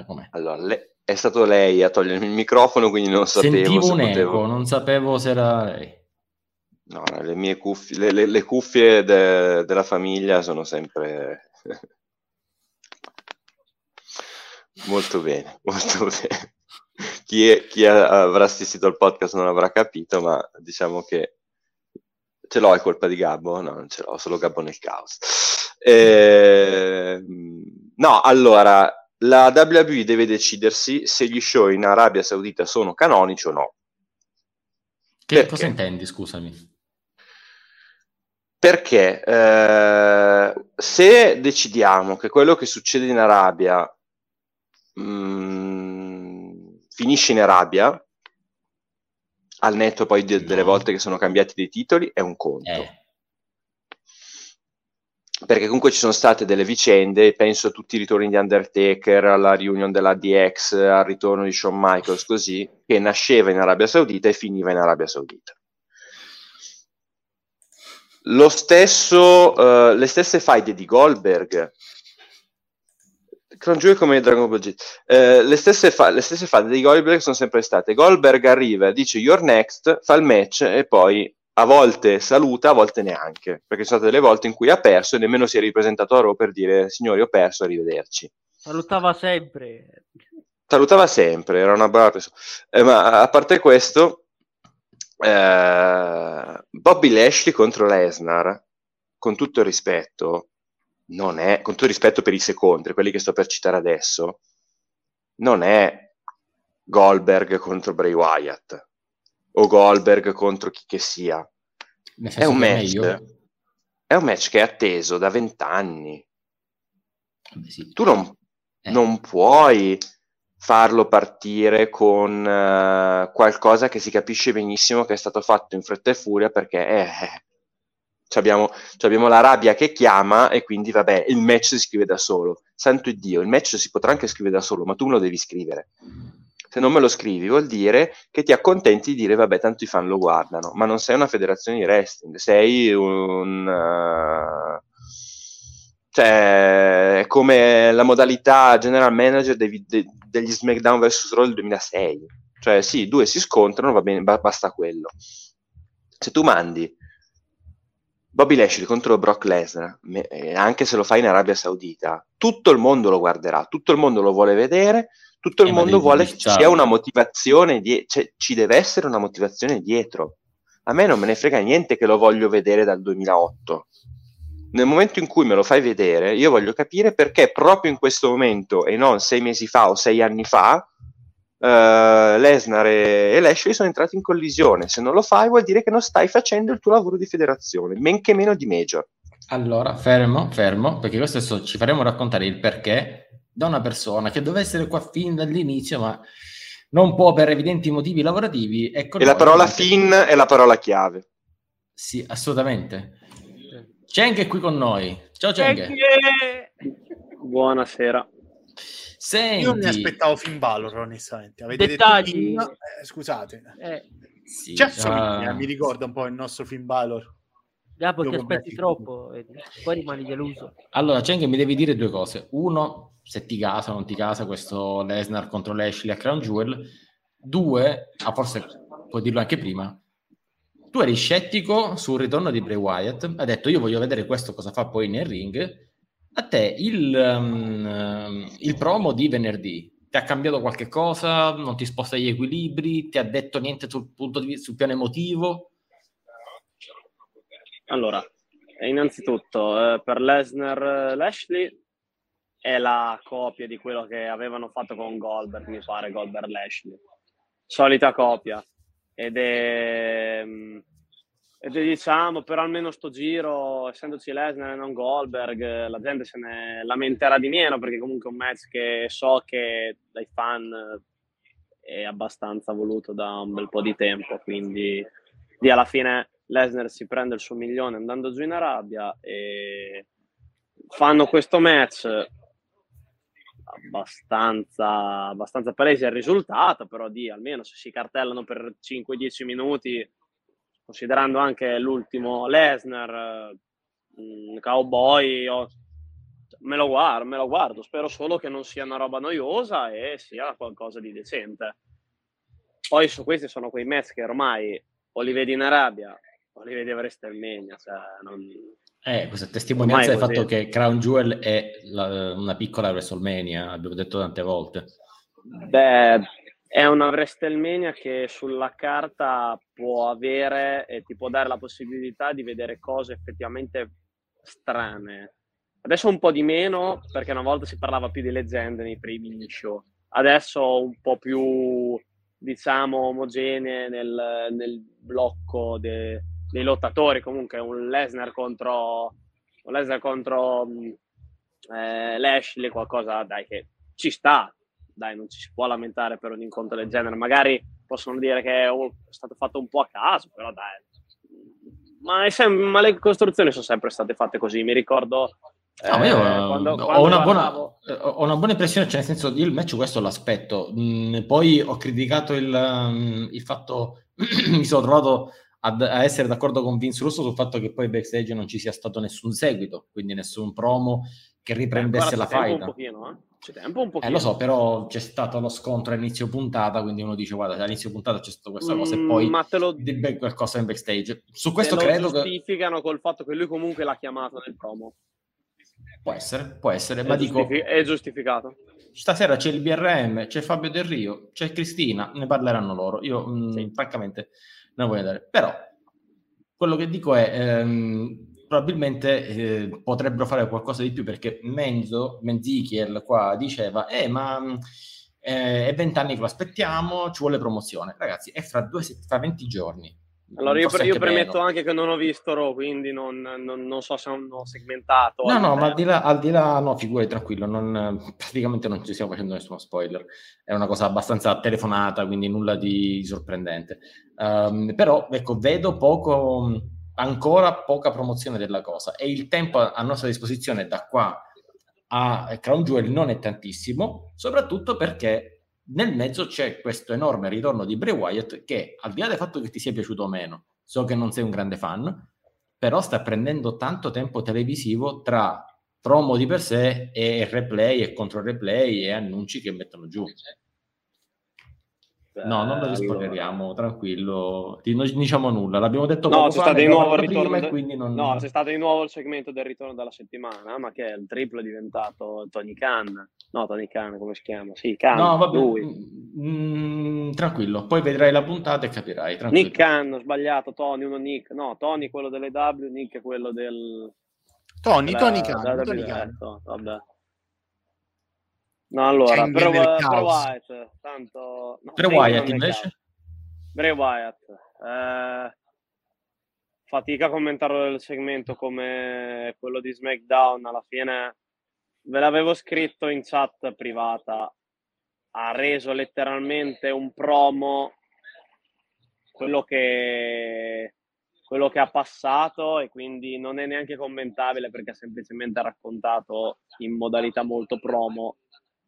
Com'è? Allora, le- è stato lei a togliermi il microfono, quindi non sapevo Sentivo se un potevo... eco, non sapevo se era lei. No, le mie cuffie, le, le- le cuffie de- della famiglia sono sempre molto bene, molto bene. Chi, è- chi avrà assistito al podcast non avrà capito, ma diciamo che ce l'ho, è colpa di Gabbo? No, non ce l'ho, solo Gabbo nel caos. Ehm, no, allora, la WWE deve decidersi se gli show in Arabia Saudita sono canonici o no. Che Perché? cosa intendi, scusami? Perché eh, se decidiamo che quello che succede in Arabia mm, finisce in Arabia, al netto poi de- delle volte che sono cambiati dei titoli, è un conto. Eh, Perché comunque ci sono state delle vicende, penso a tutti i ritorni di Undertaker, alla reunion della DX, al ritorno di Shawn Michaels, così, che nasceva in Arabia Saudita e finiva in Arabia Saudita. Lo stesso, eh, le stesse faide di Goldberg, Crown Jewel come Dragon Ball Z, eh, le, stesse fa- le stesse faide di Goldberg sono sempre state, Goldberg arriva, dice you're next, fa il match e poi a volte saluta, a volte neanche, perché ci sono state delle volte in cui ha perso e nemmeno si è ripresentato a Raw per dire signori ho perso, arrivederci. Salutava sempre. Salutava sempre, era una brava persona. Eh, ma a parte questo, eh, Bobby Lashley contro Lesnar, con tutto il rispetto, non è, con tutto rispetto per i secondi, quelli che sto per citare adesso, non è Goldberg contro Bray Wyatt o Goldberg contro chi che sia. È un match, è un match che è atteso da vent'anni. Sì. Tu non, Eh. non puoi farlo partire con eh, qualcosa che si capisce benissimo che è stato fatto in fretta e furia perché eh, c'abbiamo, c'abbiamo la rabbia che chiama e quindi vabbè il match si scrive da solo. Santo Dio il match si potrà anche scrivere da solo ma tu me lo devi scrivere. Se non me lo scrivi vuol dire che ti accontenti di dire vabbè tanto i fan lo guardano ma non sei una federazione di wrestling sei un eh, cioè come la modalità general manager dei- de- degli SmackDown vs Raw del 2006 cioè sì due si scontrano va bene ba- basta quello. Se tu mandi Bobby Lashley contro Brock Lesnar, eh, anche se lo fai in Arabia Saudita, tutto il mondo lo guarderà, tutto il mondo lo vuole vedere, tutto il Eh, mondo vuole che ci sia una motivazione, die- cioè, ci deve essere una motivazione dietro. A me non me ne frega niente che lo voglio vedere dal 2008. Nel momento in cui me lo fai vedere, io voglio capire perché proprio in questo momento e non sei mesi fa o sei anni fa, eh, Lesnar e, e Lashley sono entrati in collisione. Se non lo fai, vuol dire che non stai facendo il tuo lavoro di federazione, men che meno di major. Allora, fermo, fermo, perché questo adesso ci faremo raccontare il perché da una persona che doveva essere qua fin dall'inizio, ma non può per evidenti motivi lavorativi. Ecco E la parola fin è la parola chiave. Sì, assolutamente. Cheng è qui con noi. Ciao Cheng. Buonasera. Senti, Io mi aspettavo Finn Balor, onestamente. Avete Dettagli. detto? Eh, scusate. eh, sì, ah, assomiglia, mi ricorda un po' il nostro Finn Balor. Gabbo, ti Dopo aspetti troppo, vedi? poi rimani deluso. Allora, Cheng, mi devi dire due cose. Uno, se ti casa o non ti casa questo Lesnar contro Lashley a Crown Jewel. Due, ah, forse puoi dirlo anche prima, tu eri scettico sul ritorno di Bray Wyatt, hai detto io voglio vedere questo cosa fa poi nel ring. A te il, um, il promo di venerdì ti ha cambiato qualche cosa? Non ti sposta gli equilibri? Ti ha detto niente sul, punto di sul piano emotivo? Allora, innanzitutto, eh, per Lesnar Lashley è la copia di quello che avevano fatto con Goldberg, mi pare, Goldberg Lashley. Solita copia. Ed è, è, diciamo, per almeno sto giro, essendoci Lesnar e non Goldberg, la gente se ne lamenterà di meno perché comunque è un match che so che dai fan è abbastanza voluto da un bel po' di tempo, quindi lì alla fine Lesnar si prende il suo milione andando giù in Arabia e fanno questo match abbastanza, abbastanza palese il risultato, però di almeno se si cartellano per 5-10 minuti, considerando anche l'ultimo Lesnar, mh, Cowboy, Me lo guardo, me lo guardo. Spero solo che non sia una roba noiosa e sia qualcosa di decente. Poi su questi sono quei match che ormai o li vedi in Arabia o li vedi a WrestleMania. Cioè non... Eh, questa testimonianza del fatto che Crown Jewel è la, una piccola WrestleMania, abbiamo detto tante volte. Beh, è una WrestleMania che sulla carta può avere e ti può dare la possibilità di vedere cose effettivamente strane. Adesso un po' di meno, perché una volta si parlava più di leggende nei primi show. Adesso un po' più, diciamo, omogenee nel, nel blocco de, dei lottatori. Comunque un Lesnar contro, un Lesnar contro eh, Lashley, qualcosa dai che ci sta. Dai, non ci si può lamentare per un incontro del genere. Magari possono dire che è stato fatto un po' a caso, però dai, ma, sem- ma, le costruzioni sono sempre state fatte così. Mi ricordo. No, io eh, quando, quando ho, una buona, ho, una buona, impressione, cioè nel senso il match questo l'aspetto. Mm, poi ho criticato il, um, il fatto, mi sono trovato ad, a essere d'accordo con Vince Russo sul fatto che poi backstage non ci sia stato nessun seguito, quindi nessun promo che riprendesse la fight. Pochino, eh? C'è tempo un po'. Eh, lo so, però c'è stato lo scontro a inizio puntata, quindi uno dice, guarda, all'inizio puntata c'è stata questa cosa mm, e poi ma te lo... qualcosa in backstage. Su questo credo che... giustificano col fatto che lui comunque l'ha chiamato nel promo. Può essere, può essere, è ma giustific- dico... È giustificato. Stasera c'è il BRM, c'è Fabio Del Rio, c'è Cristina, ne parleranno loro. Io, mh, mm, sì. francamente, non voglio vedere. Però, quello che dico è... Ehm, probabilmente eh, potrebbero fare qualcosa di più perché Menzo, Menzichiel qua diceva, eh ma eh, è vent'anni che lo aspettiamo, ci vuole promozione. Ragazzi, è fra, due, fra 20 giorni. Allora io, io premetto meno. anche che non ho visto Raw, quindi non, non, non so se hanno segmentato. No, no, ma al di, là, al di là, no, figure tranquillo, non, praticamente non ci stiamo facendo nessuno spoiler. È una cosa abbastanza telefonata, quindi nulla di sorprendente. Um, però, ecco, vedo poco ancora poca promozione della cosa e il tempo a nostra disposizione da qua a Crown Jewel non è tantissimo, soprattutto perché nel mezzo c'è questo enorme ritorno di Bray Wyatt che al di là del fatto che ti sia piaciuto o meno, so che non sei un grande fan, però sta prendendo tanto tempo televisivo tra promo di per sé e replay e contro replay e annunci che mettono giù. No, non lo rispoileriamo, allora. tranquillo. non diciamo nulla, l'abbiamo detto no, c'è stato di nuovo il ritorno de... non... No, c'è stato di nuovo il segmento del ritorno della settimana, ma che è il triplo è diventato Tony Khan. No, Tony Khan, come si chiama? Sì, Khan, no, vabbè, lui. Mm, tranquillo, poi vedrai la puntata e capirai. Tranquillo. Nick Khan, ho sbagliato, Tony, uno Nick. No, Tony quello delle W, Nick quello del... Tony, della, Tony Khan. Tony Khan. Vabbè. No, allora, però Wyatt, tanto... No, per Wyatt invece? Bray Wyatt. Eh, fatica a commentare il segmento come quello di SmackDown, alla fine ve l'avevo scritto in chat privata, ha reso letteralmente un promo quello che, quello che ha passato e quindi non è neanche commentabile perché ha semplicemente raccontato in modalità molto promo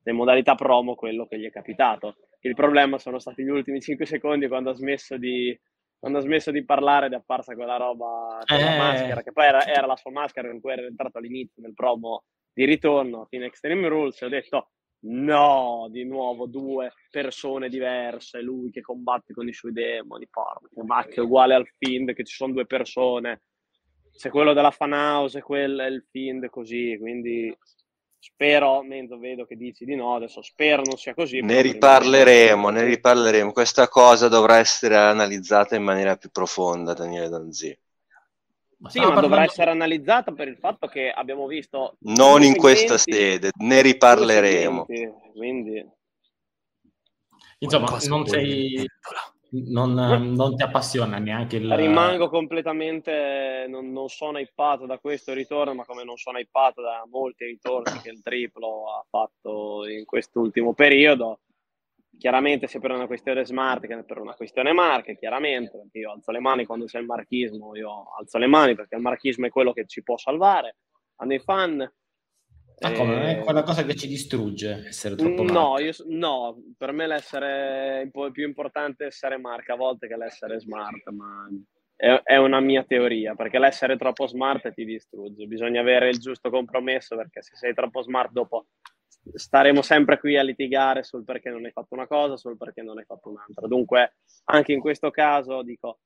le modalità promo quello che gli è capitato. Il problema sono stati gli ultimi 5 secondi quando ha smesso di, quando ha smesso di parlare ed è apparsa quella roba con eh. la maschera, che poi era, era, la sua maschera con cui era entrato all'inizio nel promo di ritorno in Extreme Rules e ho detto no, di nuovo due persone diverse, lui che combatte con i suoi demoni, porca, ma che è uguale al Fiend, che ci sono due persone, se quello della fan house e quello è il Fiend così, quindi Spero, Menzo, vedo che dici di no, adesso spero non sia così. Ne riparleremo, ne riparleremo. Questa cosa dovrà essere analizzata in maniera più profonda, Daniele Danzi. Ma sì, ma parlando... dovrà essere analizzata per il fatto che abbiamo visto... Non in questa sede, ne riparleremo. Quindi... Insomma, non sei non, non, ti appassiona neanche il... Rimango completamente, non, non sono hypato da questo ritorno, ma come non sono hypato da molti ritorni che il triplo ha fatto in quest'ultimo periodo. Chiaramente sia per una questione smart che per una questione marche, chiaramente, perché io alzo le mani quando c'è il marchismo, io alzo le mani perché il marchismo è quello che ci può salvare. A noi fan Ah, come? Non è eh, quella cosa che ci distrugge essere troppo no, io, no, per me l'essere più importante essere marca a volte che l'essere smart, ma è, è una mia teoria, perché l'essere troppo smart ti distrugge. Bisogna avere il giusto compromesso, perché se sei troppo smart dopo staremo sempre qui a litigare sul perché non hai fatto una cosa, sul perché non hai fatto un'altra. Dunque, anche in questo caso dico,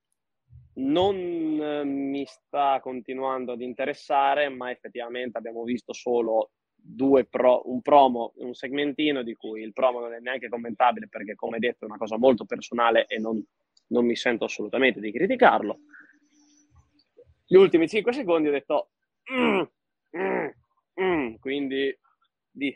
non eh, mi sta continuando ad interessare, ma effettivamente abbiamo visto solo due pro, un promo, un segmentino di cui il promo non è neanche commentabile perché, come detto, è una cosa molto personale e non, non mi sento assolutamente di criticarlo. Gli ultimi 5 secondi ho detto, mm, mm, mm, quindi di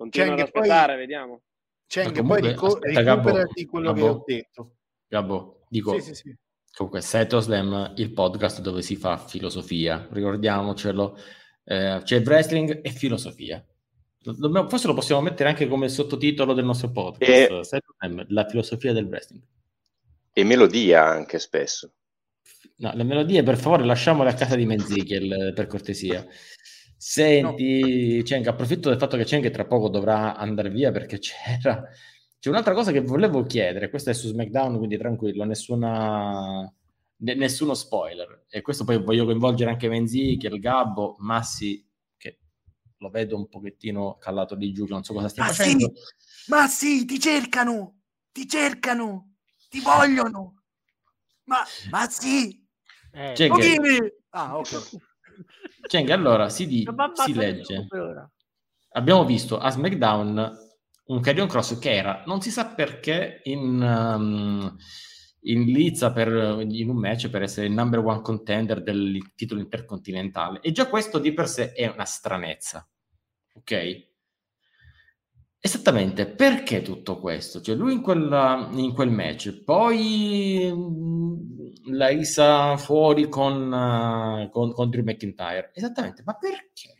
Continuo ad aspettare, poi, vediamo. C'è che poi rico- recuperati quello Gabbo, che ho detto. Gabbo, dico, sì, sì, sì. Comunque Setoslam, il podcast dove si fa filosofia, ricordiamocelo, eh, c'è wrestling e filosofia. Dobbiamo, forse lo possiamo mettere anche come sottotitolo del nostro podcast, e... Setoslam, la filosofia del wrestling. E melodia anche spesso. No, le melodie per favore lasciamole a casa di Menzichel, per cortesia. Senti, no. Ceng, approfitto del fatto che Ceng tra poco dovrà andare via perché c'era... C'è un'altra cosa che volevo chiedere, questa è su SmackDown, quindi tranquillo, nessuna... nessuno spoiler. E questo poi voglio coinvolgere anche Menzi, che il Gabbo, Massi, che lo vedo un pochettino callato di giù, non so cosa stia ma facendo. Sì, ma sì, ti cercano, ti cercano, ti vogliono. Ma, ma sì. Eh, Ceng, ah, ok. Cheng, allora si, di, si legge. Abbiamo visto a SmackDown un Carrion Cross che era, non si sa perché, in, um, in lizza per, in un match per essere il number one contender del titolo intercontinentale. E già questo di per sé è una stranezza. Ok? Esattamente, perché tutto questo? Cioè lui in, quella, in quel match, poi la Isa fuori con, uh, con, con, Drew McIntyre. Esattamente, ma perché?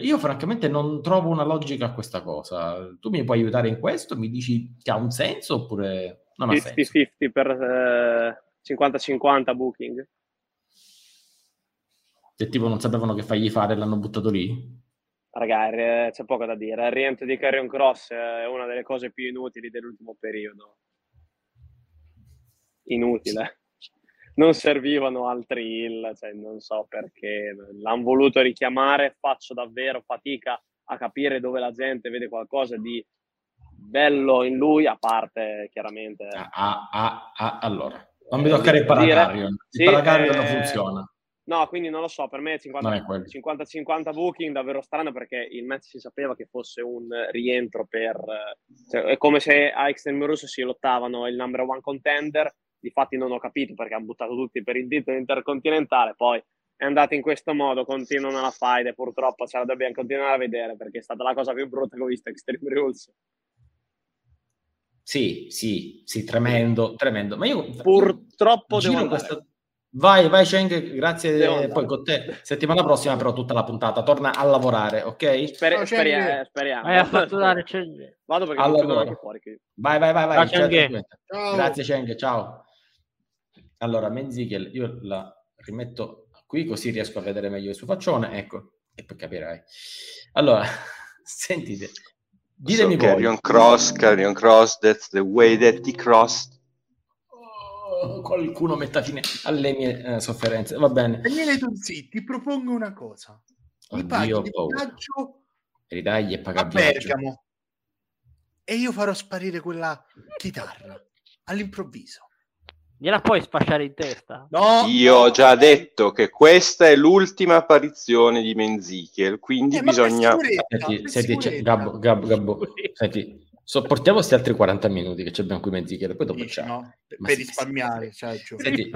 Io francamente non trovo una logica a questa cosa. Tu mi puoi aiutare in questo? Mi dici che ha un senso oppure non ha 50, senso? 50 per eh, 50-50 booking. Se tipo non sapevano che fargli fare l'hanno buttato lì? Ragazzi, c'è poco da dire. Il rientro di Carrion Cross è una delle cose più inutili dell'ultimo periodo. Inutile non servivano altri hill, cioè non so perché l'hanno voluto richiamare, faccio davvero fatica a capire dove la gente vede qualcosa di bello in lui, a parte chiaramente... Ah, ah, ah, ah allora, non mi toccare il Paracarrion, sì, il Paracarrion eh, non funziona. No, quindi non lo so, per me è 50-50 booking davvero strano perché il match si sapeva che fosse un rientro per... Cioè, è come se a Extreme Russo si lottavano il number one contender Difatti non ho capito perché hanno buttato tutti per il titolo intercontinentale, poi è andato in questo modo, continuano la fight e purtroppo ce la dobbiamo continuare a vedere perché è stata la cosa più brutta che ho visto Extreme Rules. Sì, sì, sì, tremendo, tremendo. Ma io purtroppo devo andare. Questa... Vai, vai Cheng, grazie. Poi con te, settimana prossima però tutta la puntata, torna a lavorare, ok? Sper- speriamo, speriamo. Vai a fatturare Cheng. Vado perché allora, non fuori. Vai, vai, vai, vai. Ciao, ciao. Grazie Cheng, ciao. Allora, Menzichel, io la rimetto qui così riesco a vedere meglio il suo faccione, ecco, e poi capirai. Allora, sentite, ditemi so, voi. Carrion Cross, Carrion Cross, that's the way that he crossed. Oh, qualcuno metta fine alle mie eh, sofferenze, va bene. Daniele Donzi, ti propongo una cosa. Mi paghi il viaggio ridagli e paga a Bergamo e io farò sparire quella chitarra all'improvviso. Gliela puoi sfasciare in testa? No, Io ho già detto che questa è l'ultima apparizione di Menzichel, quindi eh, bisogna... Senti, senti Gabbo, Gabbo, Gabbo, senti, sopportiamo questi altri 40 minuti che abbiamo qui Menzichel, poi dopo c'è. No? Per risparmiare, cioè, senti,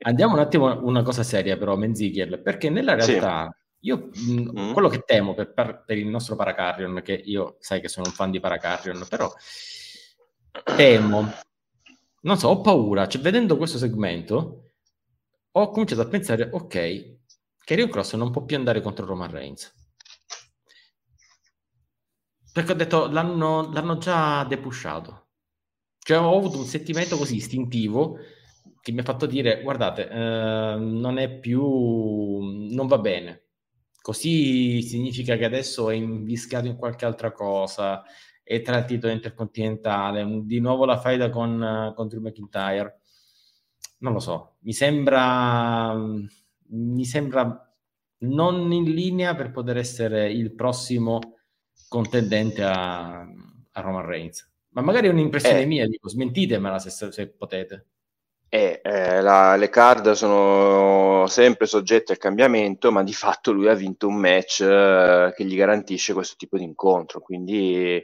Andiamo un attimo a una cosa seria però, Menzichel, perché nella realtà... Sì. Io mh, mm. quello che temo per, per, il nostro Paracarrion, che io sai che sono un fan di Paracarrion, però temo non so, ho paura, cioè vedendo questo segmento ho cominciato a pensare, ok, Carrion Cross non può più andare contro Roman Reigns. Perché ho detto, l'hanno, l'hanno già depushato. Cioè ho avuto un sentimento così istintivo che mi ha fatto dire, guardate, eh, non è più, non va bene. Così significa che adesso è inviscato in qualche altra cosa, e tra il titolo intercontinentale, di nuovo la faida con, con Drew McIntyre. non lo so, mi sembra, mi sembra non in linea per poter essere il prossimo contendente a, a Roman Reigns. Ma magari è un'impressione Eh. mia, dico, smentitemela se, se potete. E, eh, la- le card sono sempre soggette al cambiamento, ma di fatto lui ha vinto un match eh, che gli garantisce questo tipo di incontro. Quindi,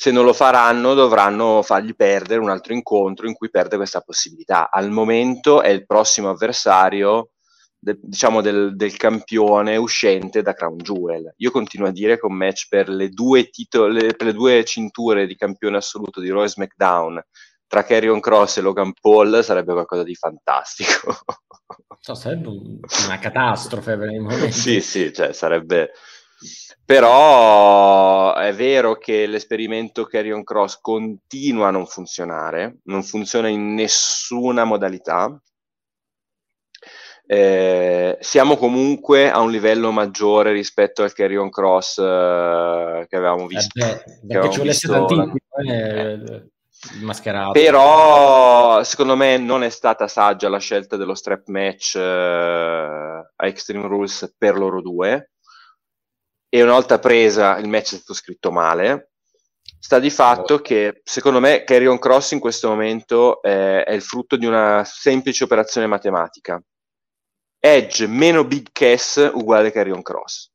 se non lo faranno, dovranno fargli perdere un altro incontro in cui perde questa possibilità. Al momento è il prossimo avversario, de- diciamo, del, del campione uscente da Crown Jewel. Io continuo a dire che un match per le due, titole, per le due cinture di campione assoluto di e SmackDown tra Carrion Cross e Logan Paul sarebbe qualcosa di fantastico. So, sarebbe un- una catastrofe per il momento. sì, sì, cioè sarebbe... Però è vero che l'esperimento Carrion Cross continua a non funzionare, non funziona in nessuna modalità. Eh, siamo comunque a un livello maggiore rispetto al Carrion Cross eh, che avevamo Eh visto. beh, che ci volesse tantissimo eh, mascherato. Però secondo me non è stata saggia la scelta dello strap match eh, a Extreme Rules per loro due. E una volta presa il match è stato scritto male. Sta di fatto che secondo me Carrion Cross in questo momento eh, è il frutto di una semplice operazione matematica. Edge meno Big Cass uguale Carrion Cross.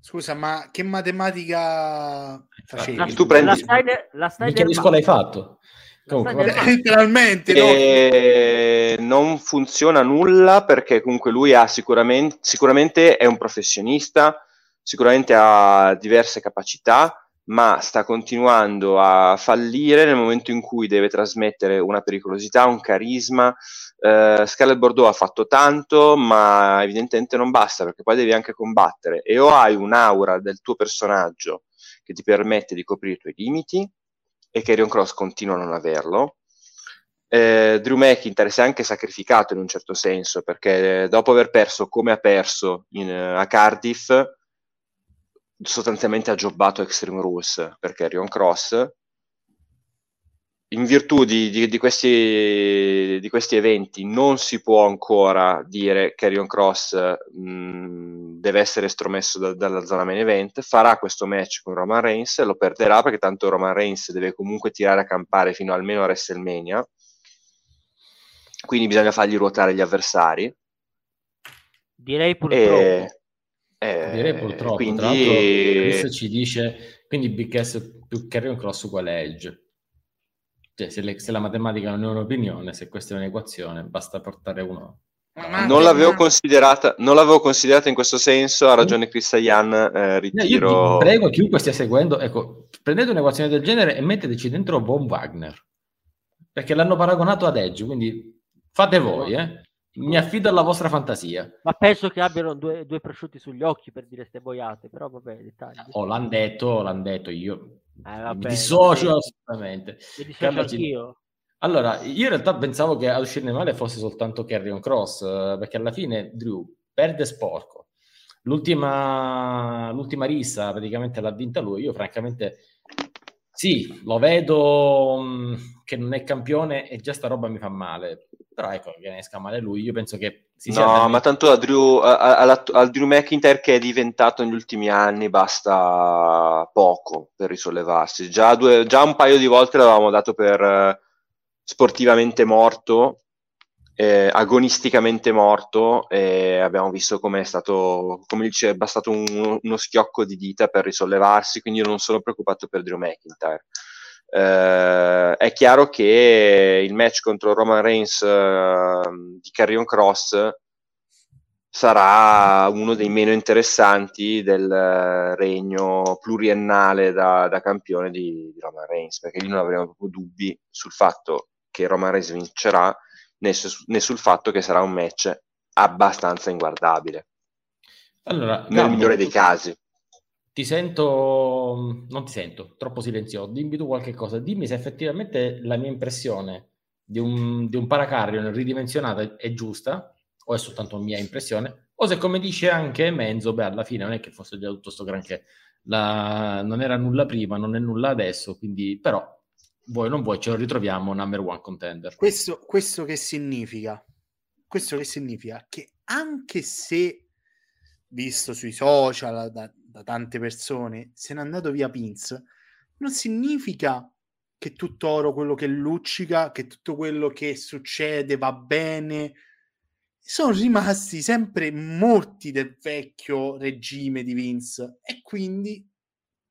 Scusa, ma che matematica facevi? La, Tu prendi- la stai, ne- la stai Mica di nel scuola hai basso. fatto? Comunque, nel Letteralmente, no? E non funziona nulla perché comunque lui ha sicuramente, sicuramente è un professionista, sicuramente ha diverse capacità, ma sta continuando a fallire nel momento in cui deve trasmettere una pericolosità, un carisma. Eh, Scarlett Bordeaux ha fatto tanto, ma evidentemente non basta perché poi devi anche combattere e o hai un'aura del tuo personaggio che ti permette di coprire i tuoi limiti e Carrion Cross continua a non averlo. Eh, Drew McIntyre si è anche sacrificato in un certo senso perché dopo aver perso come ha perso in, eh, a Cardiff, sostanzialmente ha jobbato Extreme Rules per Carrion Cross. In virtù di, di- di questi, di questi eventi non si può ancora dire Carrion Cross mh, deve essere estromesso da- dalla zona main event, farà questo match con Roman Reigns, lo perderà perché tanto Roman Reigns deve comunque tirare a campare fino almeno a WrestleMania, quindi bisogna fargli ruotare gli avversari. Direi purtroppo. E, eh, Direi purtroppo. quindi Tra l'altro, Chris ci dice quindi Big S più Carrion Cross uguale Edge. Cioè, se, le- se la matematica non è un'opinione, se questa è un'equazione, basta portare uno. Ma- non l'avevo considerata, non l'avevo considerata in questo senso, ha ragione Chris Ian, eh, No, io ritiro. vi prego chiunque stia seguendo, ecco, prendete un'equazione del genere e metteteci dentro Von Wagner. Perché l'hanno paragonato ad Edge, quindi fate voi, eh. Mi affido alla vostra fantasia. Ma penso che abbiano due, due prosciutti sugli occhi per dire ste boiate, però vabbè, dettagli. Oh, l'hanno detto, l'hanno detto io. Eh, vabbè, mi dissocio vabbè. assolutamente. Mi dissocio Carlo, anch'io. Allora, io in realtà pensavo che a uscirne male fosse soltanto Carrion Cross, eh, perché alla fine Drew perde sporco. L'ultima, l'ultima rissa praticamente l'ha vinta lui. Io francamente sì, lo vedo mh, che non è campione e già sta roba mi fa male. Però ecco, che ne esca male lui, io penso che si sia No, ma tanto a Drew, a- a- al Drew McIntyre che è diventato negli ultimi anni basta poco per risollevarsi. Già, due- già un paio di volte l'avevamo dato per eh, sportivamente morto, eh, agonisticamente morto, e abbiamo visto come è stato, come dice, è bastato un- uno schiocco di dita per risollevarsi, quindi io non sono preoccupato per Drew McIntyre. Eh, è chiaro che il match contro Roman Reigns eh, di Carrion Cross sarà uno dei meno interessanti del eh, regno pluriennale da, da campione di, di Roman Reigns, perché lì non avremo proprio dubbi sul fatto che Roman Reigns vincerà, né, su- né sul fatto che sarà un match abbastanza inguardabile, Allora, nel Gabbo, migliore dei casi. ti sento, non ti sento, troppo silenzioso. Dimmi tu qualche cosa, dimmi se effettivamente la mia impressione di un, di un paracarrion ridimensionato è giusta o è soltanto mia impressione, o se come dice anche Menzo, beh, alla fine non è che fosse già tutto sto granché, La- non era nulla prima, non è nulla adesso, quindi però vuoi non vuoi, ce lo ritroviamo number one contender. Questo, questo che significa? Questo che significa? Che anche se, visto sui social da, da tante persone, se n'è andato via Pins, non significa che tutto oro quello che luccica, che tutto quello che succede va bene. Sono rimasti sempre morti del vecchio regime di Vince e quindi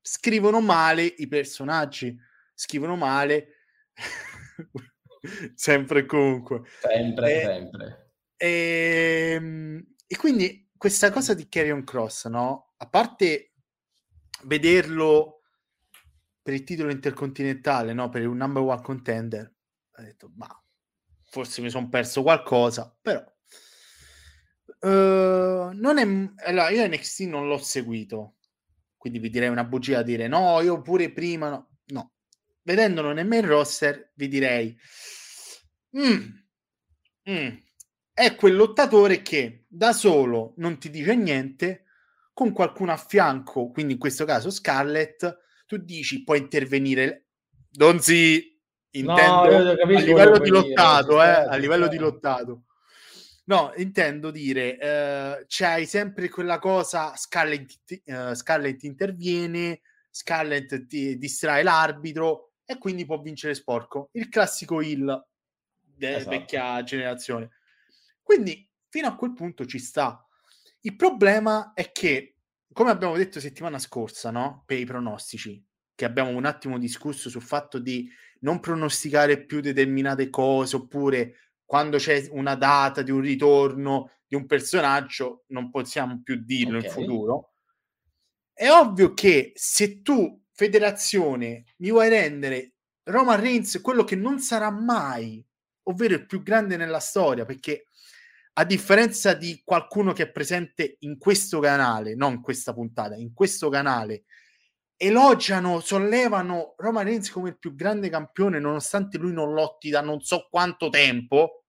scrivono male i personaggi, scrivono male sempre e comunque. Sempre, e, sempre. E, ehm, e quindi questa cosa di Carrion Cross, no? A parte vederlo per il titolo intercontinentale, no? per un number one contender, ho detto, ma forse mi sono perso qualcosa, però uh, non è... Allora, io NXT non l'ho seguito, quindi vi direi una bugia a dire no, io pure prima no. Vedendolo nel main roster vi direi mm, mm, è quel lottatore che da solo non ti dice niente, con qualcuno a fianco, quindi in questo caso Scarlett, tu dici può intervenire non si intendo no, a livello di lottato dire, eh, a livello di lottato. No intendo dire eh, c'hai sempre quella cosa Scarlett, uh, Scarlett interviene Scarlett ti distrae l'arbitro e quindi può vincere sporco il classico heal della esatto. vecchia generazione quindi fino a quel punto ci sta il problema è che come abbiamo detto settimana scorsa, no? Per i pronostici, che abbiamo un attimo discusso sul fatto di non pronosticare più determinate cose, oppure quando c'è una data di un ritorno di un personaggio, non possiamo più dirlo okay. in futuro. È ovvio che se tu, federazione, mi vuoi rendere Roman Reigns quello che non sarà mai, ovvero il più grande nella storia, perché a differenza di qualcuno che è presente in questo canale, non in questa puntata, in questo canale, elogiano, sollevano Roman Reigns come il più grande campione, nonostante lui non lotti da non so quanto tempo,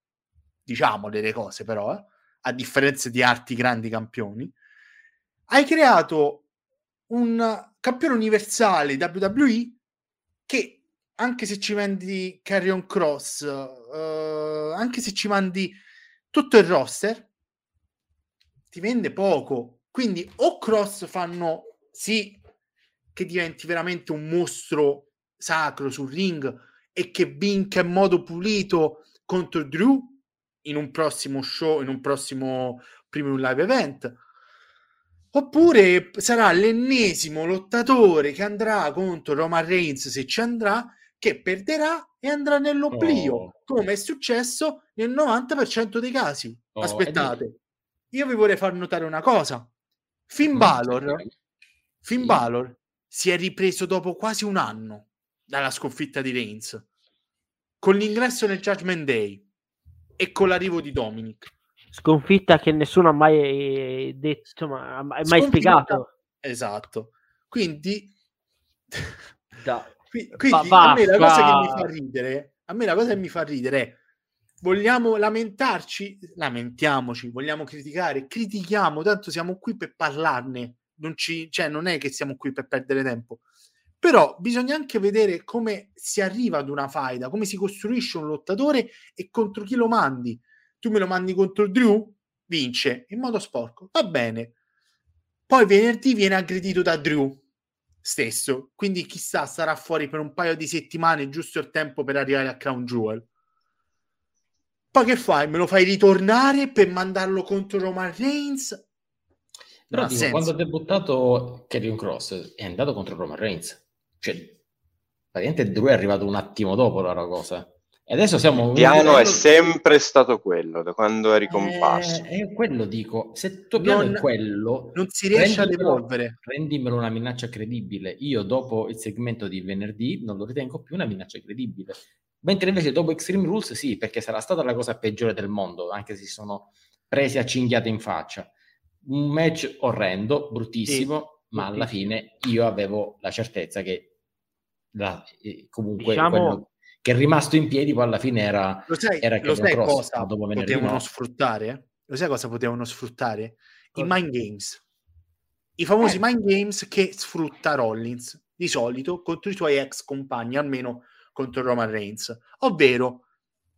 diciamo delle cose però, eh, a differenza di altri grandi campioni, hai creato un campione universale WWE che anche se ci mandi Carrion Cross, uh, anche se ci mandi tutto il roster ti vende poco. Quindi o Cross fanno sì che diventi veramente un mostro sacro sul ring e che vinca in modo pulito contro Drew in un prossimo show, in un prossimo premium live event. Oppure sarà l'ennesimo lottatore che andrà contro Roman Reigns se ci andrà che perderà e andrà nell'oblio, oh. come è successo nel 90% dei casi. Oh, Aspettate, io vi vorrei far notare una cosa. Finn Balor, Finn Balor si è ripreso dopo quasi un anno dalla sconfitta di Reigns, con l'ingresso nel Judgment Day e con l'arrivo di Dominic. Sconfitta che nessuno ha mai detto, insomma, ha mai spiegato. Esatto. Quindi... Da quindi va, a me la cosa che mi fa ridere, a me la cosa che mi fa ridere è vogliamo lamentarci, lamentiamoci, vogliamo criticare, critichiamo, tanto siamo qui per parlarne, non, ci, cioè, non è che siamo qui per perdere tempo. Però bisogna anche vedere come si arriva ad una faida, come si costruisce un lottatore e contro chi lo mandi. Tu me lo mandi contro Drew, vince in modo sporco, va bene. Poi venerdì viene aggredito da Drew, stesso. Quindi chissà, sarà fuori per un paio di settimane, giusto il tempo per arrivare a Crown Jewel. Poi che fai? Me lo fai ritornare per mandarlo contro Roman Reigns? Però dico, quando ha debuttato Kevin Cross è andato contro Roman Reigns. Cioè, praticamente Drew è arrivato un attimo dopo la cosa. E adesso siamo... Il piano è sempre stato quello, da quando è ricomparso. Eh, è quello dico, se il tuo piano non, è quello... Non si riesce a devolvere. Rendimelo una minaccia credibile. Io dopo il segmento di venerdì non lo ritengo più una minaccia credibile. Mentre invece dopo Extreme Rules sì, perché sarà stata la cosa peggiore del mondo, anche se si sono presi a cinghiate in faccia. Un match orrendo, bruttissimo, sì, ma alla fine io avevo la certezza che la, eh, comunque diciamo... quello che è rimasto in piedi poi alla fine era lo sai, era lo sai cross, cosa potevano no. sfruttare? Lo sai cosa potevano sfruttare? I mind games. I famosi eh. mind games che sfrutta Rollins di solito contro i suoi ex compagni, almeno contro Roman Reigns, ovvero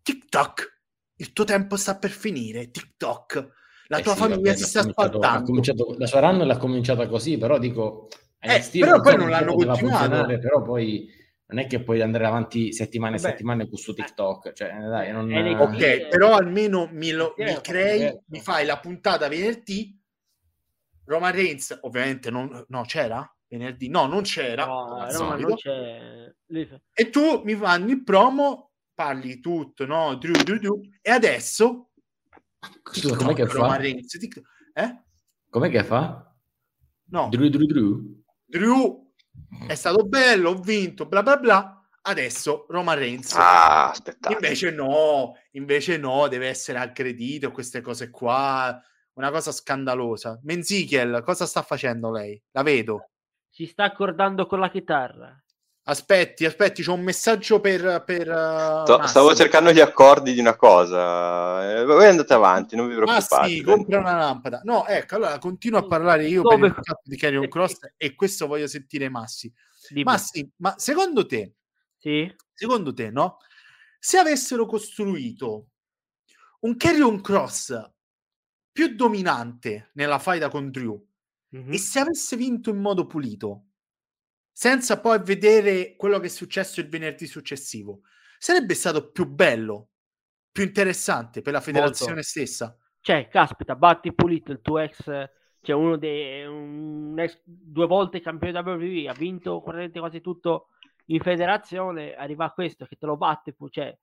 TikTok, il tuo tempo sta per finire, TikTok, la Eh tua sì, famiglia vabbè, si sta cominciato- la sua run l'ha cominciata così, però dico... Eh, però poi non l'hanno continuato. funzionare, Però poi non è che puoi andare avanti settimane e settimane su TikTok, cioè dai, non... NXT Ok, Eh, però almeno mi, lo- mi crei, mi fai la puntata venerdì. Roman Reigns, ovviamente, non, no, c'era venerdì? No, non c'era. No, no, non E tu mi fanno il promo, parli tutto, no? Drew, Drew, Drew. E adesso Scusa, com'è che Roman fa? Reigns, TikTok- eh? Com'è che fa? No, Drew, Drew, Drew? Drew è stato bello, ho vinto, bla bla bla. Adesso Roman Reigns. Ah, aspettate. Invece no, invece no, deve essere aggredito, queste cose qua, una cosa scandalosa. Menzichiel, cosa sta facendo lei? La vedo. Si sta accordando con la chitarra. Aspetti, aspetti, c'è un messaggio per... per uh, stavo cercando gli accordi di una cosa. Eh, voi andate avanti, non vi preoccupate. Massi, compra una lampada. No, ecco, allora continuo a parlare io Come- per il fatto di Carrion Cross e questo voglio sentire Massi. Dimmi. Massi, ma secondo te, Sì? secondo te, no? Se avessero costruito un Carrion Cross più dominante nella faida con Drew Mhm. e se avesse vinto in modo pulito, senza poi vedere quello che è successo il venerdì successivo, sarebbe stato più bello, più interessante per la federazione stessa. Cioè, caspita, batti pulito il tuo ex, cioè uno dei un ex due volte campione WWE, ha vinto praticamente quasi tutto in federazione, arriva a questo che te lo batte, cioè,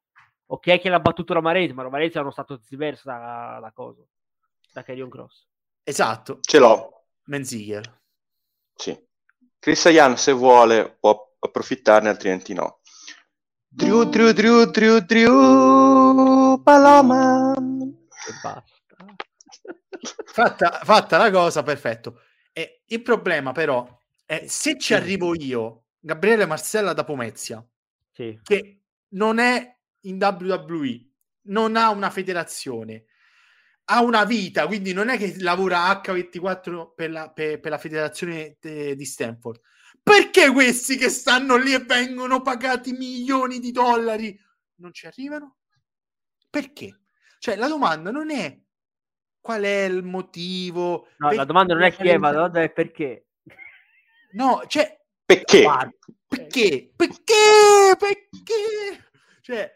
ok che l'ha battuto Romarese, ma Romarese è uno stato diverso da, da cosa, da Carrion Cross. Esatto, Ce l'ho. Menziger. Sì. Chris Ayan, se vuole, può approfittarne, altrimenti no. Drew, Drew, Drew, Drew, Drew, Paloma. E basta. Fatta, fatta la cosa, perfetto. E il problema però è se ci arrivo io, Gabriele Marcella da Pomezia, Sì. che non è in WWE, non ha una federazione, ha una vita, quindi non è che lavora H24 per la, per- per la federazione eh, di Stanford. Perché questi che stanno lì e vengono pagati milioni di dollari non ci arrivano? Perché? Cioè, la domanda non è qual è il motivo. No, la perché domanda non è chi è, ma la la domanda è perché. No, cioè, Perché? guarda, perché? Perché? Perché? Cioè,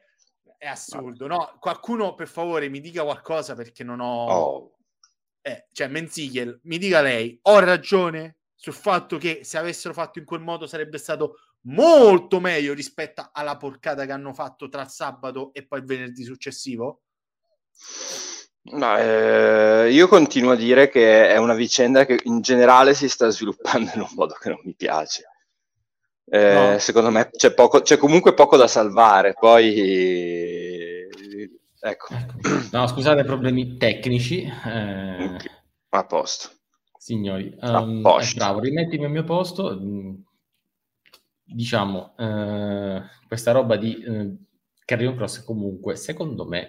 è assurdo, no? Qualcuno, per favore, mi dica qualcosa perché non ho... Oh, Eh, cioè, Menzichel, mi dica lei, ho ragione sul fatto che se avessero fatto in quel modo sarebbe stato molto meglio rispetto alla porcata che hanno fatto tra sabato e poi il venerdì successivo? no, eh, io continuo a dire che è una vicenda che in generale si sta sviluppando in un modo che non mi piace. Eh, No. Secondo me c'è, poco, c'è comunque poco da salvare. Poi, ecco, No, scusate, problemi tecnici. eh, a posto. signori, A ehm, posto. eh, bravo, rimettimi al mio posto. mm, Diciamo, eh, questa roba di eh, Carrion Cross comunque, secondo me,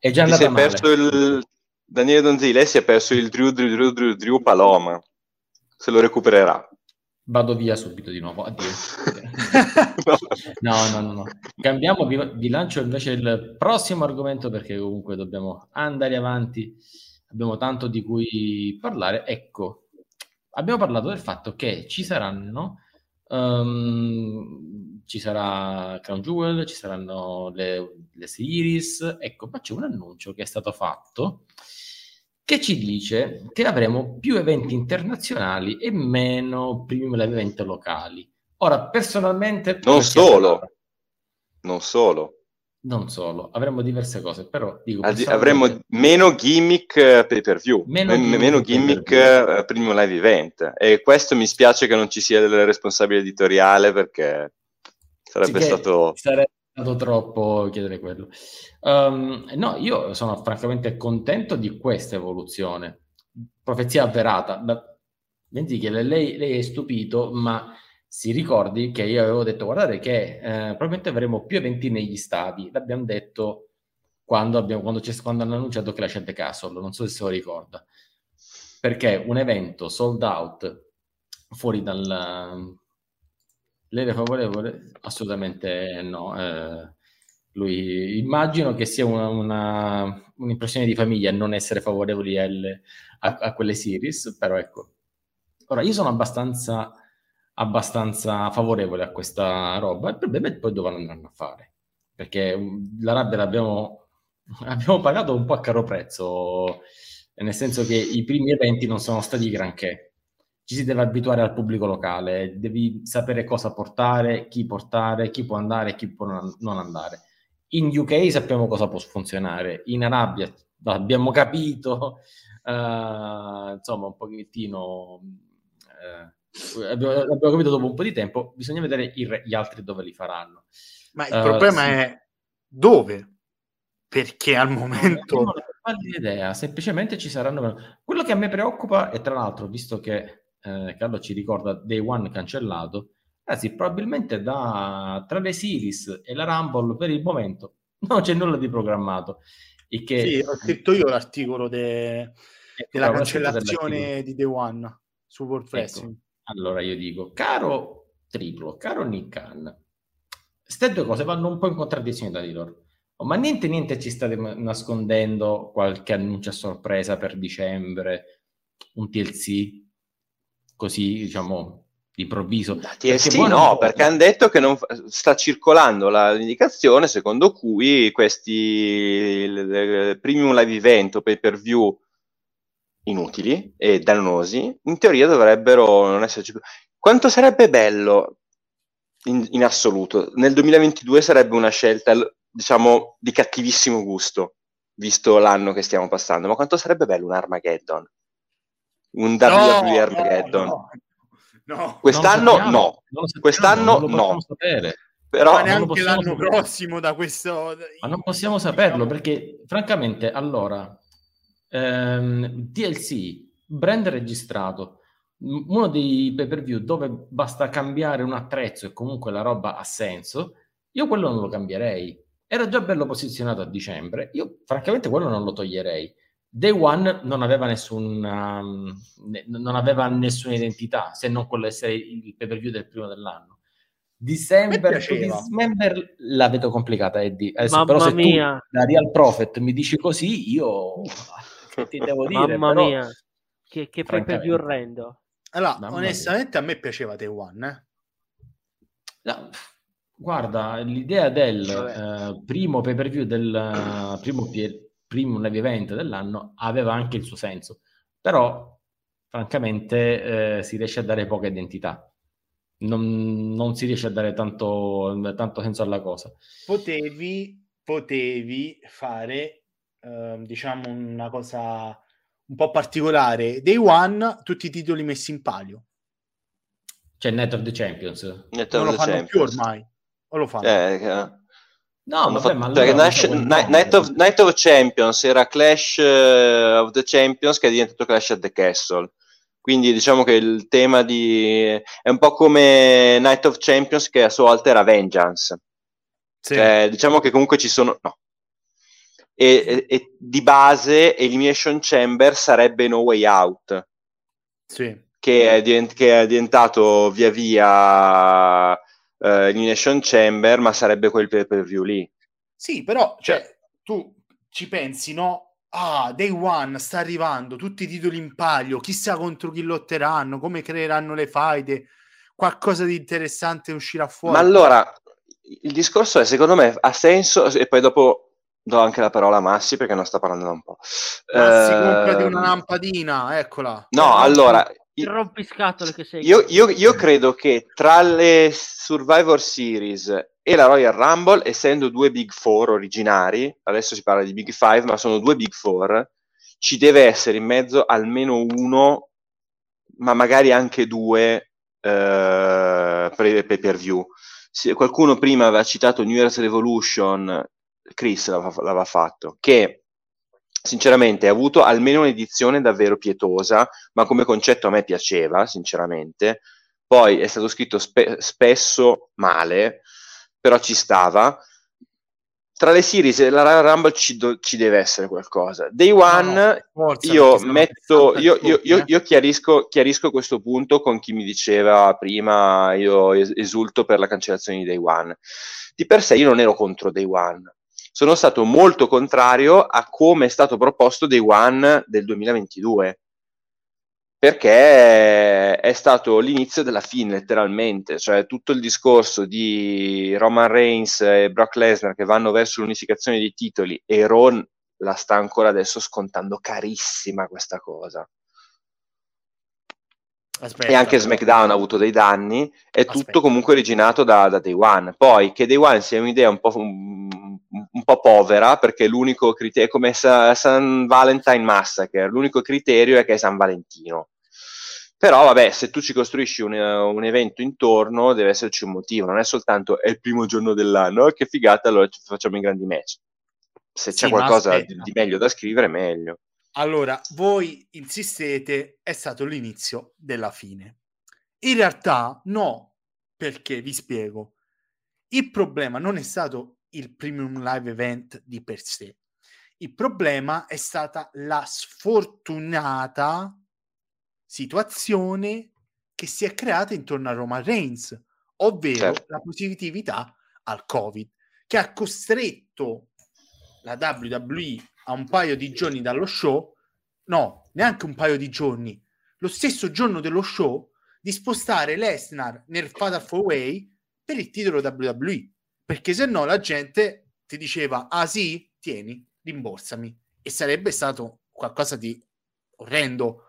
è già andata male. perso il Daniele Donzile si è perso il Drew Drew Drew Drew, Drew Paloma. Se lo recupererà. Vado via subito di nuovo, addio. No. No, no, no. Cambiamo, vi, vi lancio invece il prossimo argomento perché comunque dobbiamo andare avanti. Abbiamo tanto di cui parlare. Ecco, abbiamo parlato del fatto che ci saranno, ehm, ci sarà Crown Jewel, ci saranno le, le series. Ecco, ma c'è un annuncio che è stato fatto che ci dice che avremo più eventi internazionali e meno live event locali. Ora, personalmente... Non solo. Non solo. Non solo, avremo diverse cose, però dico... Ad- Avremo meno gimmick eh, pay per view, Meno meno, gimmick meno gimmick view. eh, primo live event. E questo mi spiace che non ci sia del responsabile editoriale perché sarebbe Sì stato. Sarebbe stato troppo chiedere quello. Um, no, io sono francamente contento di questa evoluzione. Profezia avverata. Da- che lei, lei è stupito, ma si ricordi che io avevo detto, guardate che eh, probabilmente avremo più eventi negli stadi. L'abbiamo detto quando, abbiamo, quando, quando hanno annunciato che la è Castle, non so se se lo ricorda. Perché un evento sold out fuori dal, Lei è favorevole? Assolutamente no. Eh, lui immagino che sia una, una, un'impressione di famiglia non essere favorevoli alle, a, a, quelle series, però ecco. Ora, io sono abbastanza, abbastanza favorevole a questa roba. Il problema è poi dove andranno a fare. Perché mm, la rabbia l'abbiamo abbiamo pagato un po' a caro prezzo, nel senso che i primi eventi non sono stati granché. Ci si deve abituare al pubblico locale, devi sapere cosa portare, chi portare, chi può andare e chi può non andare. In UK sappiamo cosa può funzionare, in Arabia abbiamo capito, uh, insomma, un pochettino. Uh, abbiamo, abbiamo, capito dopo un po' di tempo, bisogna vedere re, gli altri dove li faranno. Ma il uh, problema sì. è dove? perché al momento... Non ho idea, semplicemente ci saranno... Quello che a me preoccupa, e tra l'altro, visto che eh, Carlo ci ricorda Day One cancellato, ragazzi, probabilmente da, tra le Series e la Rumble per il momento non c'è nulla di programmato. E che... Sì, ho scritto io l'articolo de... ecco, della cancellazione di Day One su World ecco. Allora io dico, caro Triplo, caro Nick Khan, queste due cose vanno un po' in contraddizione da di loro Oh, ma niente, niente ci state nascondendo qualche annuncio a sorpresa per dicembre, un TLC, così diciamo improvviso. Da TLC perché no, perché hanno detto che non, sta circolando la, l'indicazione secondo cui questi premium live event o pay per view inutili e dannosi in teoria dovrebbero non esserci più. Quanto sarebbe bello in, in assoluto? Nel 2022 sarebbe una scelta diciamo, di cattivissimo gusto, visto l'anno che stiamo passando. Ma quanto sarebbe bello un Armageddon? Un WWE no, Armageddon? No, no. Quest'anno sappiamo, no. Quest'anno no. Però Ma neanche l'anno sapere. prossimo da questo... Ma non possiamo saperlo perché, francamente, allora, ehm, DLC, brand registrato, uno dei pay per view dove basta cambiare un attrezzo e comunque la roba ha senso, io quello non lo cambierei era già bello posizionato a dicembre. Io, francamente, quello non lo toglierei. Day One non aveva, nessuna, um, non aveva nessuna identità, se non quello essere il pay per view del primo dell'anno. December, Dismember la vedo complicata, Eddie. Adesso, Mamma però se mia. tu da Real Prophet mi dici così, io ti devo dire. Mamma però, mia, che, che pay per view orrendo. Allora, Mamma onestamente mia. a me piaceva Day One, eh? No, Guarda, l'idea del eh, primo pay per view del uh, primo, primo live event dell'anno aveva anche il suo senso, però francamente eh, si riesce a dare poca identità. Non, non si riesce a dare tanto, tanto, senso alla cosa. Potevi, potevi fare, eh, diciamo, una cosa un po' particolare. Day One, tutti i titoli messi in palio. C'è Night of the Champions. Night non lo fanno Champions. più ormai. O lo fanno? Eh, No, vabbè, ma allora Nash, Night, of, Night, of, Champions era Clash uh, of the Champions che è diventato Clash at the Castle. Quindi diciamo che il tema di... è un po' come Night of Champions che a sua volta era Vengeance. Sì. Eh, diciamo che comunque ci sono... No. E, e, e, di base Elimination Chamber sarebbe No Way Out. Sì. Che, è divent- che è diventato via via uh, Elimination Chamber, ma sarebbe quel pay per view lì. Sì, però cioè, cioè, tu ci pensi, no? Ah, Day One sta arrivando, tutti i titoli in palio, chissà contro chi lotteranno, come creeranno le faide, qualcosa di interessante uscirà fuori. Ma allora, il discorso è, secondo me, ha senso, e poi dopo do anche la parola a Massi perché non sta parlando da un po'. Massi, uh, comprati una lampadina, eccola. No, allora, il rompiscatole che sei. Io, io, io, credo che tra le Survivor Series e la Royal Rumble, essendo due Big Four originari, adesso si parla di Big Five, ma sono due Big Four, ci deve essere in mezzo almeno uno, ma magari anche due eh, pay per view. Se qualcuno prima aveva citato New Year's Revolution, Chris l'aveva, l'aveva fatto, che sinceramente ha avuto almeno un'edizione davvero pietosa, ma come concetto a me piaceva, sinceramente. Poi è stato scritto spe- spesso male, però ci stava. tra le series e la Royal Rumble ci, do- ci deve essere qualcosa. Day One, No, forza, io metto, 60 io, io- eh. io chiarisco, chiarisco questo punto con chi mi diceva prima, io es- esulto per la cancellazione di Day One. Di per sé io non ero contro Day One, sono stato molto contrario a come è stato proposto Day One del 2022 perché è stato l'inizio della fine, letteralmente, cioè tutto il discorso di Roman Reigns e Brock Lesnar che vanno verso l'unificazione dei titoli e Ron la sta ancora adesso scontando carissima questa cosa. Aspetta, e anche. SmackDown ha avuto dei danni, è Aspetta. tutto comunque originato da, da Day One. Poi che Day One sia un'idea un po', un, un po' povera, perché l'unico criterio, come Sa- San Valentine Massacre, l'unico criterio è che è San Valentino. Però vabbè, se tu ci costruisci un, un evento intorno, deve esserci un motivo, non è soltanto è il primo giorno dell'anno, oh, che figata, allora ci facciamo i grandi match. Se c'è Sì, qualcosa di meglio da scrivere, meglio. Allora, voi insistete, è stato l'inizio della fine. In realtà no, perché vi spiego. Il problema non è stato il premium live event di per sé. Il problema è stata la sfortunata situazione che si è creata intorno a Roman Reigns, ovvero Certo. la positività al Covid, che ha costretto la WWE a un paio di giorni dallo show, no, neanche un paio di giorni, lo stesso giorno dello show, di spostare Lesnar nel Fatal 4-Way per il titolo WWE, perché se no la gente ti diceva, ah sì, tieni, rimborsami, e sarebbe stato qualcosa di orrendo.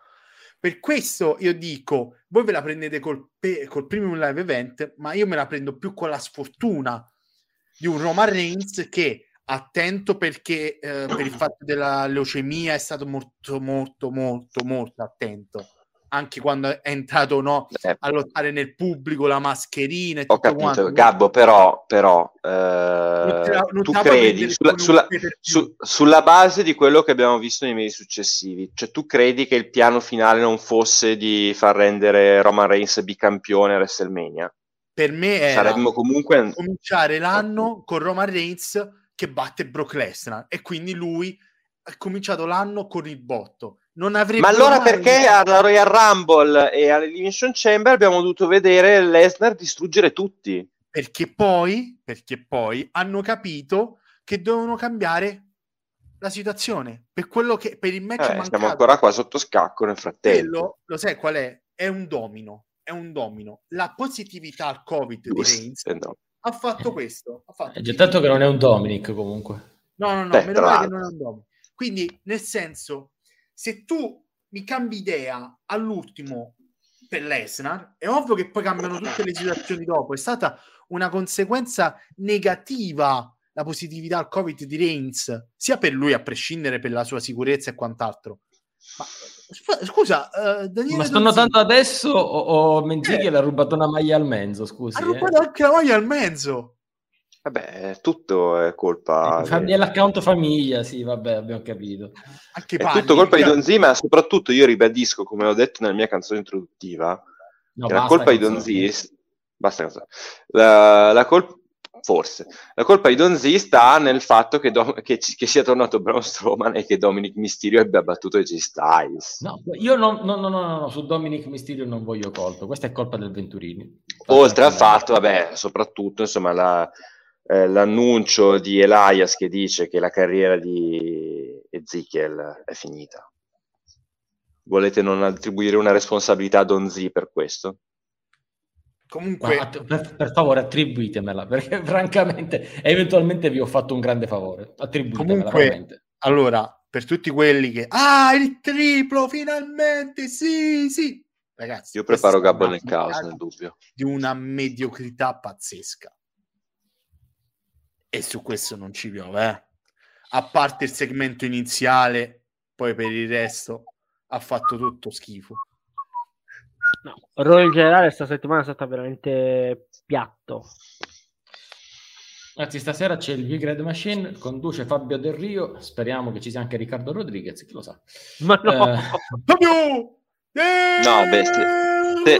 Per questo io dico, voi ve la prendete col, pe- col premium live event, ma io me la prendo più con la sfortuna di un Roman Reigns che attento perché eh, per il fatto della leucemia è stato molto molto molto molto attento. Anche quando è entrato no, Eh, a lottare nel pubblico la mascherina e Ho tutto capito, quanto. Gabbo, però, però eh, Non te la- non tu credi sulla, sulla- su- sulla base di quello che abbiamo visto nei mesi successivi, cioè tu credi che il piano finale non fosse di far rendere Roman Reigns bicampione a WrestleMania? per me era Saremmo comunque... cominciare l'anno con Roman Reigns che batte Brock Lesnar e quindi lui ha cominciato l'anno con il botto non Ma allora mai- perché alla Royal Rumble e all'Elimination Chamber abbiamo dovuto vedere Lesnar distruggere tutti? perché poi perché poi hanno capito che dovevano cambiare la situazione per quello che per il match Eh, mancato siamo ancora qua sotto scacco nel frattempo. quello lo sai qual è? È un domino è un domino la positività al covid di Giusto, Reigns no. Ha fatto questo ha fatto È già tanto che non è un Dominic comunque. No, no, no, Beh, meno male che non è un domino. Quindi, nel senso, se tu mi cambi idea all'ultimo per Lesnar, è ovvio che poi cambiano tutte le situazioni dopo. È stata una conseguenza negativa la positività al Covid di Reigns, sia per lui, a prescindere per la sua sicurezza e quant'altro. Ma sp- scusa, eh, Daniele Ma sto Donzini notando adesso o, o Menzichi Eh. l'ha rubato una maglia al mezzo, scusi. ha eh. rubato anche la maglia al mezzo. Vabbè, tutto è colpa... Eh, famiglia- l'account famiglia, sì, vabbè, abbiamo capito. Anche È Pagni, tutto colpa di cioè, Don Z, ma soprattutto io ribadisco, come ho detto nella mia canzone introduttiva, No, che la colpa di Don. Z... Basta. La, la colpa... Forse. La colpa di Don Z sta nel fatto che, Dom- che ci- che sia tornato Braun Strowman e che Dominic Mysterio abbia battuto AJ Styles. No, io non, no, no, no, no, su Dominic Mysterio non voglio colpo, questa è colpa del Venturini. Oltre al Fatto fatto, vabbè, soprattutto, insomma, la- eh, l'annuncio di Elias che dice che la carriera di Ezekiel è finita. Volete non attribuire una responsabilità a Don Z per questo? Comunque, att- per, per favore attribuitemela, perché francamente, eventualmente vi ho fatto un grande favore. Attribuitemela Comunque- veramente. Allora, per tutti quelli che ah, il triplo finalmente, sì, sì. Ragazzi, Io preparo Gabbo nel caos, nel dubbio. di una mediocrità pazzesca. E su questo non ci piove, eh. A parte il segmento iniziale, poi per il resto ha fatto tutto schifo. No, il ruolo in generale sta settimana è stata veramente piatto. Anzi, stasera c'è il Big Red Machine, conduce Fabio Del Rio, speriamo che ci sia anche Riccardo Rodriguez, chi lo sa. Ma no, Eh, Fabio! No, beh, se- se-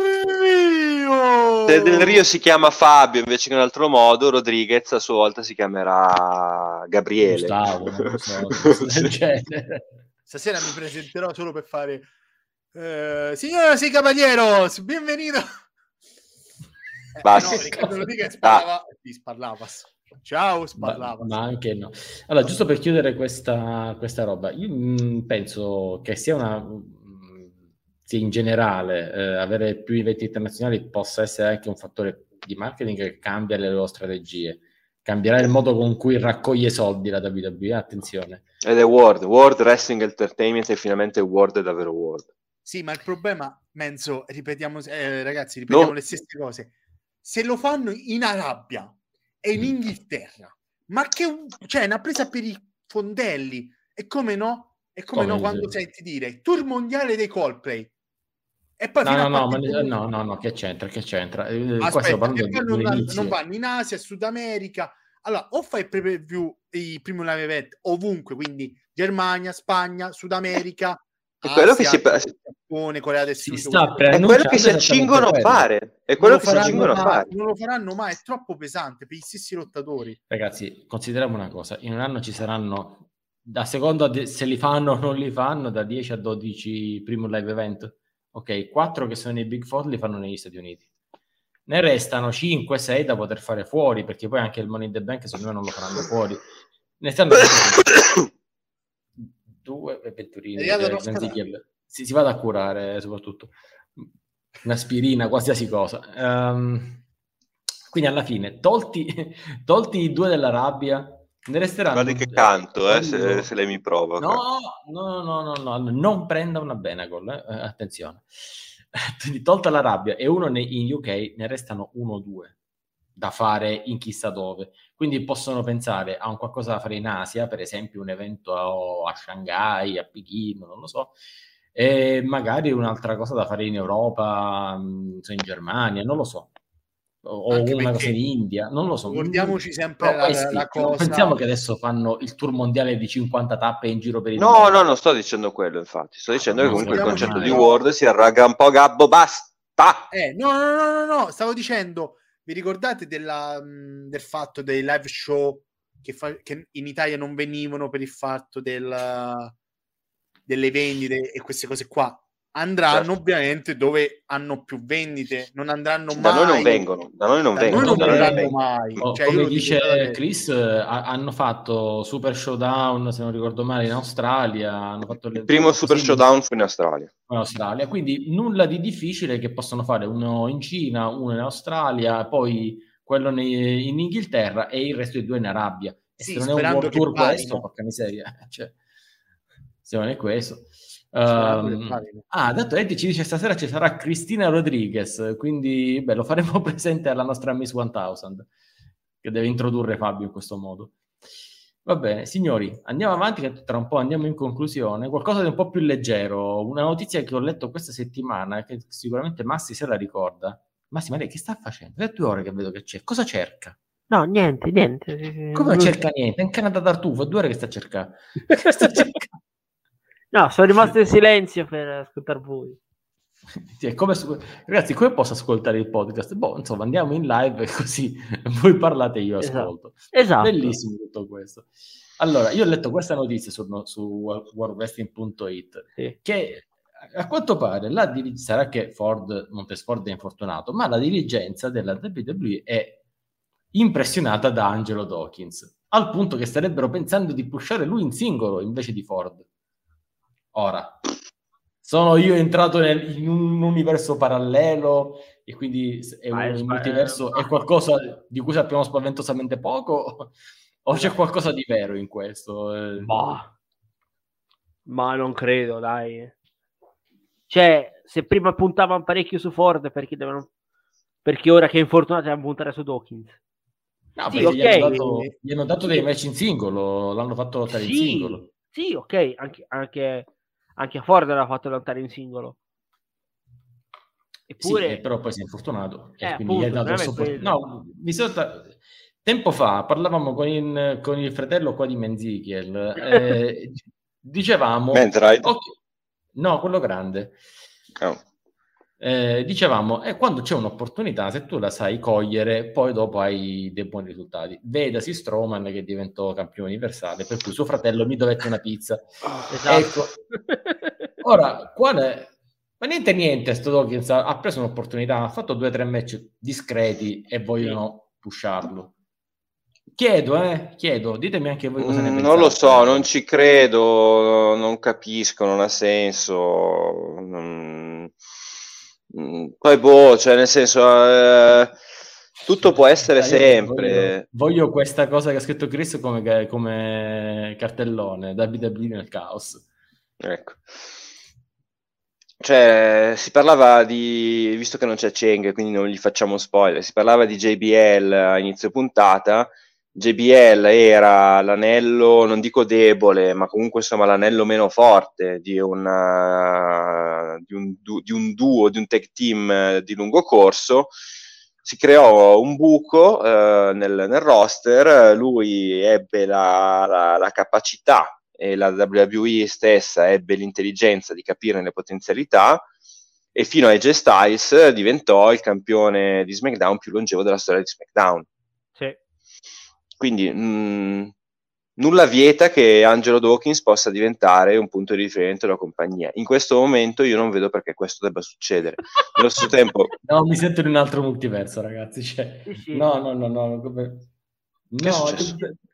Del Rio si chiama Fabio invece che in un altro modo, Rodriguez a sua volta si chiamerà Gabriele. Gustavo, non so, del genere. Stasera mi presenterò solo per fare... eh, signora, sì, cavaliero, benvenuto. Eh, Basta. no, Riccardo Rodriguez parlava, sì, sparlava. Ciao, sparlava. Ma, ma anche no. Allora, giusto per chiudere questa, questa roba, io mh, penso che sia una mh, sia in generale eh, avere più eventi internazionali possa essere anche un fattore di marketing che cambia le loro strategie. Cambierà il modo con cui raccoglie soldi la WWE, attenzione. Ed è World, World Wrestling Entertainment e finalmente World è davvero World. Sì, ma il problema, Menzo, ripetiamo, eh, ragazzi, ripetiamo No. le stesse cose. Se lo fanno in Arabia e in Inghilterra, ma che cioè, è una presa per i fondelli. E come no? E come, Come no quando senti dire tour mondiale dei Coldplay? E poi No, no, no, ma, no, no, no, che c'entra, che c'entra? Eh, qua Aspetta, di non, un non vanno in Asia, Sud America. Allora, o fai pay per view i primi live event ovunque, quindi Germania, Spagna, Sud America, È quello che si- Giappone, Corea del Sud. È quello che si accingono a fare. È quello non che lo si faranno accingono a mai, fare. non lo faranno mai, è troppo pesante per gli stessi lottatori. Ragazzi, consideriamo una cosa, in un anno ci saranno, a seconda di- se li fanno o non li fanno, da 10 a 12 primo live event. Ok, 4 che sono nei Big Four li fanno negli Stati Uniti. Ne restano 5-6 da poter fare fuori, perché poi anche il Money in the Bank secondo me non lo faranno fuori. Ne stanno due e Venturini, È si, si vada a curare soprattutto. Un'aspirina, qualsiasi cosa. Ehm, quindi alla fine, tolti, tolti i due dell'Arabia, ne resteranno... Guardi che canto, eh, se, se lei mi provoca. No, no, no, no, no, no, non prenda una Benagol, eh, eh, attenzione. Quindi tolta l'Arabia e uno ne- in UK, ne restano uno o due da fare in chissà dove. Quindi possono pensare a un qualcosa da fare in Asia, per esempio un evento a, a Shanghai, a Pechino, non lo so, e magari un'altra cosa da fare in Europa, mh, in Germania, non lo so. O, Anche una cosa in India, non lo so. Ricordiamoci sempre la, la cosa. Pensiamo che adesso fanno il tour mondiale di 50 tappe in giro per il No, mondo. no, non sto dicendo quello, infatti. Sto dicendo che non comunque il concetto di World si arraga un po' gabbo, basta! Eh, no, no, no, no, no, stavo dicendo, vi ricordate della, mh, del fatto dei live show che, fa- che in Italia non venivano per il fatto del, delle vendite e queste cose qua? Andranno Certo. ovviamente dove hanno più vendite, non andranno Da mai. noi non vengono, da noi non Da vengono. noi non da noi non verranno vengono. mai. O- Cioè, io come dico dice veramente. Chris, eh, ha- hanno fatto Super Showdown, se non ricordo male, in Australia. Hanno fatto le- Il primo Super così Showdown fu in Australia. in Australia, quindi nulla di difficile che possono fare uno in Cina, uno in Australia, poi quello in Inghilterra e il resto dei due in Arabia. E Sì, se non è un sperando World Tour questo, porca miseria, cioè, è questo. Parino. ah, dato Eddie ci dice stasera ci sarà Cristina Rodriguez, quindi beh, lo faremo presente alla nostra Miss 1000 che deve introdurre Fabio in questo modo. Va bene, signori, andiamo avanti che tra un po' andiamo in conclusione. Qualcosa di un po' più leggero, una notizia che ho letto questa settimana che sicuramente Massi se la ricorda. Massi, ma lei che sta facendo? È due ore che vedo che c'è. Cosa cerca? No, niente, niente. Come Non- cerca niente? È in Canada Tartufo, è due ore che sta cercando. Che sta cercando? No, sono rimasto in silenzio per ascoltare voi. Sì, come Ragazzi, come posso ascoltare il podcast? Boh, insomma, andiamo in live così voi parlate e io Esatto. ascolto. Esatto. Bellissimo tutto questo. Allora, io ho letto questa notizia su, su worldwrestling.it Sì. che a quanto pare la dir- sarà che Ford, Montesford è infortunato, ma la dirigenza della WWE è impressionata da Angelo Dawkins, al punto che starebbero pensando di pushare lui in singolo invece di Ford. Ora, sono io entrato nel- in un universo parallelo e quindi è Ma è un sba- multiverso, eh, è qualcosa di cui sappiamo spaventosamente poco o c'è qualcosa di vero in questo? Eh, Boh. Ma non credo, dai. Cioè, se prima puntavano parecchio su Ford, perché devono... Perché ora che è infortunato devono puntare su Dawkins. No, Sì, perché gli, hanno dato, gli hanno dato dei match in singolo, l'hanno fatto lottare in singolo. sì, ok, anche, anche, anche a Ford l'ha fatto lottare in singolo. Sì, Eppure, eh, però poi si è infortunato e Eh, quindi gli ha appunto, dato quello. No, mi sono- tempo fa parlavamo con il, con il fratello qua di Menzichiel, eh, dicevamo... Mentride? ok, no, quello grande. Oh. Eh, dicevamo, eh, quando c'è un'opportunità, se tu la sai cogliere, poi dopo hai dei buoni risultati. Vedasi Stroman che diventò campione universale, per cui suo fratello mi dovette una pizza. Esatto. Ecco. Ora, quale... Ma niente, niente, sto Dawkins ha, ha preso un'opportunità, ha fatto due o tre match discreti e vogliono pusharlo. Chiedo, eh, chiedo, ditemi anche voi cosa ne Mm, pensate. non lo so, non ci credo, non capisco, non ha senso. non- Mm, Poi, boh, cioè, nel senso, eh, tutto può essere Dai, sempre. Voglio, voglio questa cosa che ha scritto Chris come, come cartellone, WWE nel caos. Ecco. Cioè, si parlava di, visto che non c'è Cheng, quindi non gli facciamo spoiler, si parlava di JBL a inizio puntata. JBL era l'anello, non dico debole, ma comunque insomma l'anello meno forte di, una, di, un, di un duo, di un tag team eh, di lungo corso. Si creò un buco eh, nel, nel roster, lui ebbe la, la- la capacità e la WWE stessa ebbe l'intelligenza di capirne le potenzialità e fino a AJ Styles diventò il campione di SmackDown più longevo della storia di SmackDown. Quindi mh, nulla vieta che Angelo Dawkins possa diventare un punto di riferimento della compagnia. In questo momento io non vedo perché questo debba succedere. Nello stesso tempo, No, mi sento in un altro multiverso, ragazzi. Cioè, Sì, sì. no, no, no, no. come- No,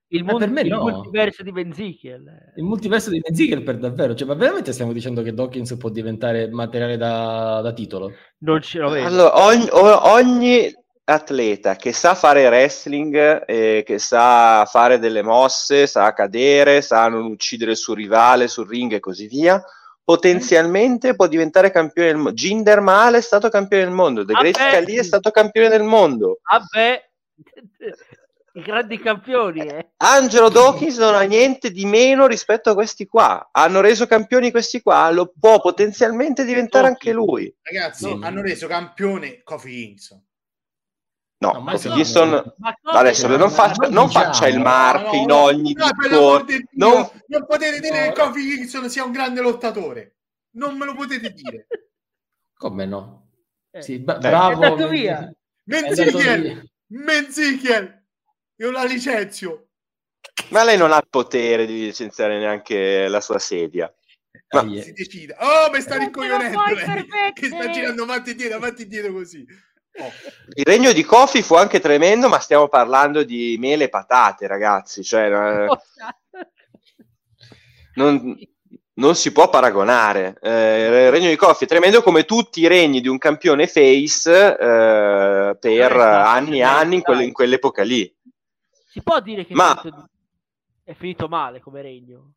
Il, mul- per me il no. multiverso di Benzichiel. il multiverso di Ezekiel per davvero. Cioè, ma veramente stiamo dicendo che Dawkins può diventare materiale da, da titolo? Non ce lo vedo. allora, ogni, ogni atleta che sa fare wrestling, eh, che sa fare delle mosse, sa cadere, sa non uccidere il suo rivale sul ring e così via, potenzialmente può diventare campione del mondo. Jinder Mahal è stato campione del mondo, The Great Vabbè. Khali è stato campione del mondo. Vabbè, i grandi campioni, eh. Angelo Dawkins non ha niente di meno rispetto a questi qua. Hanno reso campioni questi qua, lo può potenzialmente diventare anche lui. Ragazzi, No. hanno reso campione Kofi Kingston. No, No, ma Kofi Kingston Ma adesso no, non, ma faccia, non diciamo. faccia il No, marco in ogni no, Non, non potete dire No. che Kofi Kingston sia un grande lottatore. Non me lo potete dire. Come no? Eh, Sì, Dai. bravo. È andato via. È andato Menzichiel. Menzichiel, io la licenzio. ma lei non ha il potere di licenziare neanche la sua sedia. Ma- Ah, yeah. Si decida. Oh, mi sta lei, puoi che sta girando avanti e indietro, avanti e indietro così. Oh. Il regno di Kofi fu anche tremendo, ma stiamo parlando di mele e patate, ragazzi. Cioè, eh, non, non si può paragonare. Eh, il regno di Kofi è tremendo come tutti i regni di un campione face eh, per Eh, anni e anni in, quelle- in quell'epoca lì. Si può dire che Ma- è finito male come regno.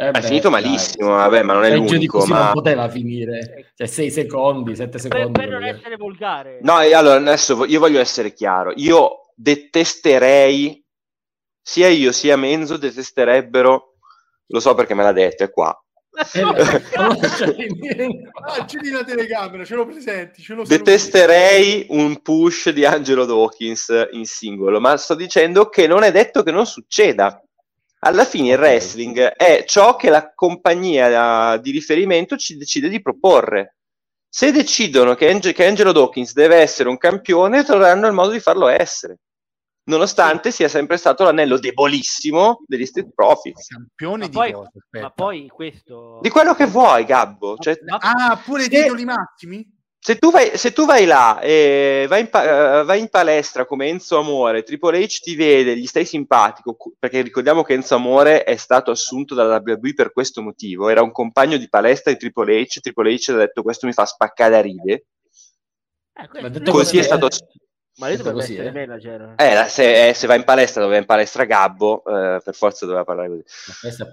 Eh, È beh, finito dai. malissimo, vabbè, ma non è Peggio l'unico. Ma... non poteva finire. Cioè, 6 secondi, 7 Per, secondi. per non voglio dire. essere volgare. No, e allora adesso io voglio essere chiaro. Io detesterei, sia io sia Menzo detesterebbero, lo so perché me l'ha detto, è qua. Eh, non c'è niente. Ah, giri la telecamera, ce lo presenti, ce lo. Detesterei un push di Angelo Dawkins in singolo, ma sto dicendo che non è detto che non succeda. Alla fine il wrestling è ciò che la compagnia eh, di riferimento ci decide di proporre. Se decidono che, Ange- che Angelo Dawkins deve essere un campione, troveranno il modo di farlo essere. Nonostante sia sempre stato l'anello debolissimo degli Street Profits. Campione Ma di poi- cosa? Aspetta. Ma poi questo... Di quello che vuoi, Gabbo. Cioè, Ah, pure i Se- titoli massimi? Se tu vai, se tu vai là e vai in, pa- eh, vai in palestra come Enzo Amore, Triple H ti vede, gli stai simpatico, perché ricordiamo che Enzo Amore è stato assunto dalla WWE per questo motivo, era un compagno di palestra di Triple H, Triple H ha detto questo mi fa spaccare a ride, Eh, così è stato... Ma lui detto dovrebbe così, essere eh. manager. Eh, la- se, eh, se va in palestra dove va in palestra Gabbo, eh, per forza doveva parlare così. Mezza.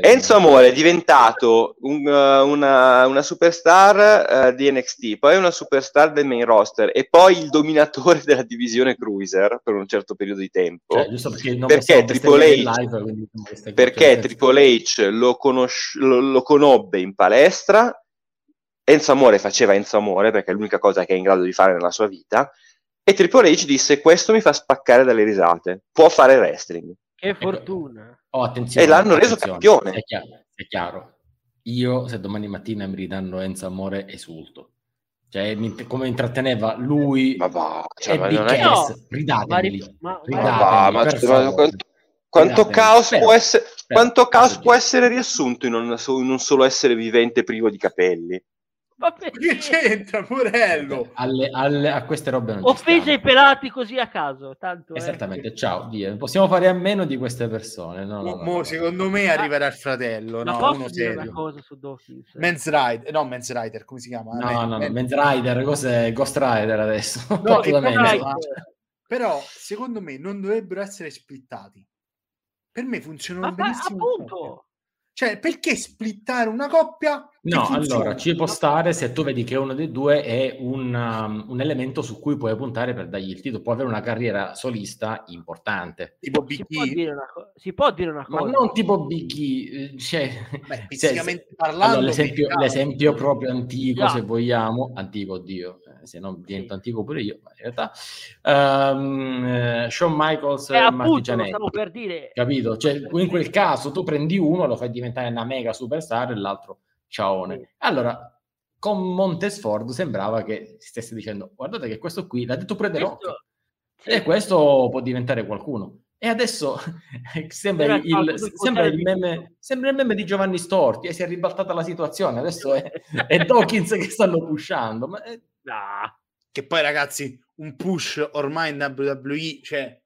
Enzo Amore è diventato un, eh, una, una superstar eh, di NXT, poi una superstar del main roster e poi il dominatore della divisione cruiser per un certo periodo di tempo. Cioè, giusto perché non Perché Triple H- live, quindi, perché Triple H lo, conosci- lo- lo conobbe in palestra, Enzo Amore faceva Enzo Amore perché è l'unica cosa che è in grado di fare nella sua vita, e Triple H disse questo mi fa spaccare dalle risate, può fare wrestling. Che fortuna. Oh, attenzione, E l'hanno reso attenzione, campione. È chiaro, è chiaro. Io, se domani mattina mi ridanno Enzo Amore, esulto. Cioè, mi- come intratteneva lui Ma va, cioè, ma non è... No, Cass. Ridatemeli. ma ma- ma- Ma Ridatemi, cioè, quanto, quanto Ridatemi. caos Però- può essere, però- quanto caos può essere riassunto in un, in un solo essere vivente privo di capelli? Ma? Che c'entra, Morello? Alle- alle- a queste robe non ci Offese stiamo. i pelati così a caso. Tanto, eh. Esattamente, ciao, via. Possiamo fare a meno di queste persone. No, no, Mo- no, mo, secondo me arriverà il fratello, Ma no, posso uno dire una serio. cosa su Dawkins? Men's Rider, no, Men's Rider, come si chiama? No, Men- no, no, Men- Men's Rider, cos'è Ghost Rider adesso? No. Rider. Però, secondo me, non dovrebbero essere splittati. Per me funzionano Ma benissimo. coppia. appunto. Cioè, perché splittare una coppia? No, allora ci può stare se tu vedi che uno dei due è un, um, un elemento su cui puoi puntare per dargli il titolo. Può avere una carriera solista importante, tipo Si Big può, dire una co- si può dire una ma cosa. non tipo Big E. eh, Cioè, Beh, se- parlando, allora, l'esempio, l'esempio proprio antico, Yeah. se vogliamo, antico, oddio, se non divento antico pure io, ma in realtà, eh, Shawn Michaels Eh, e lo Martigianetti. stavo per dire. Capito? Cioè, in quel caso tu prendi uno, lo fai diventare una mega superstar e l'altro ciaone. Allora, con Montesford sembrava che stesse dicendo, guardate che questo qui, l'ha detto pure De Rock, Questo- sì. e questo può diventare qualcuno. E adesso sembra il, sembra, il meme, sembra il meme di Giovanni Storti e si è ribaltata la situazione. Adesso è, è Dawkins che stanno pushando. Ma è- Ah. Che poi, ragazzi, un push ormai in WWE, cioè,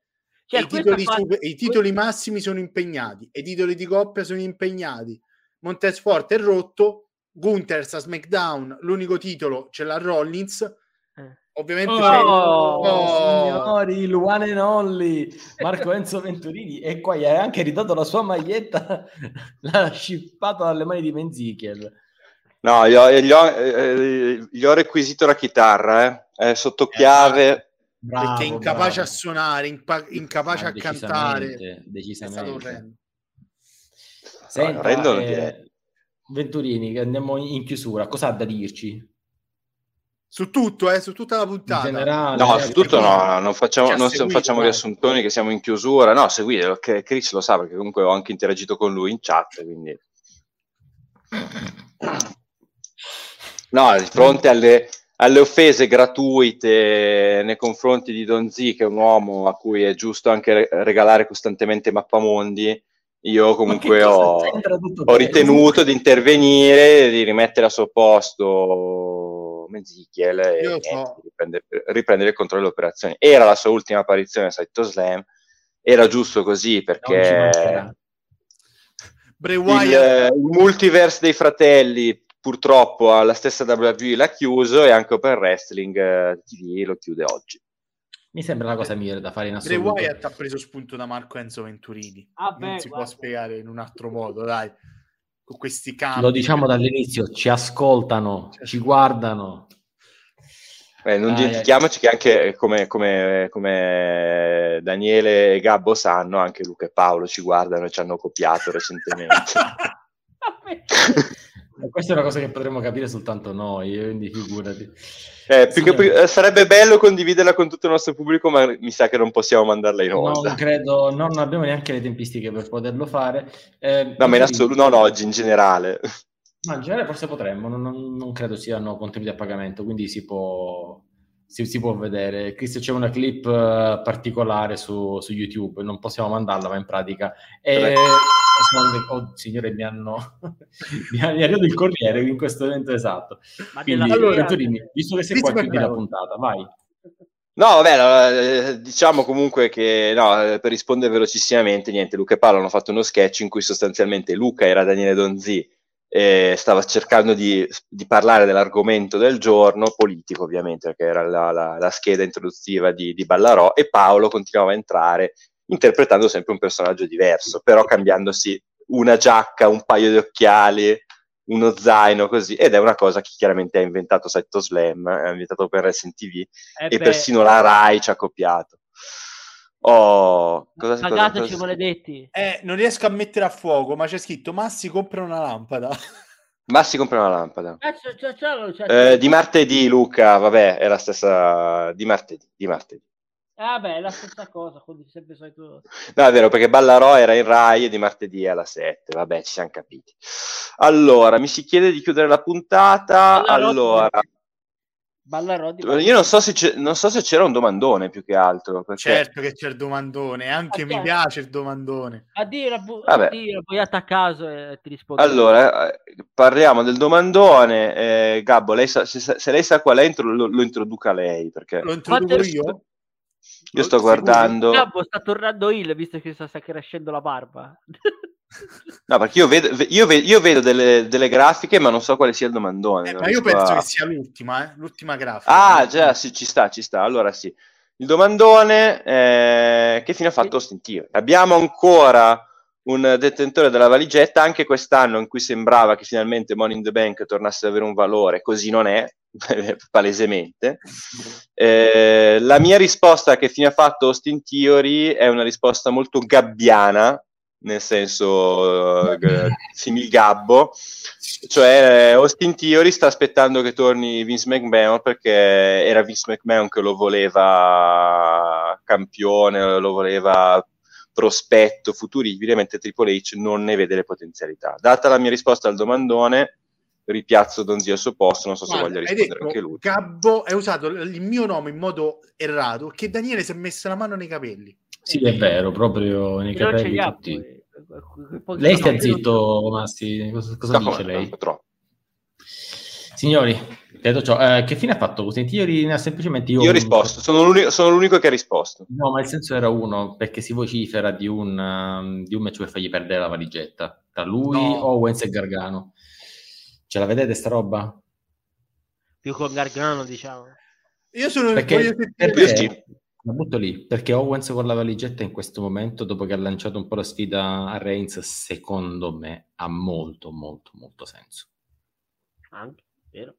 Cioè, i, titoli fa- super- i titoli massimi sono impegnati, e i titoli di coppia sono impegnati. Montez Forte è rotto, Gunther sta SmackDown, l'unico titolo ce l'ha Rollins. Eh. Ovviamente Oh, c'è Oh, signori, il one and only Marco Enzo Venturini e qua gli ha anche ridato la sua maglietta, l'ha scippata dalle mani di Menzichel. No, gli ho, gli ho- eh, gli ho requisito la chitarra, eh. È sotto chiave. Bravo, perché è incapace bravo. a suonare, impa- incapace Ah, a cantare. decisamente, È stato Decisamente. Senta, non eh. Venturini, che andiamo in chiusura, cosa ha da dirci? Su tutto, eh, su tutta la In puntata. generale, No, eh, su tutto seguite. no, non facciamo, non seguito, facciamo riassuntoni che siamo in chiusura. No, seguite, che Chris lo sa perché comunque ho anche interagito con lui in chat, quindi... No, di fronte alle, alle offese gratuite nei confronti di Don Z, che è un uomo a cui è giusto anche re- regalare costantemente mappamondi, io comunque ho, ho ritenuto di intervenire, di rimettere a suo posto Mezichiel e so. riprendere, riprendere il controllo delle operazioni. Era la sua ultima apparizione a Saito Slam, era giusto così perché il, eh, il multiverse dei fratelli purtroppo la stessa WWE l'ha chiuso e anche Open Wrestling eh, TV lo chiude oggi. Mi sembra la cosa migliore da fare in Bray assoluto. Wyatt ha preso spunto da Marco Enzo Venturini. Ah, beh, non si può guarda. spiegare in un altro modo, dai. Con questi campi. Lo diciamo dall'inizio, ci ascoltano, ci guardano. Eh, non Ah, dimentichiamoci che anche eh, come, come- come Daniele e Gabbo sanno, anche Luca e Paolo ci guardano e ci hanno copiato recentemente. E Questa è una cosa che potremmo capire soltanto noi, quindi figurati. Eh, più che- Signori, eh, sarebbe bello condividerla con tutto il nostro pubblico, ma mi sa che non possiamo mandarla in onda. non credo, non abbiamo neanche le tempistiche per poterlo fare. Eh, No, ma in assoluto, non oggi, in generale. Ma in generale forse potremmo, non, non- non credo siano contenuti a pagamento, quindi si può, si, si può vedere. Cristian c'è una clip eh, particolare su, su YouTube, non possiamo mandarla, ma in pratica... è- oh, signore, mi hanno... mi ha mi è arrivato il corriere in questo momento esatto. Ma Quindi, allora, Venturini, visto che sei Cristian qua, chiudi la puntata, vai. No, vabbè, eh, diciamo comunque che, no, eh, per rispondere velocissimamente, niente, Luca e Paolo hanno fatto uno sketch in cui sostanzialmente Luca era Daniele Donzi e stava cercando di, di parlare dell'argomento del giorno, politico ovviamente, perché era la, la- la scheda introduttiva di, di Ballarò, e Paolo continuava a entrare interpretando sempre un personaggio diverso, però cambiandosi una giacca, un paio di occhiali, uno zaino così, ed è una cosa che chiaramente ha inventato Saito Slam, ha inventato per Wrestling TV, Eh e beh, persino la Rai ci ha copiato. Oh, cosa, Pagateci cosa- maledetti. Eh, non riesco a mettere a fuoco, ma c'è scritto Massi compra una lampada. Massi compra una lampada. Eh, c'è- c'è- c'è- c'è- Eh, di martedì, Luca, vabbè, è la stessa di martedì, di martedì. Eh, vabbè, è la stessa cosa, quindi sempre solito... No, è vero, perché Ballarò era in Rai e di martedì è alla 7, vabbè, ci siamo capiti. Allora, mi si chiede di chiudere la puntata, Ballarò- allora, Ballarodi, Io non so, non so se c'era un domandone più che altro. Perché... Certo che c'è il domandone, anche mi piace il domandone. a dire, bu- Vabbè. a dire boiata a caso e ti rispondo. Allora, eh, parliamo del domandone. Eh, Gabbo, lei sa- se, se lei sa qual è, intro- lo, lo introduca lei. Perché Lo introduco Quante- io? io sto guardando. Gabbo sta tornando il visto che sta crescendo la barba. No, perché io vedo, ve- io ve- io vedo delle, delle grafiche, ma non so quale sia il domandone. Eh, ma io penso a- che sia l'ultima, eh? l'ultima grafica. Ah, già, sì, ci sta, ci sta. Allora sì. Il domandone, eh, che fine ha fatto Austin Theory? Abbiamo ancora un detentore della valigetta, anche quest'anno in cui sembrava che finalmente Money in the Bank tornasse ad avere un valore, così non è, palesemente. Eh, la mia risposta a che fine ha fatto Austin Theory è una risposta molto gabbiana, nel senso eh, simil gabbo, cioè eh, Austin Theory sta aspettando che torni Vince McMahon perché era Vince McMahon che lo voleva campione, lo voleva prospetto futuribile, mentre Triple H non ne vede le potenzialità. Data la mia risposta al domandone, ripiazzo Donzi al suo posto, non so se Guarda, voglia hai rispondere detto, anche lui. Gabbo hai usato il mio nome in modo errato, che Daniele si è messo la mano nei capelli. Sì, è vero, proprio nei capelli tutti. pochi- Lei sta io- zitto, Massi, cosa, cosa dice no, lei? troppo. Signori, detto ciò, eh, che fine ha fatto? Ne ha semplicemente io, Io ho risposto, sono l'unico, sono l'unico che ha risposto. No, ma il senso era uno, perché si vocifera di un, um, di un match per fargli perdere la valigetta tra lui, No. Owens e Gargano. Ce la vedete sta roba? più con Gargano, diciamo. Io sono Perché, voglio sentire- perché Io. La butto lì, perché Owens con la valigetta in questo momento, dopo che ha lanciato un po' la sfida a Reigns, secondo me ha molto, molto, molto senso. Anche, vero?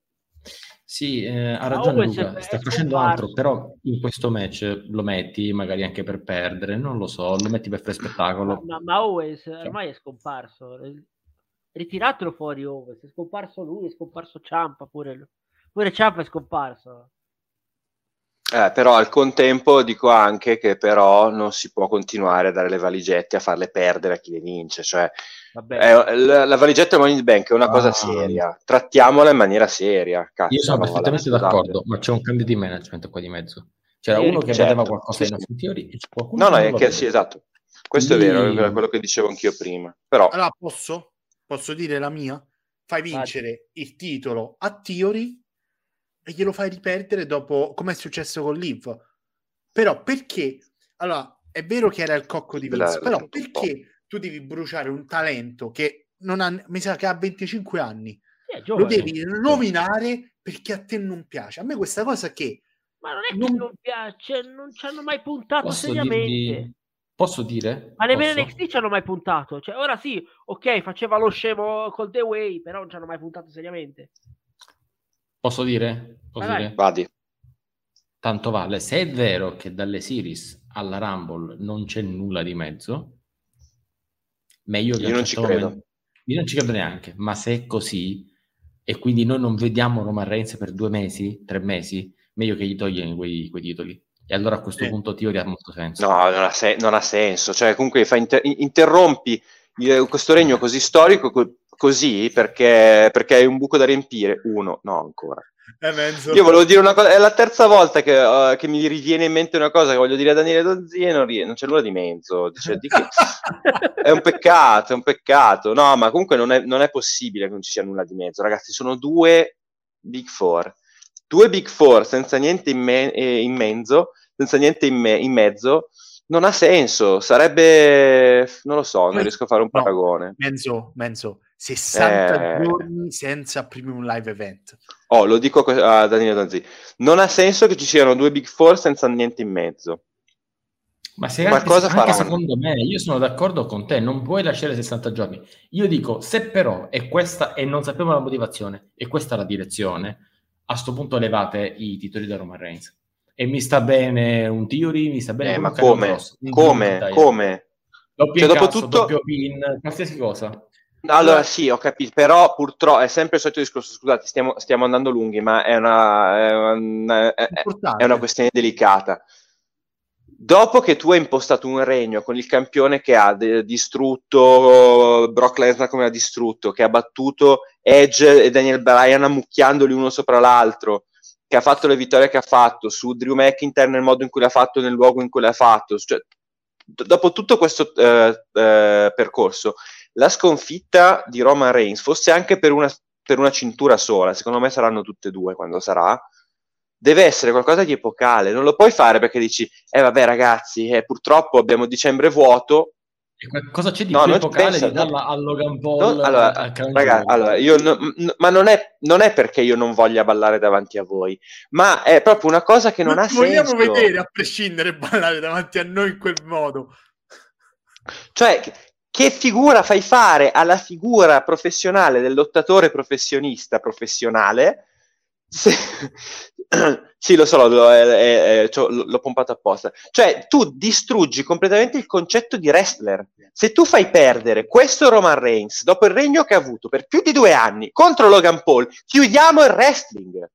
Sì, eh, ha ragione Owens Luca, sta facendo altro, però in questo match lo metti magari anche per perdere, non lo so, lo metti per fare spettacolo. ma, ma Owens ormai è scomparso. Ritiratelo fuori Owens. È scomparso lui, è scomparso Ciampa pure. Pure Ciampa è scomparso. Eh, però al contempo dico anche che però non si può continuare a dare le valigette a farle perdere a chi le vince. Cioè, Vabbè. è- la, la valigetta Money in Bank è una cosa Ah. seria, trattiamola in maniera seria. Cazzo, Io sono no, perfettamente d'accordo, ma c'è un cambio di management qua di mezzo. C'era uno che certo, vedeva qualcosa sì, in Theory e qualcuno No, no, è che sì, esatto. Questo Quindi- è vero, era quello che dicevo anch'io prima. Però, Allora, posso? Posso dire la mia? Fai vincere il titolo a Theory e glielo fai riperdere dopo, come è successo con Liv. Però perché? Allora, è vero che era il cocco di Vince, però perché tu devi bruciare un talento che non ha, mi sa che ha 25 anni? È Lo devi nominare perché a te non piace. A me questa cosa che Ma non è che non- non piace, non ci hanno mai puntato Posso seriamente. dirvi... Posso dire? Ma nemmeno Posso? NXT ci hanno mai puntato. Cioè, ora sì, ok, faceva lo scemo col The Way, però non ci hanno mai puntato seriamente. Posso dire? Posso Vai, dire? vadi. Tanto vale, se è vero che dalle series alla Rumble non c'è nulla di mezzo, meglio che Io non ci credo. momento- Io non ci credo neanche, ma se è così e quindi noi non vediamo Roman Reigns per due mesi, tre mesi, meglio che gli togliano quei, quei titoli. E allora a questo Eh. punto Theory ha molto senso. No, non ha, se- non ha senso. Cioè, comunque inter- interrompi il- questo regno così storico co- così perché, perché hai un buco da riempire. Uno, no, ancora. mezzo. Io volevo dire una cosa, è la terza volta che, eh, che mi riviene in mente una cosa che voglio dire a Daniele Donzi e non, rie- non c'è nulla di mezzo. Cioè, di che- è un peccato, è un peccato. No, ma comunque non è, non è possibile che non ci sia nulla di mezzo. Ragazzi, sono due Big Four. Due Big Four senza niente in, me- eh, in mezzo, senza niente in, me- in mezzo, non ha senso. Sarebbe, non lo so, non riesco a fare un no. paragone. Menzo, Menzo, 60 Eh. giorni senza premium live event. Oh, lo dico a Daniele Donzi. Non ha senso che ci siano due Big Four senza niente in mezzo. Ma se Ma anche, cosa anche secondo me, io sono d'accordo con te, non puoi lasciare 60 giorni. Io dico, se però è questa, e non sappiamo la motivazione, e questa è la direzione, a sto punto levate i titoli da Roman Reigns. E mi sta bene un Theory, mi sta bene Eh, un ma come? Ross, un Come? Come? Doppio Cioè, dopo incasso, tutto- doppio pin, qualsiasi cosa. Allora sì, ho capito, però purtroppo è sempre il solito discorso, scusate, stiamo, stiamo andando lunghi, ma è una, è una- è- è una questione delicata. Dopo che tu hai impostato un regno con il campione che ha de- distrutto Brock Lesnar come ha distrutto, che ha battuto Edge e Daniel Bryan ammucchiandoli uno sopra l'altro, che ha fatto le vittorie che ha fatto, su Drew McIntyre nel modo in cui l'ha fatto, nel luogo in cui l'ha fatto, cioè, d- dopo tutto questo eh, eh, percorso, la sconfitta di Roman Reigns fosse anche per una, per una cintura sola, secondo me saranno tutte e due quando sarà, deve essere qualcosa di epocale, non lo puoi fare perché dici, eh vabbè ragazzi, eh, purtroppo abbiamo dicembre vuoto, Cosa c'è di No, più non epocale pensa, di darla a Logan Paul? No, allora, a Crown raga, Jewel? allora, io no- ma non è, non è perché io non voglia ballare davanti a voi, ma è proprio una cosa che non ha Ti vogliamo senso. vedere a prescindere ballare davanti a noi in quel modo. Cioè, che- figura fai fare alla figura professionale del lottatore professionista professionale? Se- sì, lo so, lo- è- è- è- c'ho- l'ho l'ho pompato apposta. Cioè, tu distruggi completamente il concetto di wrestler. Se tu fai perdere questo Roman Reigns dopo il regno che ha avuto per più di due anni contro Logan Paul, chiudiamo il wrestling.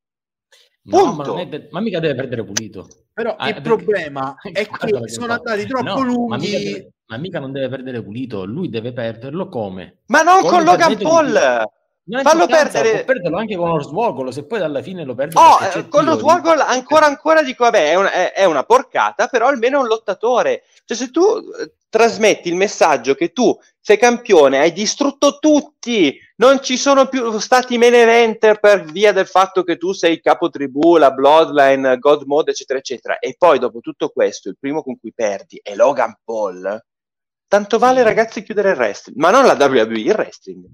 No, ma, de- ma mica deve perdere pulito. Però Ah, il perché- problema è che sono andati troppo No, Ma lunghi. Ma mica non deve perdere pulito, lui deve perderlo come? Ma non Con con Logan Paul! Fallo chance, perdere- perderlo anche con lo swoggle, se poi alla fine lo perde. Oh, eh, con lo. Swoggle ancora ancora dico, vabbè, è una, è- è una porcata, però almeno è un lottatore. Cioè, se tu eh, trasmetti il messaggio che tu sei campione, hai distrutto tutti, non ci sono più stati main eventer per via del fatto che tu sei il capo tribù, la bloodline, God Mode, eccetera, eccetera. E poi dopo tutto questo, il primo con cui perdi è Logan Paul. Tanto vale, ragazzi, chiudere il wrestling, ma non la WWE, il wrestling.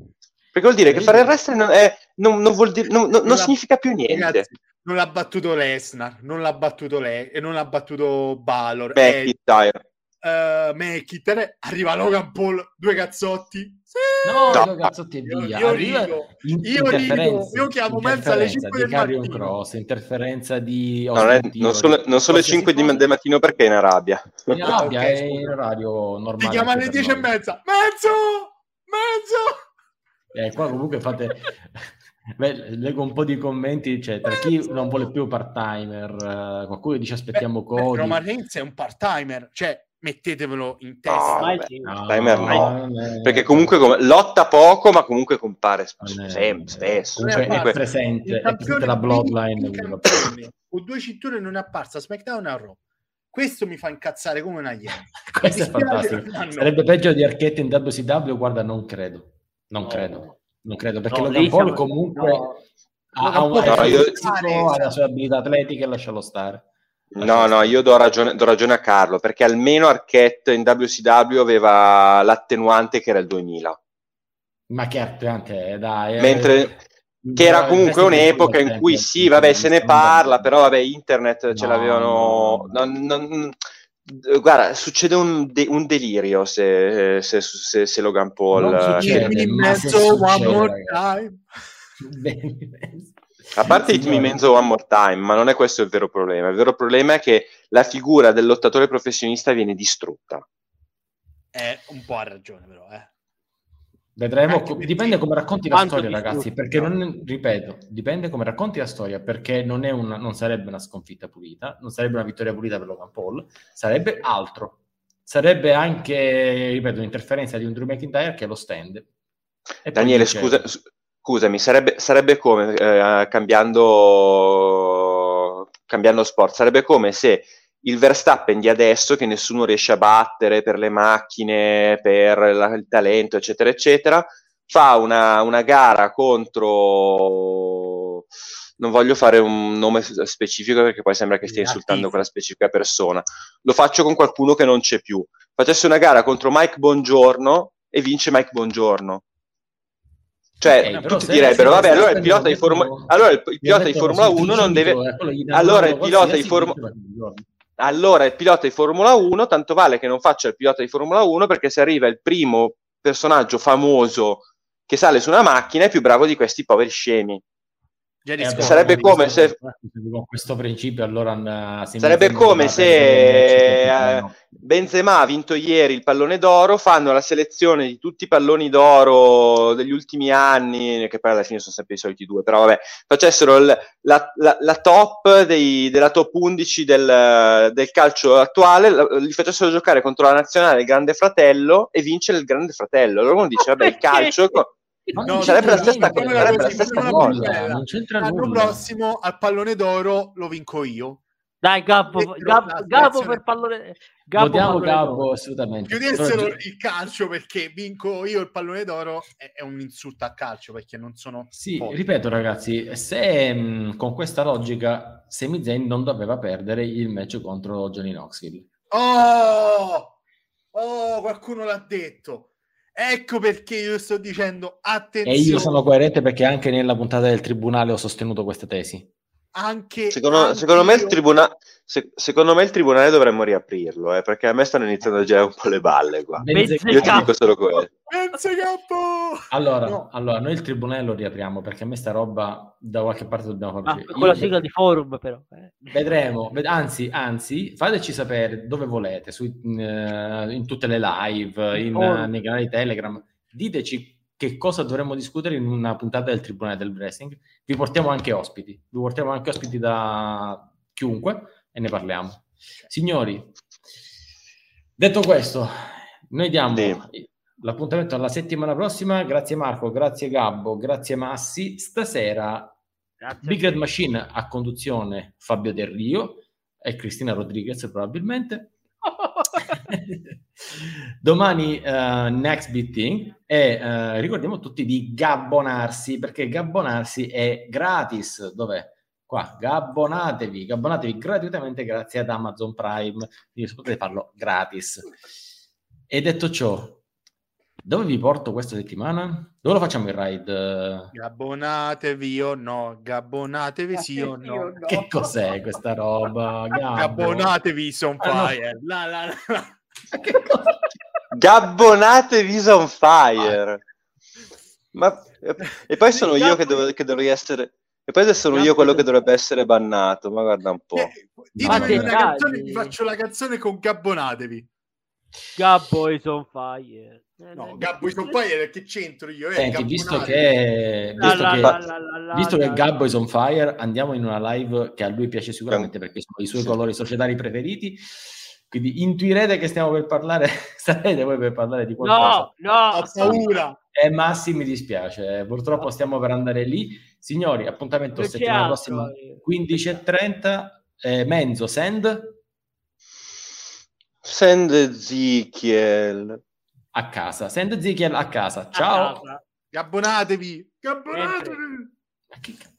Perché vuol dire che fare il wrestling non, è- non- non vuol dire- non- significa più niente. Ragazzi, non l'ha battuto Lesnar, non l'ha battuto lei e non l'ha battuto Balor. McIntyre. Eh, McIntyre, arriva Logan Paul, due cazzotti. No, No. cazzotti e Io- via. io Arriva io interferenze, io chiamo Mensa alle interferenza 5 di del mattino. Cross, interferenza di No, non, è- non sono, non sono le qualsiasi 5 di, del mattino perché è in Arabia. In Arabia Ok, è in orario normale. Ti chiama alle anche per 10 e noi. mezza. Mezzo! Mezzo! Eh, qua comunque fate... Beh, leggo un po' di commenti, cioè, tra chi non vuole più part-timer, eh, qualcuno dice aspettiamo beh, Cody. Roman Reigns è un part-timer, cioè mettetevelo in No, testa. No, Timer no. non è- Perché comunque com- lotta poco, ma comunque compare sempre, spesso. Comunque Non è è presente, è tutta la bloodline. con due cinture non è apparsa a SmackDown e a Raw. Questo mi fa incazzare come una iena. Questo è fantastico. no. Sarebbe peggio di Archette in WCW? Guarda, non credo. Non No. credo. Non credo, perché No, Logan Paul siamo- comunque no. ha, ha un Logan Paul ha è il io- ha le sue abilità atletiche, lascialo stare. No, no, io do ragione, do ragione a Carlo, perché almeno Arquette in WCW aveva l'attenuante che era il 2000. Ma che attenuante, dai. eh. Mentre che era comunque un'epoca in cui sì, vabbè, se ne parla, però vabbè, internet ce No, l'avevano... no. non- guarda, succede un, de- un delirio se, se, se- se Logan Paul... Non succede. In ma se mezzo one more time. A parte i. Timmy Menzo One More Time, ma non è questo il vero problema. Il vero problema è che la figura del lottatore professionista viene distrutta. Eh, un po' ha ragione però, eh. Vedremo, Anche dipende come racconti la storia, ragazzi. Perché non, ripeto, dipende come racconti la storia. Perché non, è una, non sarebbe una sconfitta pulita, non sarebbe una vittoria pulita per Logan Paul, sarebbe altro. Sarebbe anche, ripeto, un'interferenza di un Drew McIntyre che lo stand. Daniele, scusa, scusami, sarebbe, sarebbe come, eh, cambiando, cambiando sport, sarebbe come se il Verstappen di adesso, che nessuno riesce a battere per le macchine, per la- il talento, eccetera, eccetera, fa una, una gara contro... Non voglio fare un nome specifico perché poi sembra che stia insultando quella specifica persona. Lo faccio con qualcuno che non c'è più. Facesse una gara contro Mike Bongiorno e vince Mike Bongiorno. Cioè, Ok, però tutti direbbero, vabbè, allora il pilota di Formula, allora il, il lo pilota di Formula sul 1 non deve, allora il pilota di qualsiasi, Formu- vince Michael Jordan. allora il pilota di Formula 1, tanto vale che non faccia il pilota di Formula 1 perché se arriva il primo personaggio famoso che sale su una macchina è più bravo di questi poveri scemi. Eh, sarebbe come se- con questo principio allora eh, Sarebbe come se, eh, Benzema ha vinto ieri il pallone d'oro, fanno la selezione di tutti i palloni d'oro degli ultimi anni, che poi alla fine sono sempre i soliti due, però vabbè, facessero il- la, la- la top dei- della top 11 del, del calcio attuale, la- li facessero giocare contro la nazionale il Grande Fratello e vince il Grande Fratello. Allora uno dice, vabbè, il calcio... No, non sarebbe la c'entra stessa cosa, sarebbe la stessa. Non c'entra L'anno prossimo al pallone d'oro lo vinco io. Dai, Gabbo, Gabbo, Gabbo per pallone. Gabbo, Votiamo Gabbo, assolutamente. Chiudessero il calcio perché vinco io il pallone d'oro è, è un insulto a calcio perché non sono Sì, forti. ripeto ragazzi, se mh, con questa logica Sami Zayn non doveva perdere il match contro Johnny Knoxville. Oh! Oh, qualcuno l'ha detto. Ecco perché io sto dicendo E attenzione. io sono coerente perché anche nella puntata del tribunale ho sostenuto questa tesi. anche Secondo, anche secondo me tribuna- se- secondo me il tribunale dovremmo riaprirlo, eh, perché a me stanno iniziando a girare un po' le balle qua. Benze- Benze- Io ti dico solo quello. Capo! Allora, No. allora, noi il tribunale lo riapriamo perché a me sta roba da qualche parte dobbiamo Ma fare. con la sigla di forum, però. eh. Vedremo, ved- anzi, anzi, fateci sapere dove volete, su- in, eh, in tutte le live, in, Oh. nei canali Telegram. Diteci che cosa dovremmo discutere in una puntata del Tribunale del Wrestling. Vi portiamo anche ospiti, vi portiamo anche ospiti da chiunque e ne parliamo. Signori, detto questo, noi diamo Sì. l'appuntamento alla settimana prossima. Grazie Marco, grazie Gabbo, grazie Massi. Stasera Grazie. Big Red Machine a conduzione Fabio Del Rio e Cristina Rodriguez probabilmente. Domani eh, Next Big Thing e eh, ricordiamo tutti di gabbonarsi perché gabbonarsi è gratis. Dov'è? Qua, gabbonatevi, gabbonatevi gratuitamente grazie ad Amazon Prime, quindi potete farlo gratis. E detto ciò, dove vi porto questa settimana? Dove lo facciamo il ride? Gabbonatevi o no? Gabbonatevi sì o no? Che cos'è questa roba? Gabbo? Gabbonatevi son Ah, no. fire. La, la, la. Che cosa? Gabbonate Visa on Fire. Ma, e poi sono io che, dov- che dovrei essere... E poi adesso sono io quello che dovrebbe essere bannato, ma guarda un po'. Eh, Ditemi una canzone, vi faccio la canzone con Gabbonatevi. Gabbo is on fire. No, Gabbo is on fire, che c'entro io? Eh, Senti, visto che, visto la, che, la, la, visto che Gabbo is on fire, andiamo in una live che a lui piace sicuramente perché sono i suoi Sì. colori societari preferiti. Quindi intuirete che stiamo per parlare, sarete voi per parlare di qualcosa. No, no, Ho paura. E Massi mi dispiace, purtroppo stiamo per andare lì. Signori, appuntamento c'è settimana altro. prossima 15.30. Eh, Menzo, send Send Ezekiel. a casa. Send Ezekiel a casa. a Ciao. casa. Gabbonatevi. Gabbonatevi. Ma che cazzo?